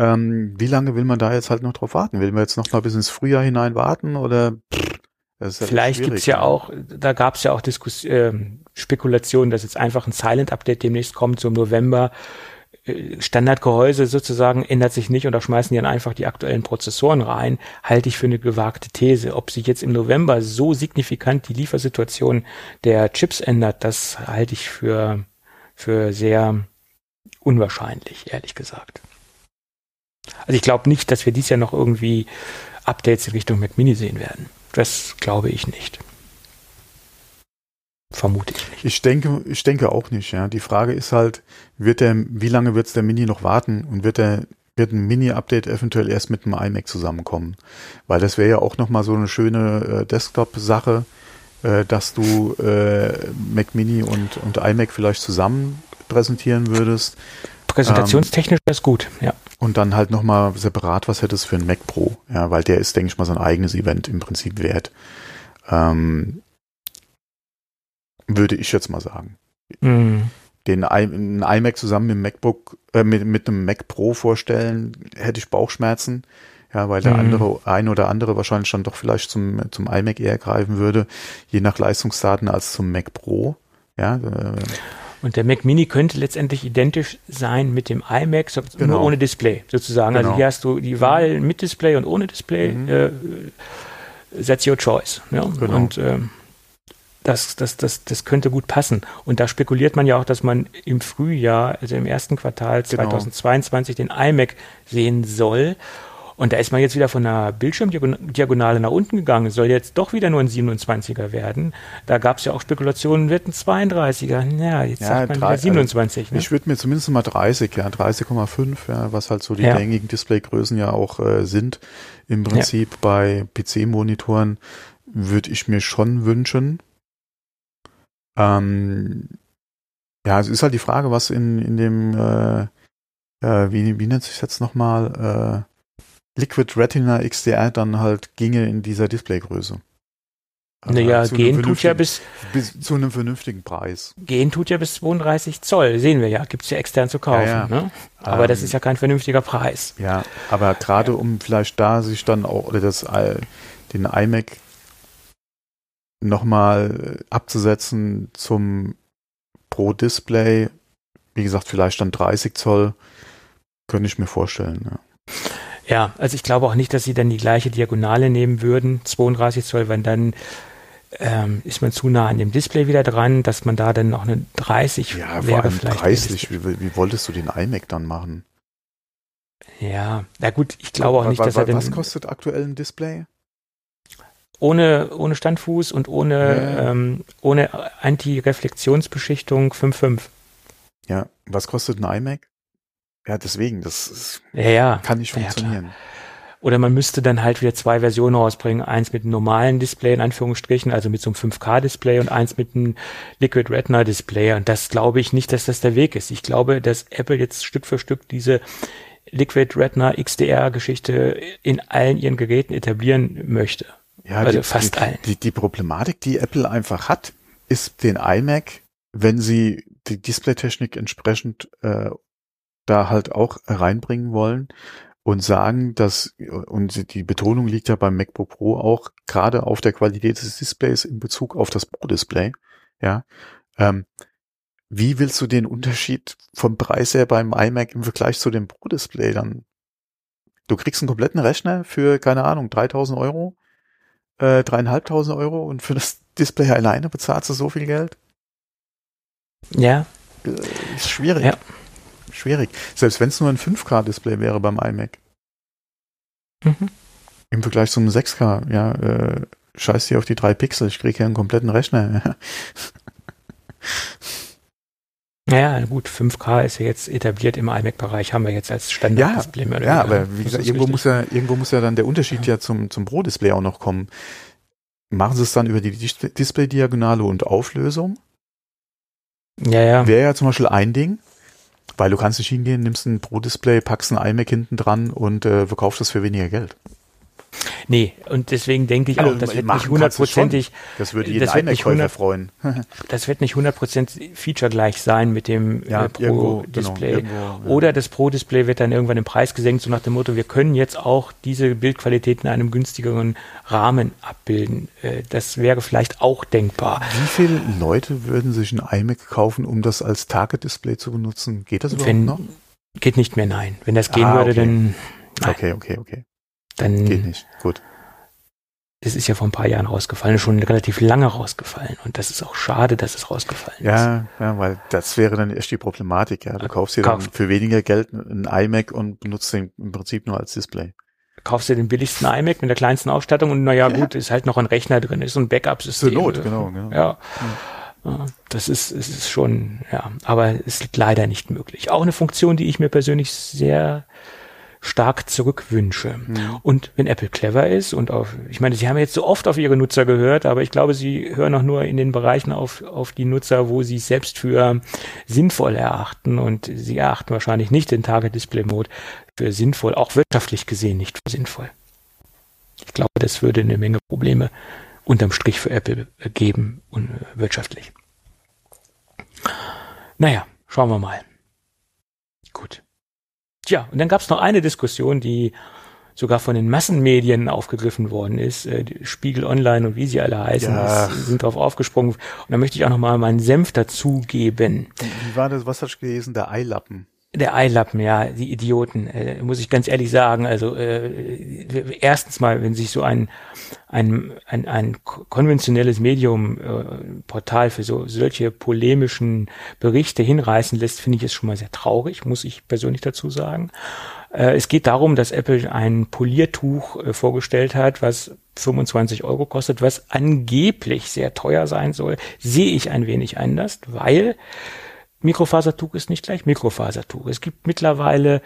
Ähm, wie lange will man da jetzt halt noch drauf warten? Will man jetzt noch mal bis ins Frühjahr hinein warten oder? halt
Vielleicht gibt's ja
ne?
auch, da gab's ja auch Diskus ähm, Spekulationen, dass jetzt einfach ein Silent-Update demnächst kommt, so im November. Äh, Standardgehäuse sozusagen ändert sich nicht und da schmeißen die dann einfach die aktuellen Prozessoren rein, halte ich für eine gewagte These. Ob sich jetzt im November so signifikant die Liefersituation der Chips ändert, das halte ich für, für sehr unwahrscheinlich, ehrlich gesagt. Also ich glaube nicht, dass wir dies Jahr noch irgendwie Updates in Richtung Mac Mini sehen werden. Das glaube ich nicht. Vermute ich nicht.
Ich denke, ich denke auch nicht, ja. Die Frage ist halt, wird der, wie lange wird's der Mini noch warten und wird der, wird ein Mini-Update eventuell erst mit einem iMac zusammenkommen? Weil das wäre ja auch nochmal so eine schöne äh, Desktop-Sache, äh, dass du äh, Mac Mini und, und iMac vielleicht zusammen präsentieren würdest
Präsentationstechnisch ist gut, ja.
und dann halt nochmal separat was hättest für einen Mac Pro, ja, weil der ist, denke ich mal, sein eigenes Event im Prinzip wert. Ähm, würde ich jetzt mal sagen.
Mhm.
den I ein iMac zusammen mit dem MacBook, äh, mit, mit einem Mac Pro vorstellen, hätte ich Bauchschmerzen. Ja, weil der
Mhm.
andere, ein oder andere wahrscheinlich dann doch vielleicht zum, zum iMac eher greifen würde, je nach Leistungsdaten als zum Mac Pro. Ja, äh,
Und der Mac Mini könnte letztendlich identisch sein mit dem iMac, so, nur
Genau.
ohne Display sozusagen. Also
Genau.
hier hast du die Wahl mit Display und ohne Display.
Mhm.
Äh, that's your choice. Ja?
Genau.
Und ähm, das, das, das, das könnte gut passen. Und da spekuliert man ja auch, dass man im Frühjahr, also im ersten Quartal
Genau.
2022, den iMac sehen soll. Und da ist man jetzt wieder von einer Bildschirmdiagonale nach unten gegangen. Es soll jetzt doch wieder nur ein 27er werden. Da gab es ja auch Spekulationen, wird ein 32er. Ja, jetzt
Ja,
sagt man
drei-
wieder 27. ne?
ich würde mir zumindest mal 30, ja, 30,5, ja, was halt so die
Ja.
gängigen Displaygrößen ja auch äh, sind. Im Prinzip bei PC-Monitoren würde ich mir schon wünschen. Ähm, ja, es ist halt die Frage, was in, in dem, äh, äh, wie, wie nennt sich jetzt nochmal, äh, Liquid Retina XDR dann halt ginge in dieser Displaygröße. Äh,
naja,
einem
gehen tut ja bis
bis zu einem vernünftigen Preis.
gehen tut ja bis 32 Zoll. Sehen wir ja, gibt's ja extern zu kaufen.
Ja, ja.
Ne? Aber das
Ähm,
ist ja kein vernünftiger Preis.
Ja, aber gerade um vielleicht da sich dann auch oder das i- den iMac nochmal abzusetzen zum Pro Display, wie gesagt, vielleicht dann 30 Zoll, könnte ich mir vorstellen. Ja.
Ja, also ich glaube auch nicht, dass sie dann die gleiche Diagonale nehmen würden, 32 Zoll, weil dann ähm, ist man zu nah an dem Display wieder dran, dass man da dann noch eine 30
Ja, vor
wäre
allem
vielleicht.
preislich. Wie, wie wolltest du den iMac dann machen?
Ja, na gut, ich glaube auch nicht, dass er
Was
dann
kostet aktuell ein Display?
ohne, ohne Standfuß und ohne,
Ja.
ähm, ohne Anti-Reflexionsbeschichtung 5.5.
Ja, was kostet ein iMac? Ja, deswegen, das ist,
Ja, ja.
kann nicht
Ja,
funktionieren.
Oder man müsste dann halt wieder zwei Versionen rausbringen. Eins mit einem normalen Display, in Anführungsstrichen, also mit so einem 5K-Display und eins mit einem Liquid Retina-Display. Und das glaube ich nicht, dass das der Weg ist. Ich glaube, dass Apple jetzt Stück für Stück diese Liquid Retina XDR-Geschichte in allen ihren Geräten etablieren möchte.
Ja,
Also
die,
fast
die,
allen.
Die, die Problematik, die Apple einfach hat, ist den iMac, wenn sie die Displaytechnik entsprechend äh, da halt auch reinbringen wollen und sagen, dass, und die Betonung liegt ja beim MacBook Pro auch gerade auf der Qualität des Displays in Bezug auf das Pro-Display, ja, ähm, wie willst du den Unterschied vom Preis her beim iMac im Vergleich zu dem Pro-Display dann? Du kriegst einen kompletten Rechner für, keine Ahnung, 3000 Euro äh, dreieinhalbtausend Euro und für das Display alleine bezahlst du so viel Geld?
Ja.
Äh, ist schwierig.
Ja.
Schwierig. Selbst wenn es nur ein 5K-Display wäre beim iMac.
Mhm.
Im Vergleich zum 6K, ja, äh, scheiß dir auf die drei Pixel, ich kriege ja einen kompletten Rechner. <laughs>
Naja, gut, 5K ist ja jetzt etabliert im iMac-Bereich, haben wir jetzt als Standard-Display.
Ja, ja aber wie gesagt, irgendwo muss ja, irgendwo muss ja dann der Unterschied ja, ja zum, zum Pro-Display auch noch kommen. Machen sie es dann über die Display-Diagonale und Auflösung?
Ja, ja.
Wäre ja zum Beispiel ein Ding, weil du kannst nicht hingehen, nimmst ein Pro-Display, packst ein iMac hinten dran und äh, verkaufst das für weniger Geld.
Nee, und deswegen denke ich also, auch, das wird nicht hundertprozentig.
Das würde jeden iMac-Käufer freuen. <laughs>
das wird nicht hundertprozentig featuregleich sein mit dem
ja,
äh, Pro-Display. Genau. Oder das Pro-Display wird dann irgendwann im Preis gesenkt, so nach dem Motto, wir können jetzt auch diese Bildqualität in einem günstigeren Rahmen abbilden. Äh, das wäre vielleicht auch denkbar.
Wie viele Leute würden sich ein iMac kaufen, um das als Target-Display zu benutzen? Geht das überhaupt Wenn, noch?
Geht nicht mehr, nein. Wenn das gehen ah, würde,
okay.
dann.
Nein. Okay, okay, okay.
Dann
Geht nicht. Gut.
Es ist ja vor ein paar Jahren rausgefallen, schon relativ lange rausgefallen. Und das ist auch schade, dass es rausgefallen
ja, ist. Ja, weil das wäre dann erst die Problematik. Ja, du kaufst dir dann für weniger Geld einen iMac und benutzt den im Prinzip nur als Display.
Kaufst dir den billigsten iMac mit der kleinsten Ausstattung und naja, gut, ist halt noch ein Rechner drin, ist so ein Backup-System.
Zur Not, genau, genau.
Ja. ja. Das ist, es ist schon, ja, aber es ist leider nicht möglich. Auch eine Funktion, die ich mir persönlich sehr stark zurückwünsche. Mhm. Und wenn Apple clever ist und auf, ich meine, sie haben jetzt so oft auf ihre Nutzer gehört, aber ich glaube, sie hören auch nur in den Bereichen auf, auf die Nutzer, wo sie es selbst für sinnvoll erachten und sie erachten wahrscheinlich nicht den Target Display Mode für sinnvoll, auch wirtschaftlich gesehen nicht für sinnvoll. Ich glaube, das würde eine Menge Probleme unterm Strich für Apple geben und äh, wirtschaftlich. Naja, schauen wir mal. Gut. Tja, und dann gab es noch eine Diskussion, die sogar von den Massenmedien aufgegriffen worden ist. Äh, Spiegel Online und wie sie alle heißen, ja. sind darauf aufgesprungen. Und da möchte ich auch noch mal meinen Senf dazugeben.
Wie war das, was hast du gelesen, der Eilappen?
Der Eilappen, ja, die Idioten, äh, muss ich ganz ehrlich sagen. Also äh, erstens mal, wenn sich so ein ein, ein, ein konventionelles Medium äh, Portal für so solche polemischen Berichte hinreißen lässt, finde ich es schon mal sehr traurig, muss ich persönlich dazu sagen. Äh, es geht darum, dass Apple ein Poliertuch äh, vorgestellt hat, was 25 Euro kostet, was angeblich sehr teuer sein soll. Sehe ich ein wenig anders, weil Mikrofasertuch ist nicht gleich Mikrofasertuch. Es gibt mittlerweile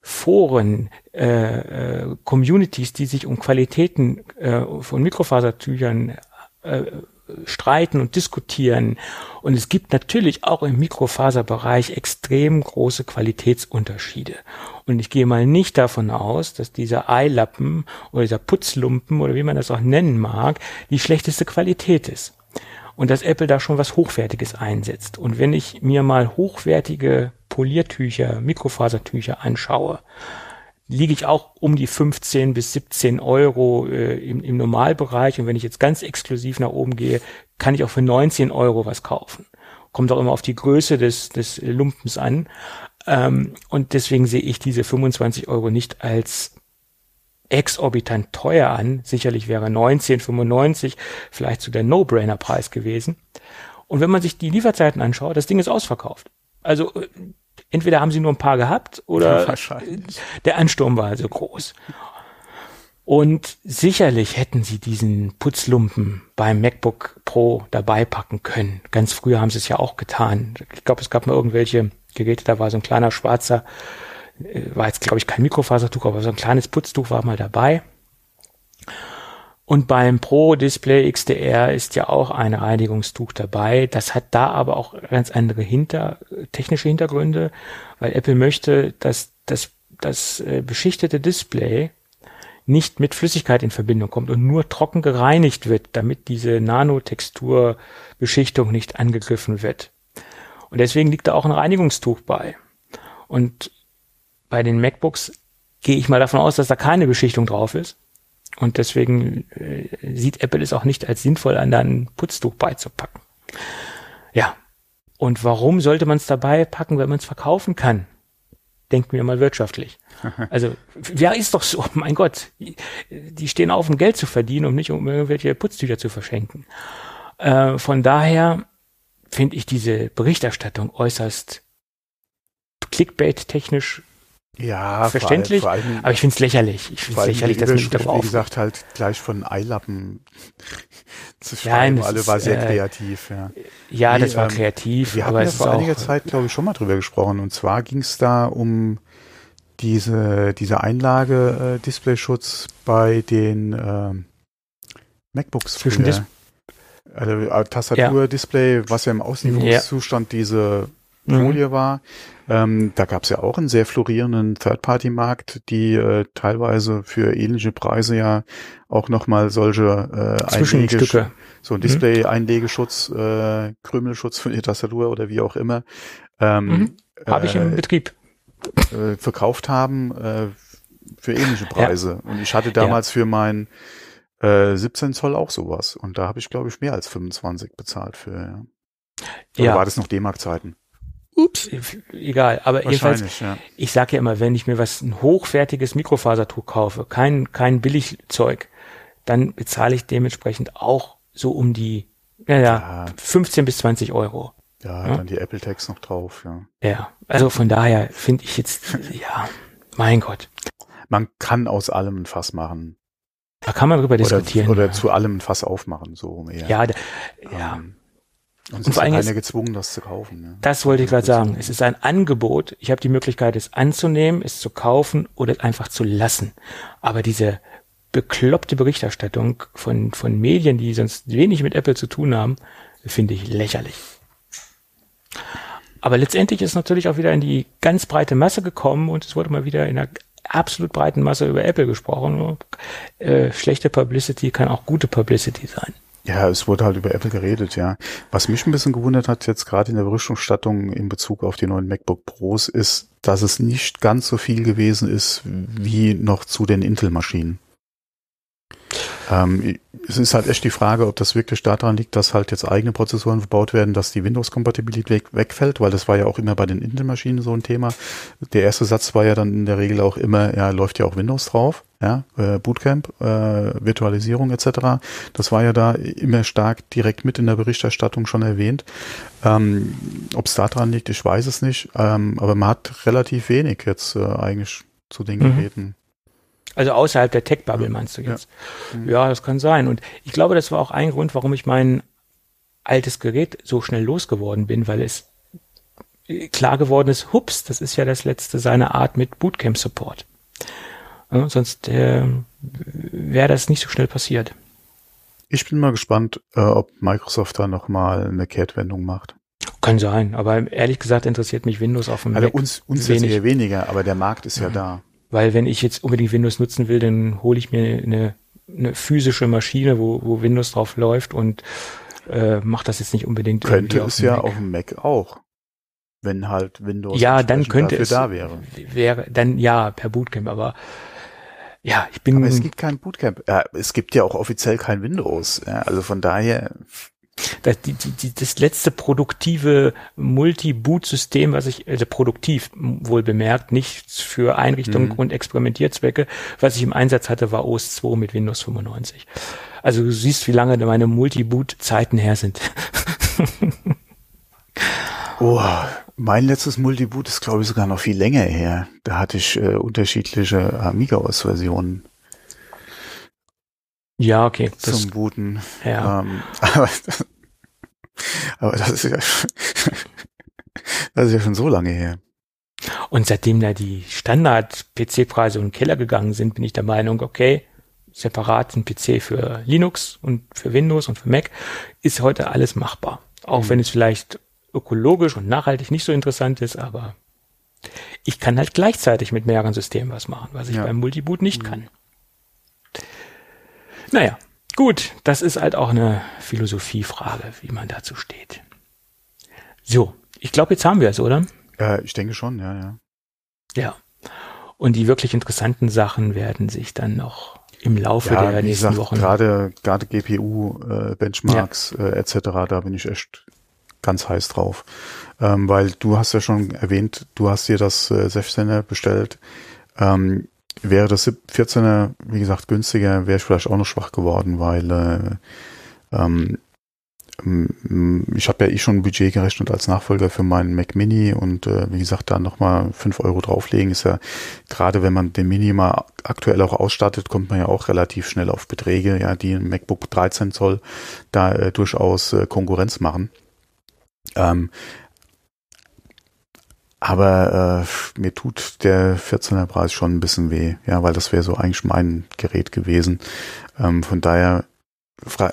Foren, äh, äh, Communities, die sich um Qualitäten äh, von Mikrofasertüchern äh, streiten und diskutieren. Und es gibt natürlich auch im Mikrofaserbereich extrem große Qualitätsunterschiede. Und ich gehe mal nicht davon aus, dass dieser Eilappen oder dieser Putzlumpen oder wie man das auch nennen mag, die schlechteste Qualität ist und dass Apple da schon was Hochwertiges einsetzt. Und wenn ich mir mal hochwertige Poliertücher, Mikrofasertücher anschaue, liege ich auch um die 15 bis 17 Euro äh, im, im Normalbereich. Und wenn ich jetzt ganz exklusiv nach oben gehe, kann ich auch für 19 Euro was kaufen. Kommt auch immer auf die Größe des, des Lumpens an. Ähm, und deswegen sehe ich diese 25 Euro nicht als exorbitant teuer an. Sicherlich wäre 1995 vielleicht so der No-Brainer-Preis gewesen. Und wenn man sich die Lieferzeiten anschaut, das Ding ist ausverkauft. Also äh, entweder haben sie nur ein paar gehabt oder ja, der Ansturm war also groß. Und sicherlich hätten sie diesen Putzlumpen beim MacBook Pro dabei packen können. Ganz früher haben sie es ja auch getan. Ich glaube, es gab mal irgendwelche Geräte, da war so ein kleiner schwarzer war jetzt, glaube ich, kein Mikrofasertuch, aber so ein kleines Putztuch war mal dabei. Und beim Pro Display XDR ist ja auch ein Reinigungstuch dabei. Das hat da aber auch ganz andere hinter, technische Hintergründe, weil Apple möchte, dass das, das äh, beschichtete Display nicht mit Flüssigkeit in Verbindung kommt und nur trocken gereinigt wird, damit diese Nanotexturbeschichtung nicht angegriffen wird. Und deswegen liegt da auch ein Reinigungstuch bei. Und bei den MacBooks gehe ich mal davon aus, dass da keine Beschichtung drauf ist. Und deswegen äh, sieht Apple es auch nicht als sinnvoll an, da ein Putztuch beizupacken. Ja. Und warum sollte man es dabei packen, wenn man es verkaufen kann? denken wir mal wirtschaftlich. <laughs> Also, ja, ist doch so, <laughs> mein Gott, die stehen auf, um Geld zu verdienen, um nicht um irgendwelche Putztücher zu verschenken. Äh, von daher finde ich diese Berichterstattung äußerst clickbait-technisch
ja,
verständlich,
vor allem, vor allem,
aber ich finde es lächerlich. Ich finde es lächerlich, dass man sich
darauf Wie gesagt, halt gleich von Eilappen <laughs> zu schreiben, ja, alle war sehr äh, kreativ. Ja,
ja nee, das war ähm, kreativ.
Wir hatten ja vor einiger Zeit, glaube ich, schon mal drüber gesprochen. Und zwar ging es da um diese, diese Einlage äh, Displayschutz bei den äh, MacBooks.
Zwischen Dis
also, äh, Tastatur, ja. Display, was ja im Auslieferungszustand ja. diese Folie mhm. war. Ähm, da gab es ja auch einen sehr florierenden Third-Party-Markt, die äh, teilweise für ähnliche Preise ja auch nochmal solche äh,
Einlege,
so ein mhm. Display-Einlegeschutz, äh, Krümelschutz für die Tastatur oder wie auch immer. Ähm,
mhm. Habe ich im
äh,
Betrieb.
Äh, verkauft haben äh, für ähnliche Preise. Ja. Und ich hatte damals ja. für mein äh, 17 Zoll auch sowas. Und da habe ich, glaube ich, mehr als 25 bezahlt für. Ja. Oder ja. war das noch D-Mark-Zeiten?
Ups. Egal, aber jedenfalls, ja. ich sage ja immer, wenn ich mir was ein hochwertiges Mikrofasertuch kaufe, kein kein Billigzeug, dann bezahle ich dementsprechend auch so um die ja, ja, 15 bis 20 Euro.
Ja, ja, dann die Apple Tags noch drauf, ja.
Ja, also von daher finde ich jetzt, ja, mein Gott.
Man kann aus allem ein Fass machen.
Da kann man drüber
oder,
diskutieren.
Oder zu allem ein Fass aufmachen, so
eher. Ja, da, ja.
Ähm, und, und vor allem ist gezwungen, das zu kaufen. Ne?
Das wollte ich gerade sagen. Es ist ein Angebot. Ich habe die Möglichkeit, es anzunehmen, es zu kaufen oder einfach zu lassen. Aber diese bekloppte Berichterstattung von, von Medien, die sonst wenig mit Apple zu tun haben, finde ich lächerlich. Aber letztendlich ist natürlich auch wieder in die ganz breite Masse gekommen und es wurde mal wieder in einer absolut breiten Masse über Apple gesprochen. Äh, schlechte Publicity kann auch gute Publicity sein.
Ja, es wurde halt über Apple geredet, ja. Was mich ein bisschen gewundert hat jetzt gerade in der Berichterstattung in Bezug auf die neuen MacBook Pros ist, dass es nicht ganz so viel gewesen ist wie noch zu den Intel-Maschinen. Ähm, es ist halt echt die Frage, ob das wirklich daran liegt, dass halt jetzt eigene Prozessoren verbaut werden, dass die Windows-Kompatibilität wegfällt, weil das war ja auch immer bei den Intel-Maschinen so ein Thema. Der erste Satz war ja dann in der Regel auch immer, ja, läuft ja auch Windows drauf, ja, äh, Bootcamp, äh, Virtualisierung etc. Das war ja da immer stark direkt mit in der Berichterstattung schon erwähnt. Ähm, ob es daran liegt, ich weiß es nicht, ähm, aber man hat relativ wenig jetzt äh, eigentlich zu den mhm.
Also außerhalb der Tech-Bubble meinst du jetzt? Ja. Mhm. ja, das kann sein. Und ich glaube, das war auch ein Grund, warum ich mein altes Gerät so schnell losgeworden bin, weil es klar geworden ist, hups, das ist ja das letzte seiner Art mit Bootcamp-Support. Ja, sonst äh, wäre das nicht so schnell passiert.
Ich bin mal gespannt, äh, ob Microsoft da nochmal eine Kehrtwendung macht.
Kann sein, aber ehrlich gesagt interessiert mich Windows auf dem
also Mac uns, uns wenig. jetzt eher weniger, aber der Markt ist ja, ja mhm. da.
Weil wenn ich jetzt unbedingt Windows nutzen will, dann hole ich mir eine, eine physische Maschine, wo, wo Windows drauf läuft und äh, mache das jetzt nicht unbedingt.
Könnte es ja Mac. auf dem Mac auch. Wenn halt Windows
ja, dann könnte es
da wäre.
wäre. Dann ja, per Bootcamp, aber ja, ich bin.
Aber es gibt kein Bootcamp. Ja, es gibt ja auch offiziell kein Windows. Ja, also von daher
das, die, die, das letzte produktive Multi-Boot-System, was ich, also produktiv wohl bemerkt, nicht für Einrichtung mhm. und Experimentierzwecke, was ich im Einsatz hatte, war OS 2 mit Windows 95. Also du siehst, wie lange meine Multi-Boot-Zeiten her sind. <laughs>
oh, mein letztes Multi-Boot ist, glaube ich, sogar noch viel länger her. Da hatte ich äh, unterschiedliche Amiga-OS-Versionen.
Ja, okay.
Zum Booten.
Ja. Ähm, <laughs>
aber, aber das ist ja, <laughs> das ist ja schon so lange her.
Und seitdem da die Standard-PC-Preise in den Keller gegangen sind, bin ich der Meinung, okay, separat ein PC für Linux und für Windows und für Mac ist heute alles machbar. Auch mhm. wenn es vielleicht ökologisch und nachhaltig nicht so interessant ist, aber ich kann halt gleichzeitig mit mehreren Systemen was machen, was ich ja. beim Multiboot nicht mhm. kann. Naja, gut, das ist halt auch eine Philosophiefrage, wie man dazu steht. So, ich glaube, jetzt haben wir es, oder?
Ja, ich denke schon, ja, ja.
Ja. Und die wirklich interessanten Sachen werden sich dann noch im Laufe ja, der nächsten
gesagt,
Wochen.
Gerade gerade GPU äh, Benchmarks ja. äh, etc. Da bin ich echt ganz heiß drauf. Ähm, weil du hast ja schon erwähnt, du hast dir das äh, 16er bestellt. Ähm, wäre das 14er, wie gesagt, günstiger, wäre ich vielleicht auch noch schwach geworden, weil äh, ähm, ich habe ja eh schon ein Budget gerechnet als Nachfolger für meinen Mac Mini und äh, wie gesagt, da nochmal fünf Euro drauflegen ist ja, gerade wenn man den Mini mal aktuell auch ausstattet, kommt man ja auch relativ schnell auf Beträge, ja, die ein MacBook 13 Zoll da äh, durchaus äh, Konkurrenz machen. Ähm, aber äh, mir tut der 14er Preis schon ein bisschen weh, ja, weil das wäre so eigentlich mein Gerät gewesen. Ähm, von daher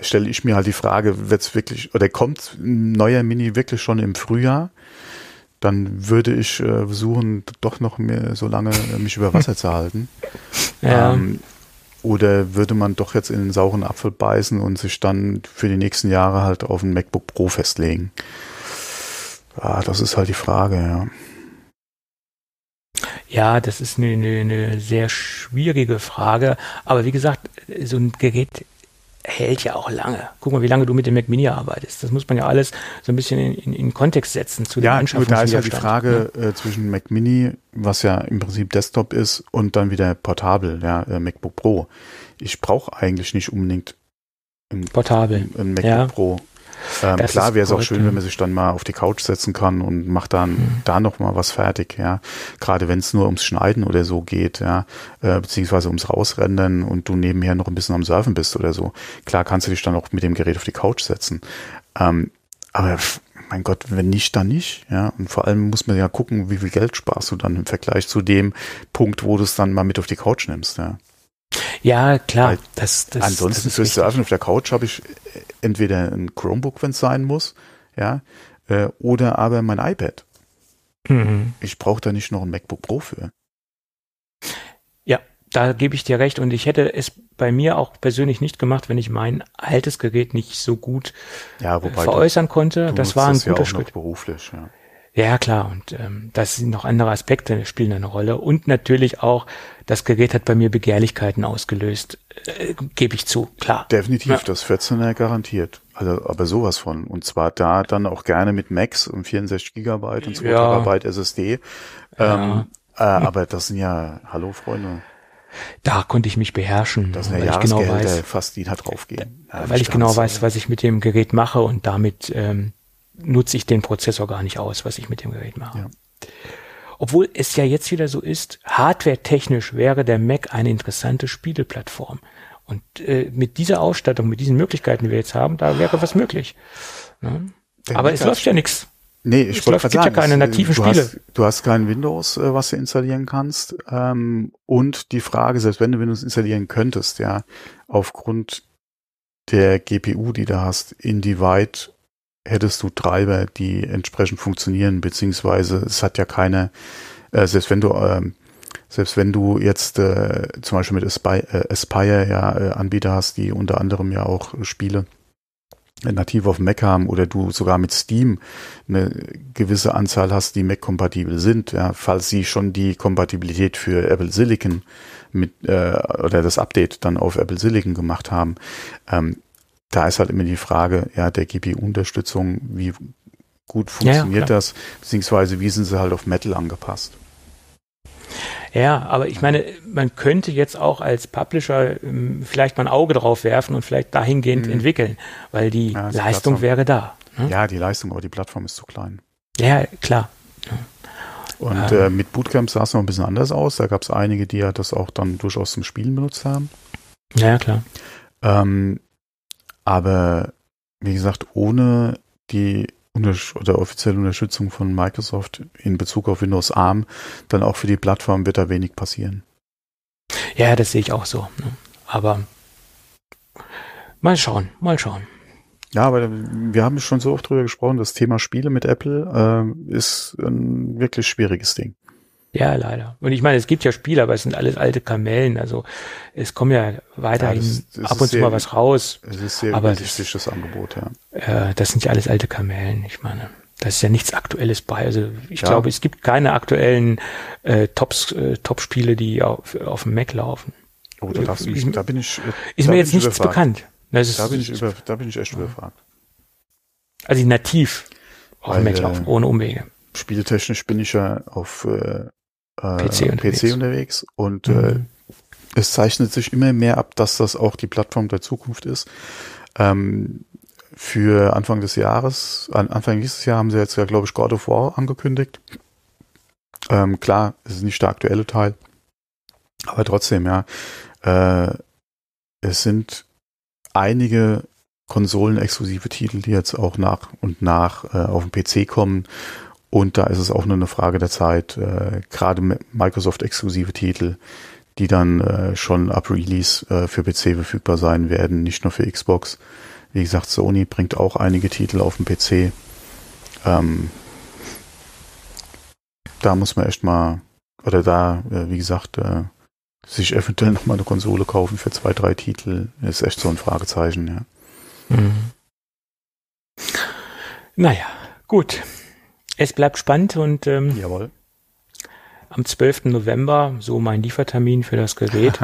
stelle ich mir halt die Frage, wird's wirklich, oder kommt ein neuer Mini wirklich schon im Frühjahr? Dann würde ich äh, versuchen, doch noch mehr so lange äh, mich über Wasser zu halten. <laughs> Ja. Ähm, oder würde man doch jetzt in den sauren Apfel beißen und sich dann für die nächsten Jahre halt auf ein MacBook Pro festlegen? Ah, das ist halt die Frage, ja.
Ja, das ist eine, eine, eine sehr schwierige Frage. Aber wie gesagt, so ein Gerät hält ja auch lange. Guck mal, wie lange du mit dem Mac Mini arbeitest. Das muss man ja alles so ein bisschen in, in, in Kontext setzen zu
ja, dem Ja, da ist ja die Frage ja. äh, zwischen Mac Mini, was ja im Prinzip Desktop ist, und dann wieder portabel, ja, äh, MacBook Pro. Ich brauche eigentlich nicht unbedingt
ein, portabel.
ein MacBook ja. Pro. Ähm, klar wäre es auch schön, wenn man sich dann mal auf die Couch setzen kann und macht dann mhm. da noch mal was fertig, ja. Gerade wenn es nur ums Schneiden oder so geht, ja, äh, beziehungsweise ums Rausrennen und du nebenher noch ein bisschen am Surfen bist oder so. Klar kannst du dich dann auch mit dem Gerät auf die Couch setzen. Ähm, aber mein Gott, wenn nicht, dann nicht, ja. Und vor allem muss man ja gucken, wie viel Geld sparst du dann im Vergleich zu dem Punkt, wo du es dann mal mit auf die Couch nimmst, ja.
Ja, klar. Das,
das, ansonsten das fürs Surfen auf der Couch habe ich entweder ein Chromebook, wenn es sein muss, ja, äh, oder aber mein iPad. Mhm. Ich brauche da nicht noch ein MacBook Pro für.
Ja, da gebe ich dir recht und ich hätte es bei mir auch persönlich nicht gemacht, wenn ich mein altes Gerät nicht so gut ja, veräußern du, konnte. Das war ein guter ja Schritt.
beruflich, ja.
Ja, klar. Und ähm, das sind noch andere Aspekte, spielen eine Rolle. Und natürlich auch, das Gerät hat bei mir Begehrlichkeiten ausgelöst. Äh, Gebe ich zu, klar.
Definitiv, ja. das 14er garantiert. Also, aber sowas von. Und zwar da dann auch gerne mit Max und 64 Gigabyte und 2 ja. Terabyte SSD. Ähm, äh, aber das sind ja, hallo Freunde.
Da konnte ich mich beherrschen,
das sind ja weil ich genau weiß, fast die da draufgehen.
Ja, weil ich genau weiß, was ich mit dem Gerät mache und damit ähm, nutze ich den Prozessor gar nicht aus, was ich mit dem Gerät mache. Ja. Obwohl es ja jetzt wieder so ist, hardware-technisch wäre der Mac eine interessante Spieleplattform. Und äh, mit dieser Ausstattung, mit diesen Möglichkeiten, die wir jetzt haben, da wäre was möglich. Ne? Aber es läuft ja nichts.
Nee, ich wollte gerade sagen,
ja keine nativen
du
Spiele.
Hast, du hast kein Windows, äh, was du installieren kannst. Ähm, und die Frage, selbst wenn du Windows installieren könntest, ja, aufgrund der GPU, die du hast, in die weit hättest du Treiber, die entsprechend funktionieren, beziehungsweise es hat ja keine, äh, selbst wenn du äh, selbst wenn du jetzt äh, zum Beispiel mit Aspire, äh, Aspire ja äh, Anbieter hast, die unter anderem ja auch Spiele nativ auf Mac haben oder du sogar mit Steam eine gewisse Anzahl hast, die Mac-kompatibel sind, ja, falls sie schon die Kompatibilität für Apple Silicon mit äh, oder das Update dann auf Apple Silicon gemacht haben, ähm, da ist halt immer die Frage, ja, der GPU-Unterstützung, wie gut funktioniert ja, ja, das, beziehungsweise wie sind sie halt auf Metal angepasst.
Ja, aber ich meine, man könnte jetzt auch als Publisher ähm, vielleicht mal ein Auge drauf werfen und vielleicht dahingehend mhm. entwickeln, weil die ja, Leistung Plattform. wäre da.
Ne? Ja, die Leistung, aber die Plattform ist zu klein.
Ja, klar.
Und ähm. äh, mit Bootcamp sah es noch ein bisschen anders aus. Da gab es einige, die ja das auch dann durchaus zum Spielen benutzt haben.
Ja, klar.
Ähm, aber wie gesagt, ohne die oder offizielle Unterstützung von Microsoft in Bezug auf Windows ARM, dann auch für die Plattform wird da wenig passieren.
Ja, das sehe ich auch so. Ne? Aber mal schauen, mal schauen.
Ja, aber wir haben schon so oft drüber gesprochen, das Thema Spiele mit Apple äh, ist ein wirklich schwieriges Ding.
Ja, leider. Und ich meine, es gibt ja Spiele, aber es sind alles alte Kamellen. Also es kommen ja weiterhin ja, das, das ab und zu mal was raus.
Es ist sehr aber das, das Angebot,
ja. Äh, das sind ja alles alte Kamellen. Ich meine, da ist ja nichts Aktuelles bei. Also ich ja. glaube, es gibt keine aktuellen äh, Tops, äh, Top-Spiele, die auf, auf dem Mac laufen.
Oh, da, darfst mich, da bin ich. Äh,
ist mir jetzt nichts überfragt. bekannt.
Da bin ich, über, da bin ich echt überfragt.
Also nativ Auf dem Mac laufen, ohne Umwege.
Spieletechnisch bin ich ja auf äh,
PC unterwegs.
PC unterwegs und mhm. äh, es zeichnet sich immer mehr ab, dass das auch die Plattform der Zukunft ist. Ähm, für Anfang des Jahres, Anfang dieses Jahr haben sie jetzt ja, glaube ich, God of War angekündigt. Ähm, klar, es ist nicht der aktuelle Teil, aber trotzdem, ja. Äh, es sind einige konsolenexklusive Titel, die jetzt auch nach und nach äh, auf den PC kommen. Und da ist es auch nur eine Frage der Zeit, äh, gerade Microsoft-exklusive Titel, die dann äh, schon ab Release äh, für PC verfügbar sein werden, nicht nur für Xbox. Wie gesagt, Sony bringt auch einige Titel auf den PC. Ähm, da muss man echt mal, oder da, äh, wie gesagt, äh, sich eventuell nochmal eine Konsole kaufen für zwei, drei Titel, ist echt so ein Fragezeichen, ja. Mhm.
Naja, gut. Es bleibt spannend und ähm,
Jawohl.
am 12. November, so mein Liefertermin für das Gerät,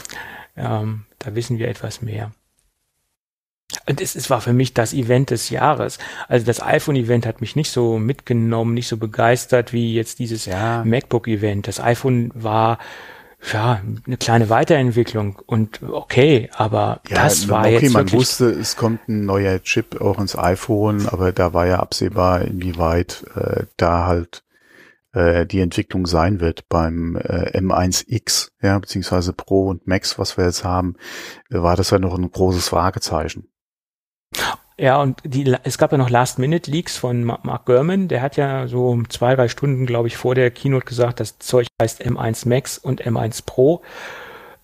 <laughs> ähm, da wissen wir etwas mehr. Und es, es war für mich das Event des Jahres. Also das iPhone-Event hat mich nicht so mitgenommen, nicht so begeistert wie jetzt dieses ja. MacBook-Event. Das iPhone war ja eine kleine Weiterentwicklung und okay, aber ja, das war okay, jetzt
man wusste, es kommt ein neuer Chip auch ins iPhone, aber da war ja absehbar, inwieweit äh, da halt äh, die Entwicklung sein wird beim äh, M1X, ja, beziehungsweise Pro und Max, was wir jetzt haben, äh, war das ja noch ein großes Fragezeichen.
Ja, und die, es gab ja noch Last-Minute-Leaks von Mark Gurman. Der hat ja so zwei, drei Stunden, glaube ich, vor der Keynote gesagt, das Zeug heißt M1 Max und M1 Pro.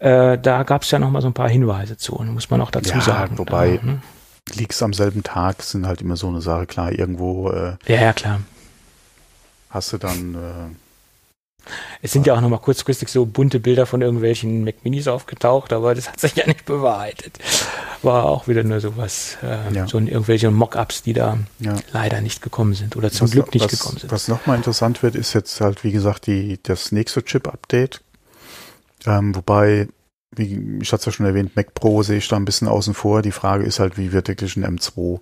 Äh, da gab es ja noch mal so ein paar Hinweise zu, muss man auch dazu
ja,
sagen.
Wobei da, ne? Leaks am selben Tag sind halt immer so eine Sache. Klar, irgendwo. Äh,
ja, ja, klar.
Hast du dann. Äh,
es sind ja auch nochmal kurzfristig so bunte Bilder von irgendwelchen Mac Minis aufgetaucht, aber das hat sich ja nicht bewahrheitet. War auch wieder nur sowas, äh, ja. so irgendwelche Mock-ups, die da ja. leider nicht gekommen sind oder zum was, Glück nicht
was,
gekommen sind.
Was nochmal interessant wird, ist jetzt halt, wie gesagt, die, das nächste Chip-Update. Ähm, wobei, wie ich hatte es ja schon erwähnt, Mac Pro sehe ich da ein bisschen außen vor. Die Frage ist halt, wie wird wirklich ein M2?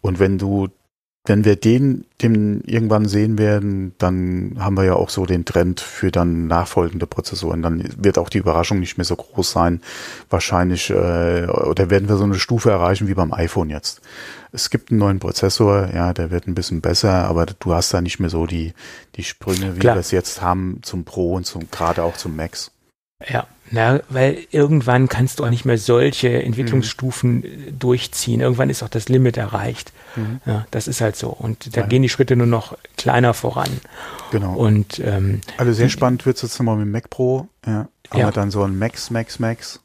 Und wenn du wenn wir den, den irgendwann sehen werden, dann haben wir ja auch so den Trend für dann nachfolgende Prozessoren. Dann wird auch die Überraschung nicht mehr so groß sein. Wahrscheinlich, äh, oder werden wir so eine Stufe erreichen wie beim iPhone jetzt. Es gibt einen neuen Prozessor, ja, der wird ein bisschen besser, aber du hast da nicht mehr so die, die Sprünge, wie Klar. wir es jetzt haben zum Pro und zum, gerade auch zum Max.
Ja, na, weil irgendwann kannst du auch nicht mehr solche Entwicklungsstufen mhm. durchziehen. Irgendwann ist auch das Limit erreicht. Mhm. Ja, das ist halt so. Und da ja. gehen die Schritte nur noch kleiner voran.
Genau.
Und ähm,
also sehr spannend wird es jetzt nochmal mit Mac Pro. Ja. Aber ja. dann so ein Max, Max, Max.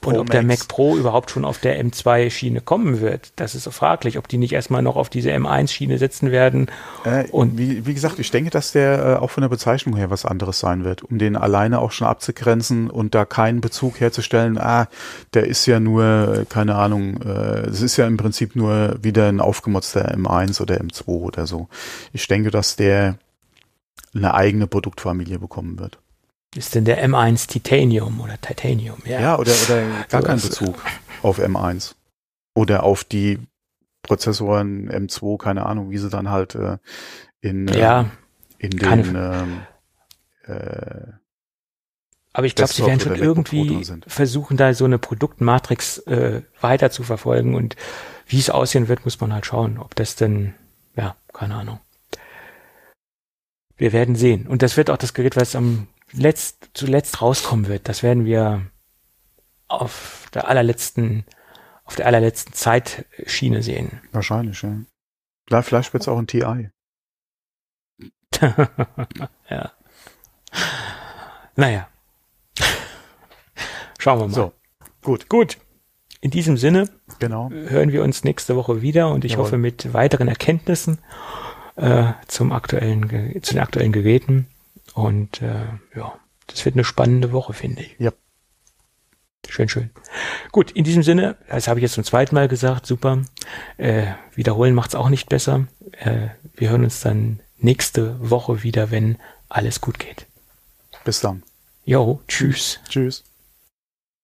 Pro und ob Max. der Mac Pro überhaupt schon auf der M2-Schiene kommen wird, das ist so fraglich, ob die nicht erstmal noch auf diese M1-Schiene setzen werden.
Äh, und wie, wie gesagt, ich denke, dass der äh, auch von der Bezeichnung her was anderes sein wird, um den alleine auch schon abzugrenzen und da keinen Bezug herzustellen, ah, der ist ja nur, äh, keine Ahnung, äh, es ist ja im Prinzip nur wieder ein aufgemotzter M1 oder M2 oder so. Ich denke, dass der eine eigene Produktfamilie bekommen wird
ist denn der M1 Titanium oder Titanium?
Ja, ja oder, oder <laughs> gar so keinen Bezug auf M1. Oder auf die Prozessoren M2, keine Ahnung, wie sie dann halt äh, in,
äh, ja,
in den ähm, äh,
aber ich glaube, sie werden schon irgendwie versuchen, da so eine Produktmatrix äh, weiter zu verfolgen und wie es aussehen wird, muss man halt schauen, ob das denn, ja, keine Ahnung. Wir werden sehen. Und das wird auch das Gerät, was am letzt, zuletzt rauskommen wird, das werden wir auf der allerletzten, auf der allerletzten Zeitschiene sehen.
Wahrscheinlich, ja. Klar, vielleicht wird es auch ein TI. <laughs>
ja. Naja. Schauen wir mal. So,
gut.
Gut. In diesem Sinne
genau.
hören wir uns nächste Woche wieder und ich Jawohl. hoffe mit weiteren Erkenntnissen äh, zum aktuellen, zu den aktuellen Geräten. Und äh, ja, das wird eine spannende Woche, finde ich.
Ja.
Schön, schön. Gut, in diesem Sinne, das habe ich jetzt zum zweiten Mal gesagt, super. Äh, wiederholen macht's auch nicht besser. Äh, wir hören uns dann nächste Woche wieder, wenn alles gut geht.
Bis dann.
Jo, tschüss.
Tschüss.